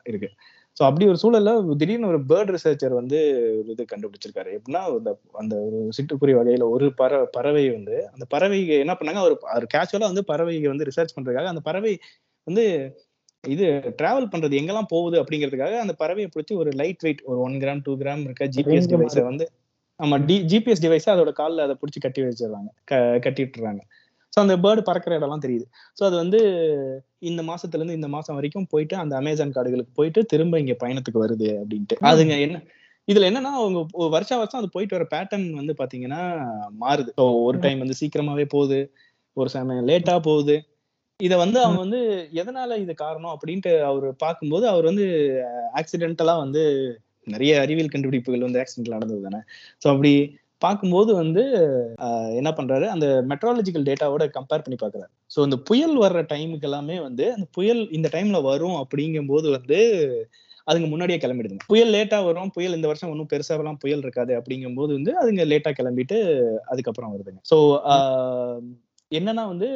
இருக்கு. ஸோ அப்படி ஒரு சூழல்ல திடீர்னு ஒரு பேர்ட் ரிசர்ச்சர் வந்து ஒரு இது கண்டுபிடிச்சிருக்காரு. எப்படின்னா அந்த அந்த ஒரு சிட்டுக்குருவி வகையில ஒரு பற பறவை வந்து அந்த பறவை என்ன பண்ணாங்க ஒரு ஒரு கேஷுவலா வந்து பறவையை வந்து ரிசர்ச் பண்றதுக்காக அந்த பறவை வந்து இது டிராவல் பண்றது எங்கெல்லாம் போகுது அப்படிங்கிறதுக்காக அந்த பறவையை பிடிச்சி ஒரு லைட் வெயிட் ஒரு ஒன் கிராம் டூ கிராம் இருக்க ஜிபிஎஸ் டிவைஸை வந்து ஆமா டி ஜிபிஎஸ் டிவைஸை அதோட காலில் அதை பிடிச்சி கட்டி வச்சிடுறாங்க. க கட்டி விட்டுறாங்க ஸோ அந்த பேர்டு பறக்கிற இடம்லாம் தெரியுது. ஸோ அது வந்து இந்த மாசத்துல இருந்து இந்த மாசம் வரைக்கும் போயிட்டு அந்த அமேசான் காடுகளுக்கு போயிட்டு திரும்ப இங்க பயணத்துக்கு வருது அப்படின்ட்டு. அதுங்க என்ன இதுல என்னன்னா அவங்க வருஷா வருஷம் அது போயிட்டு வர பேட்டர்ன் வந்து பாத்தீங்கன்னா மாறுது. ஒரு டைம் வந்து சீக்கிரமாவே போகுது ஒரு சமயம் லேட்டா போகுது. இத வந்து அவங்க வந்து எதனால இது காரணம் அப்படின்ட்டு அவர் பார்க்கும்போது அவர் வந்து ஆக்சிடென்டலா வந்து நிறைய அறிவியல் கண்டுபிடிப்புகள் வந்து ஆக்சிடென்ட்ல நடந்தது தானே. ஸோ அப்படி பார்க்கும்போது வந்து என்ன பண்றாரு? அந்த மெட்ராலஜிக்கல் டேட்டாவோட கம்பேர் பண்ணி பாக்குறாரு ஸோ இந்த புயல் வர்ற டைமுக்கு எல்லாமே வந்து அந்த புயல் இந்த டைம்ல வரும் அப்படிங்கும்போது வந்து அதுங்க முன்னாடியே கிளம்பிடுதுங்க. புயல் லேட்டா வரும் புயல் இந்த வருஷம் ஒன்றும் பெருசாவெல்லாம் புயல் இருக்காது அப்படிங்கும்போது வந்து அதுங்க லேட்டா கிளம்பிட்டு அதுக்கப்புறம் வருதுங்க. ஸோ என்னன்னா வந்து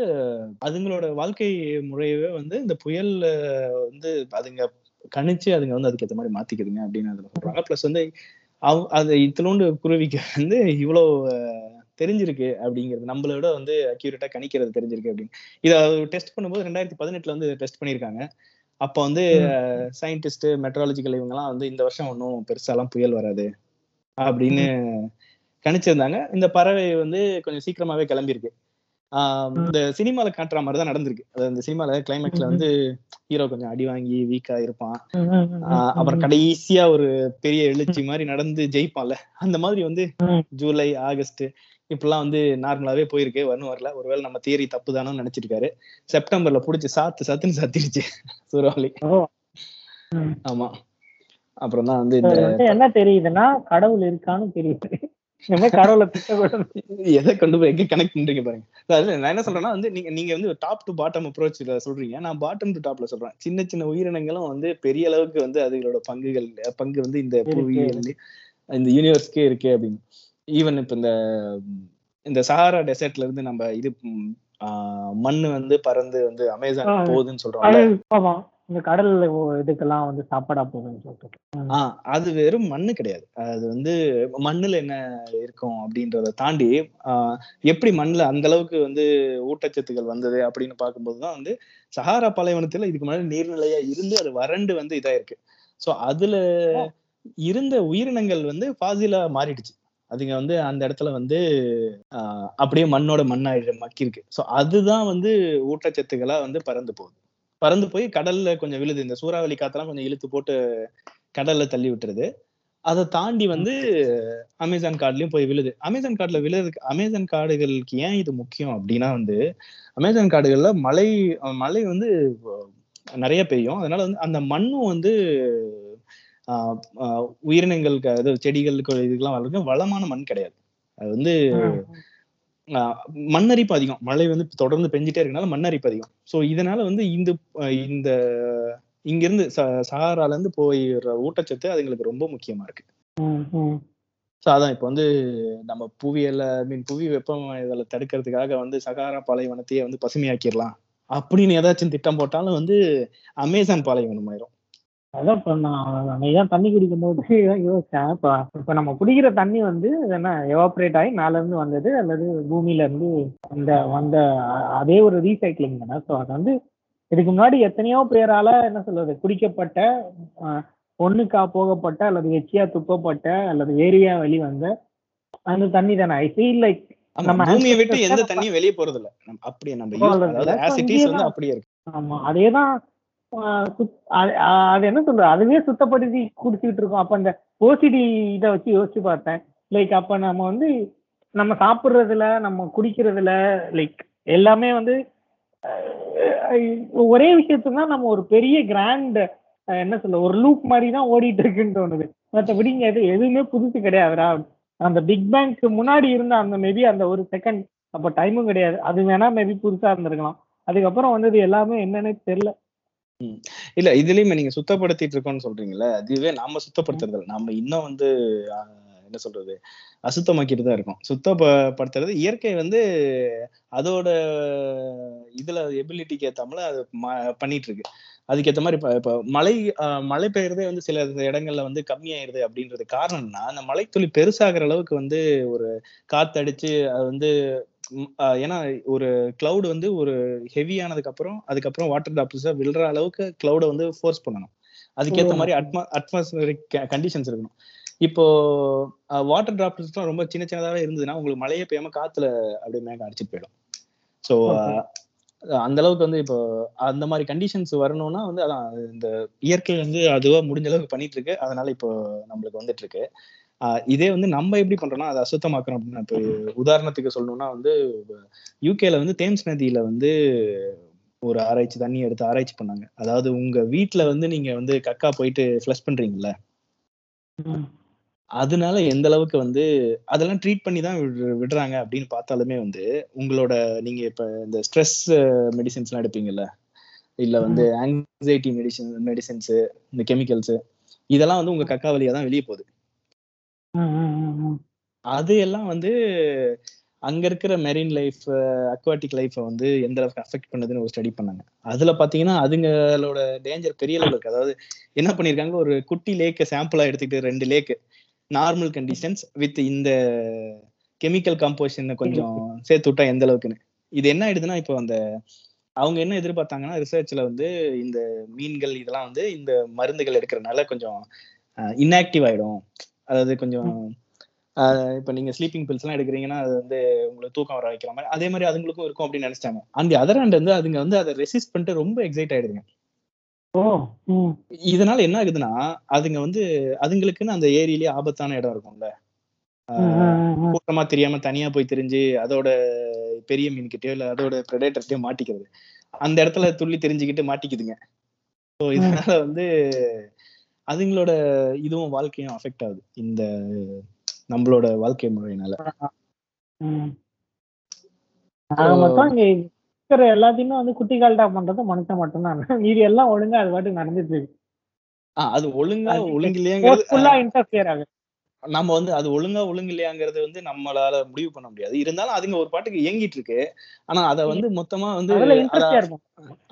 அதுங்களோட வாழ்க்கை முறையவே வந்து இந்த புயல் வந்து அதுங்க கணிச்சு அதுங்க வந்து அதுக்கேற்ற மாதிரி மாத்திக்குதுங்க அப்படின்னு அதுல சொல்றாங்க. ப்ளஸ் வந்து அவ் அது இத்தலோண்டு குருவிக்கு வந்து இவ்வளோ தெரிஞ்சிருக்கு அப்படிங்கிறது. நம்மளோட வந்து அக்யூரேட்டா கணிக்கிறது தெரிஞ்சிருக்கு அப்படின்னு. இதை டெஸ்ட் பண்ணும்போது ரெண்டாயிரத்தி பதினெட்டுல வந்து டெஸ்ட் பண்ணியிருக்காங்க. அப்போ வந்து சயின்டிஸ்ட் மெட்ராலஜிக்கல் இவங்கெல்லாம் வந்து இந்த வருஷம் ஒன்றும் பெருசாலாம் புயல் வராது அப்படின்னு கணிச்சிருந்தாங்க. இந்த பறவை வந்து கொஞ்சம் சீக்கிரமாவே கிளம்பியிருக்கு. இந்த சினிமால காட்டுற மாதிரி தான் நடந்திருக்கு. அதாவது இந்த சினிமால கிளைமேக்ஸ்ல வந்து ஹீரோ கொஞ்சம் அடி வாங்கி வீக்கா இருப்பான். அப்புறம் கடைசியா ஒரு பெரிய எழுச்சி மாதிரி நடந்து ஜெயிப்பான்ல. அந்த மாதிரி வந்து. ஜூலை ஆகஸ்ட் இப்பெல்லாம் வந்து நார்மலாவே போயிருக்கு. வரணும் வரல. ஒருவேளை நம்ம தியரி தப்பு தானோன்னு நினைச்சிருக்காரு. செப்டம்பர்ல புடிச்சு சாத்து சாத்துன்னு சத்திருச்சு சூறாவளி. ஆமா. அப்புறம் தான் வந்து என்ன தெரியுதுன்னா கடவுள் இருக்கான்னு தெரியுது. எதை கொண்டு போய் எங்க கனெக்ட் பண்றீங்க பாருங்க. அதாவது நான் என்ன சொல்றேன்னா வந்து நீங்க நீங்க வந்து டாப் டு பாட்டம் அப்ரோச் சொல்றீங்க. நான் பாட்டம் டு டாப்ல சொல்றேன். சின்ன சின்ன உயிரினங்களும் வந்து பெரிய அளவுக்கு வந்து அதுகளோட பங்குகள் பங்கு வந்து இந்த. புவியியல் இந்த யூனிவர்ஸ்க்கே இருக்கு அப்படின்னு. ஈவன் இப்ப இந்த இந்த சஹாரா டெசர்ட்ல இருந்து நம்ம இது மண்ணு வந்து பறந்து வந்து அமேசான். போகுதுன்னு சொல்றோம் இந்த கடல்ல ஓ- இதுக்கெல்லாம் வந்து சாப்பாடா போகுதுன்னு சொல்லிட்டு. ஆஹ் அது வெறும் மண்ணு கிடையாது. அது வந்து மண்ணுல என்ன இருக்கும் அப்படின்றத தாண்டி ஆஹ் எப்படி மண்ணுல அந்த அளவுக்கு வந்து ஊட்டச்சத்துக்கள் வந்தது அப்படின்னு பார்க்கும்போது தான் வந்து சஹாரா பாலைவனத்துல இதுக்கு முன்னாடி நீர்நிலையா இருந்து அது வறண்டு வந்து இதா இருக்கு. சோ அதுல இருந்த உயிரினங்கள் வந்து பாசிலா மாறிடுச்சு. அதுங்க வந்து அந்த இடத்துல வந்து ஆஹ் அப்படியே மண்ணோட மண்ணாயிடு மக்கி இருக்கு சோ அதுதான் வந்து ஊட்டச்சத்துக்களா வந்து பறந்து போகுது. பறந்து போய் கடல்ல கொஞ்சம் விழுது. இந்த சூறாவளி காத்தெல்லாம் கொஞ்சம் இழுத்து போட்டு கடல்ல தள்ளி விட்டுருது. அதை தாண்டி வந்து அமேசான் கார்டுலயும் போய் விழுது. அமேசான் கார்டுல விழுறதுக்கு அமேசான் காடுகளுக்கு ஏன் இது முக்கியம் அப்படின்னா வந்து அமேசான் காடுகள்ல மழை மழை வந்து நிறைய பெய்யும். அதனால வந்து அந்த மண்ணும் வந்து ஆஹ் உயிரினங்களுக்கு அதாவது செடிகளுக்கு இதுக்கெல்லாம் வளர்க்க வளமான மண் கிடையாது. அது வந்து மண்ணரிப்பு அதிகம். மழை வந்து தொடர்ந்து பெஞ்சிட்டே இருக்கனால மண்ணரிப்பு அதிகம். சோ இதனால வந்து இந்த இந்த இங்க இருந்து ச- சஹாரால இருந்து போயிடுற ஊட்டச்சத்து அதுங்களுக்கு ரொம்ப முக்கியமா இருக்கு. ஸோ அதான் இப்போ வந்து நம்ம புவியியல மீன் புவி வெப்பமயதலை தடுக்கிறதுக்காக வந்து சகாரா பாலைவனத்தையே வந்து பசுமையாக்கிடலாம். அப்படின்னு ஏதாச்சும் திட்டம் போட்டாலும் வந்து அமேசான் பாலைவனம் ஆயிரும் அதான் இப்ப நான் நிறைய தண்ணி குடிக்கும் போது யோசிச்சேன். இப்ப இப்ப நம்ம குடிக்கிற தண்ணி வந்து என்ன எவாப்ரேட் ஆகி மேல இருந்து வந்தது அல்லது பூமியில இருந்து அந்த வந்த அதே ஒரு ரீசைக்ளிங் தானே. ஸோ அது வந்து இதுக்கு முன்னாடி எத்தனையோ பேரால என்ன சொல்றது குடிக்கப்பட்ட ஒண்ணுக்கா போகப்பட்ட அல்லது எச்சியா துப்பப்பட்ட அல்லது வேரியா வெளிவந்த அந்த தண்ணி தானே. ஐ ஃபீல் லைக் நம்ம பூமியை விட்டு எந்த தண்ணியும் வெளியே போறது இல்ல அப்படியே நம்ம அப்படியே இருக்கு. ஆமா அதேதான் அது ஆஹ் அது என்ன சொல்றது? அதுவே சுத்தப்படுத்தி குடிச்சிட்டு இருக்கோம். அப்ப அந்த ஓசிடி இதை வச்சு யோசிச்சு பார்த்தேன். லைக் அப்ப நம்ம வந்து நம்ம சாப்பிடுறதுல நம்ம குடிக்கிறதுல லைக் எல்லாமே வந்து ஒரே விஷயத்துனா தான் நம்ம ஒரு பெரிய கிராண்ட் என்ன சொல்ல ஒரு லூப் மாதிரி தான் ஓடிட்டு இருக்குன்னு தோணுது. மற்றபடி இங்க எது எதுவுமே புதுசு கிடையாதுடா. அந்த பிக் பேங்க்கு முன்னாடி இருந்த அந்த மேபி அந்த ஒரு செகண்ட் அப்ப டைமும் கிடையாது. அது வேணா மேபி புதுசா இருந்திருக்கலாம். அதுக்கப்புறம் வந்தது எல்லாமே என்னன்னே தெரியல. இல்ல இதுலயுமே நீங்க சுத்தப்படுத்திட்டு இருக்கோம்னு சொல்றீங்கல்ல அதுவே நாம சுத்தப்படுத்துறது நாம இன்னும் வந்து என்ன சொல்றது அசுத்தமாக்கிட்டு தான் இருக்கும். சுத்தப்படுத்துறது இயற்கை வந்து அதோட இதுல எபிலிட்டிக்கு ஏத்தாமல அது ம- பண்ணிட்டு இருக்கு. அதுக்கேத்த மாதிரி இப்ப இப்ப மழை மழை பெய்யறதே வந்து சில இடங்கள்ல வந்து கம்மியாயிருது அப்படின்றது காரணம்னா அந்த மழைத்துளி பெருசாகிற அளவுக்கு வந்து ஒரு காத்தடிச்சு அது வந்து ஏன்னா ஒரு கிளவுட் வந்து ஒரு ஹெவி ஆனதுக்கு அப்புறம் அதுக்கப்புறம் வாட்டர் டிராப்ஸா விழுற அளவுக்கு கிளவுட வந்து ஃபோர்ஸ் பண்ணணும். அதுக்கேத்த மாதிரி அட்மா அட்மாஸ்பியரிக் கண்டிஷன்ஸ் இருக்கணும். இப்போ வாட்டர் டிராப்லெட்ஸ்லாம் ரொம்ப சின்ன சின்னதாவே இருந்ததுன்னா உங்களுக்கு மழையே பெய்யாம காத்துல அப்படியே மேக அடிச்சிட்டு போயிடும். ஸோ அந்த அளவுக்கு வந்து இப்போ அந்த மாதிரி கண்டிஷன்ஸ் வரணும்னா வந்து அதான் இந்த இயற்கை வந்து அதுவா முடிஞ்ச அளவுக்கு பண்ணிட்டு இருக்கு. அதனால இப்போ நம்மளுக்கு வந்துட்டு இருக்கு. இதே வந்து நம்ம எப்படி பண்றோம்னா அதை அசுத்தமாக்குறோம் அப்படின்னா இப்போ உதாரணத்துக்கு சொல்லணும்னா வந்து யூகேல வந்து தேம்ஸ் நதியில வந்து ஒரு ஆராய்ச்சி தண்ணி எடுத்து ஆராய்ச்சி பண்ணாங்க. அதாவது உங்க வீட்ல வந்து நீங்க வந்து கக்கா போயிட்டு ஃப்ளஷ் பண்றீங்கல்ல? அதனால எந்த அளவுக்கு வந்து அதெல்லாம் ட்ரீட் பண்ணி தான் விடு- விடுறாங்க அப்படின்னு பார்த்தாலுமே வந்து உங்களோட நீங்க இப்ப இந்த ஸ்ட்ரெஸ் மெடிசின்ஸ்லாம் எடுப்பீங்கல்ல? இல்ல வந்து ஆங்ஸைட்டி மெடிசின் மெடிசின்ஸ் இந்த கெமிக்கல்ஸ் இதெல்லாம் வந்து உங்க கக்கா வழியா தான் வெளியே போகுது. அது எல்லாம் வந்து அங்க இருக்கிற மெரின் லைஃப் அக்வாட்டிக் லைஃப்பை வந்து எந்த அளவுக்கு அஃபெக்ட் பண்ணுதுன்னு ஒரு ஸ்டடி பண்ணாங்க. அதுல பாத்தீங்கன்னா அதுங்களோட டேஞ்சர் பெரிய லெவல் இருக்கு. அதாவது என்ன பண்ணிருக்காங்க? ஒரு குட்டி லேக்கை சாம்பிளா எடுத்துக்கிட்டு ரெண்டு லேக்கு நார்மல் கண்டிஷன்ஸ் வித் இந்த கெமிக்கல் காம்போசிஷன் கொஞ்சம் சேர்த்து விட்டா எந்த அளவுக்குன்னு. இது என்ன ஆயிடுதுன்னா இப்போ அந்த அவங்க என்ன எதிர்பார்த்தாங்கன்னா ரிசர்ச்ல வந்து இந்த மீன்கள் இதெல்லாம் வந்து இந்த மருந்துகள் எடுக்கிறனால கொஞ்சம் இன்ஆக்டிவ் ஆயிடும். அதாவது கொஞ்சம் இப்ப நீங்க ஸ்லீப்பிங் பில்ஸ் எல்லாம் எடுக்கிறீங்கன்னா அது வந்து உங்களுக்கு தூக்கம் வர வைக்கிற மாதிரி. அதே மாதிரி அதுங்களுக்கும் இருக்கும் அப்படின்னு நினைச்சிட்டாங்க. அந்த அதர் ஹேண்ட் வந்து அதுங்க வந்து அதை ரெசிஸ்ட் பண்ணிட்டு ரொம்ப எக்ஸைட் ஆயிடுதுங்க. இதனால என்ன ஆகுதுன்னா அதுங்க வந்து அதுங்களுக்குன்னு அந்த ஏரியிலேயே ஆபத்தான இடம் இருக்கும்ல. கூட்டமா தெரியாம தனியா போய் தெரிஞ்சு அதோட பெரிய மீன்கிட்டயோ இல்ல அதோட பிரெடேட்டர்கிட்டயோ மாட்டிக்கிறது. அந்த இடத்துல துள்ளி தெரிஞ்சுக்கிட்டு மாட்டிக்குதுங்க. ஸோ இதனால வந்து அதுங்களோட இதுவும் வாழ்க்கையும் அஃபெக்ட் ஆகுது. இந்த நம்மளோட வாழ்க்கை முறையினால. இருக்கிற எல்லாத்தையுமே வந்து குட்டி கால்டா பண்றது மனுஷன் மட்டும்தான். மீதி எல்லாம் ஒழுங்கா அது பாட்டுக்கு நடந்துட்டு இருக்கு. அது ஒழுங்கா ஆகுது. நம்ம வந்து அது ஒழுங்கா ஒழுங்கில்லையாங்கிறது வந்து நம்மளால முடிவு பண்ண முடியாது. இருந்தாலும் அதுங்க ஒரு பாட்டுக்கு இயங்கிட்டு இருக்கு. ஆனா அத வந்து மொத்தமா வந்து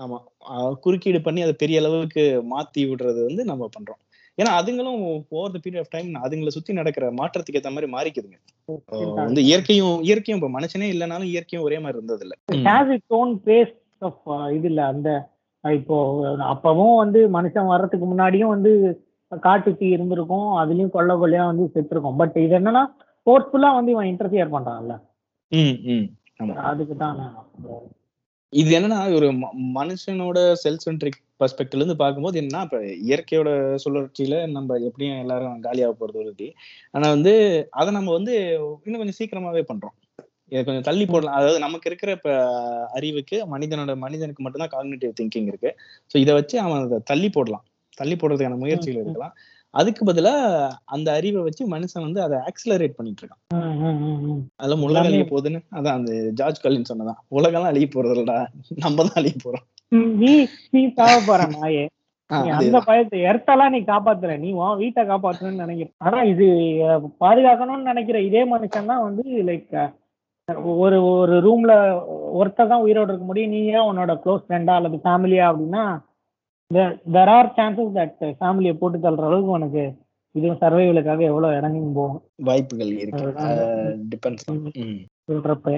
ஆமா குறுக்கீடு பண்ணி அதை பெரிய அளவுக்கு மாத்தி விடுறது வந்து நம்ம பண்றோம். ஏன்னா அதுங்களும் over the period of time அதுங்களை சுத்தி நடக்கிற மாற்றத்துக்கு ஏத்த மாதிரி மாறிக்குதுங்க. வந்து இயற்கையும் இயற்கையும் இப்ப மனுஷனே இல்லைனாலும் இயற்கையும் ஒரே மாதிரி இருந்தது இல்ல ஆஃப் இது இல்ல அந்த இப்போ அப்பவும் வந்து மனுஷன் வர்றதுக்கு முன்னாடியும் வந்து காட்டு தீ இருந்திருக்கும் அதுலயும் கொள்ள கொள்ளையா வந்து செத்துருக்கும். பட் இது என்னன்னா ஃபோர்ஸ்ஃபுல்லா வந்து இவன் இன்டர்ஃபியர் பண்றான்ல. ம் ம் ஆமா. அதுக்கு தான் இது என்னன்னா ஒரு ம- மனுஷனோட செல்ஃப் சென்ட்ரிக் பர்ஸ்பெக்டிவ்ல இருந்து பார்க்கும்போது என்னன்னா இப்ப இயற்கையோட சுழற்சியில நம்ம எப்படியும் எல்லாரும் காலியாக போறது உறுதி ஆனா வந்து அதை நம்ம வந்து இன்னும் கொஞ்சம் சீக்கிரமாவே பண்றோம். இதை கொஞ்சம் தள்ளி போடலாம். அதாவது நமக்கு இருக்கிற இப்ப அறிவுக்கு மனிதனோட மனிதனுக்கு மட்டும்தான் காக்னிட்டிவ் திங்கிங் இருக்கு. ஸோ இதை வச்சு அவன் அதை தள்ளி போடலாம். தள்ளி போடுறதுக்கான முயற்சிகள் எடுக்கலாம். அதுக்கு பதிலா அந்த அறிவை வச்சு மனுஷன் வந்து அதை ஆக்சிலரேட் பண்ணிட்டு இருக்கான். அதெல்லாம் உலகம் அழிய போகுதுன்னு அதான் அந்த ஜார்ஜ் கலின் சொன்னதான். உலகம்லாம் அழிய போறது இல்லடா நம்ம தான் அழிய போறோம். நீ நீ சாவ போற நாயே. அந்த. பயத்தை எர்த்தெல்லாம் நீ காப்பாத்துற நீ உன் வீட்டை காப்பாத்தணும்னு நினைக்கிற. ஆனா இது பாதுகாக்கணும்னு நினைக்கிற இதே மனுஷன் தான் வந்து லைக் ஒரு ஒரு ரூம்ல ஒருத்தர் தான் உயிரோட இருக்க முடியும். நீ ஏன் உன்னோட க்ளோஸ் ஃப்ரெண்டா அல்லது ஃபேமிலியா அப்படின்னா தெர் ஆர் சான்சஸ் தட் ஃபேமிலியை போட்டு தள்ளுற அளவுக்கு உனக்கு இதுவும் சர்வைவலுக்காக எவ்வளவு இறங்கி போகும். வாய்ப்புகள் இருக்கு. டிபெண்ட்ஸ் சொல்றப்ப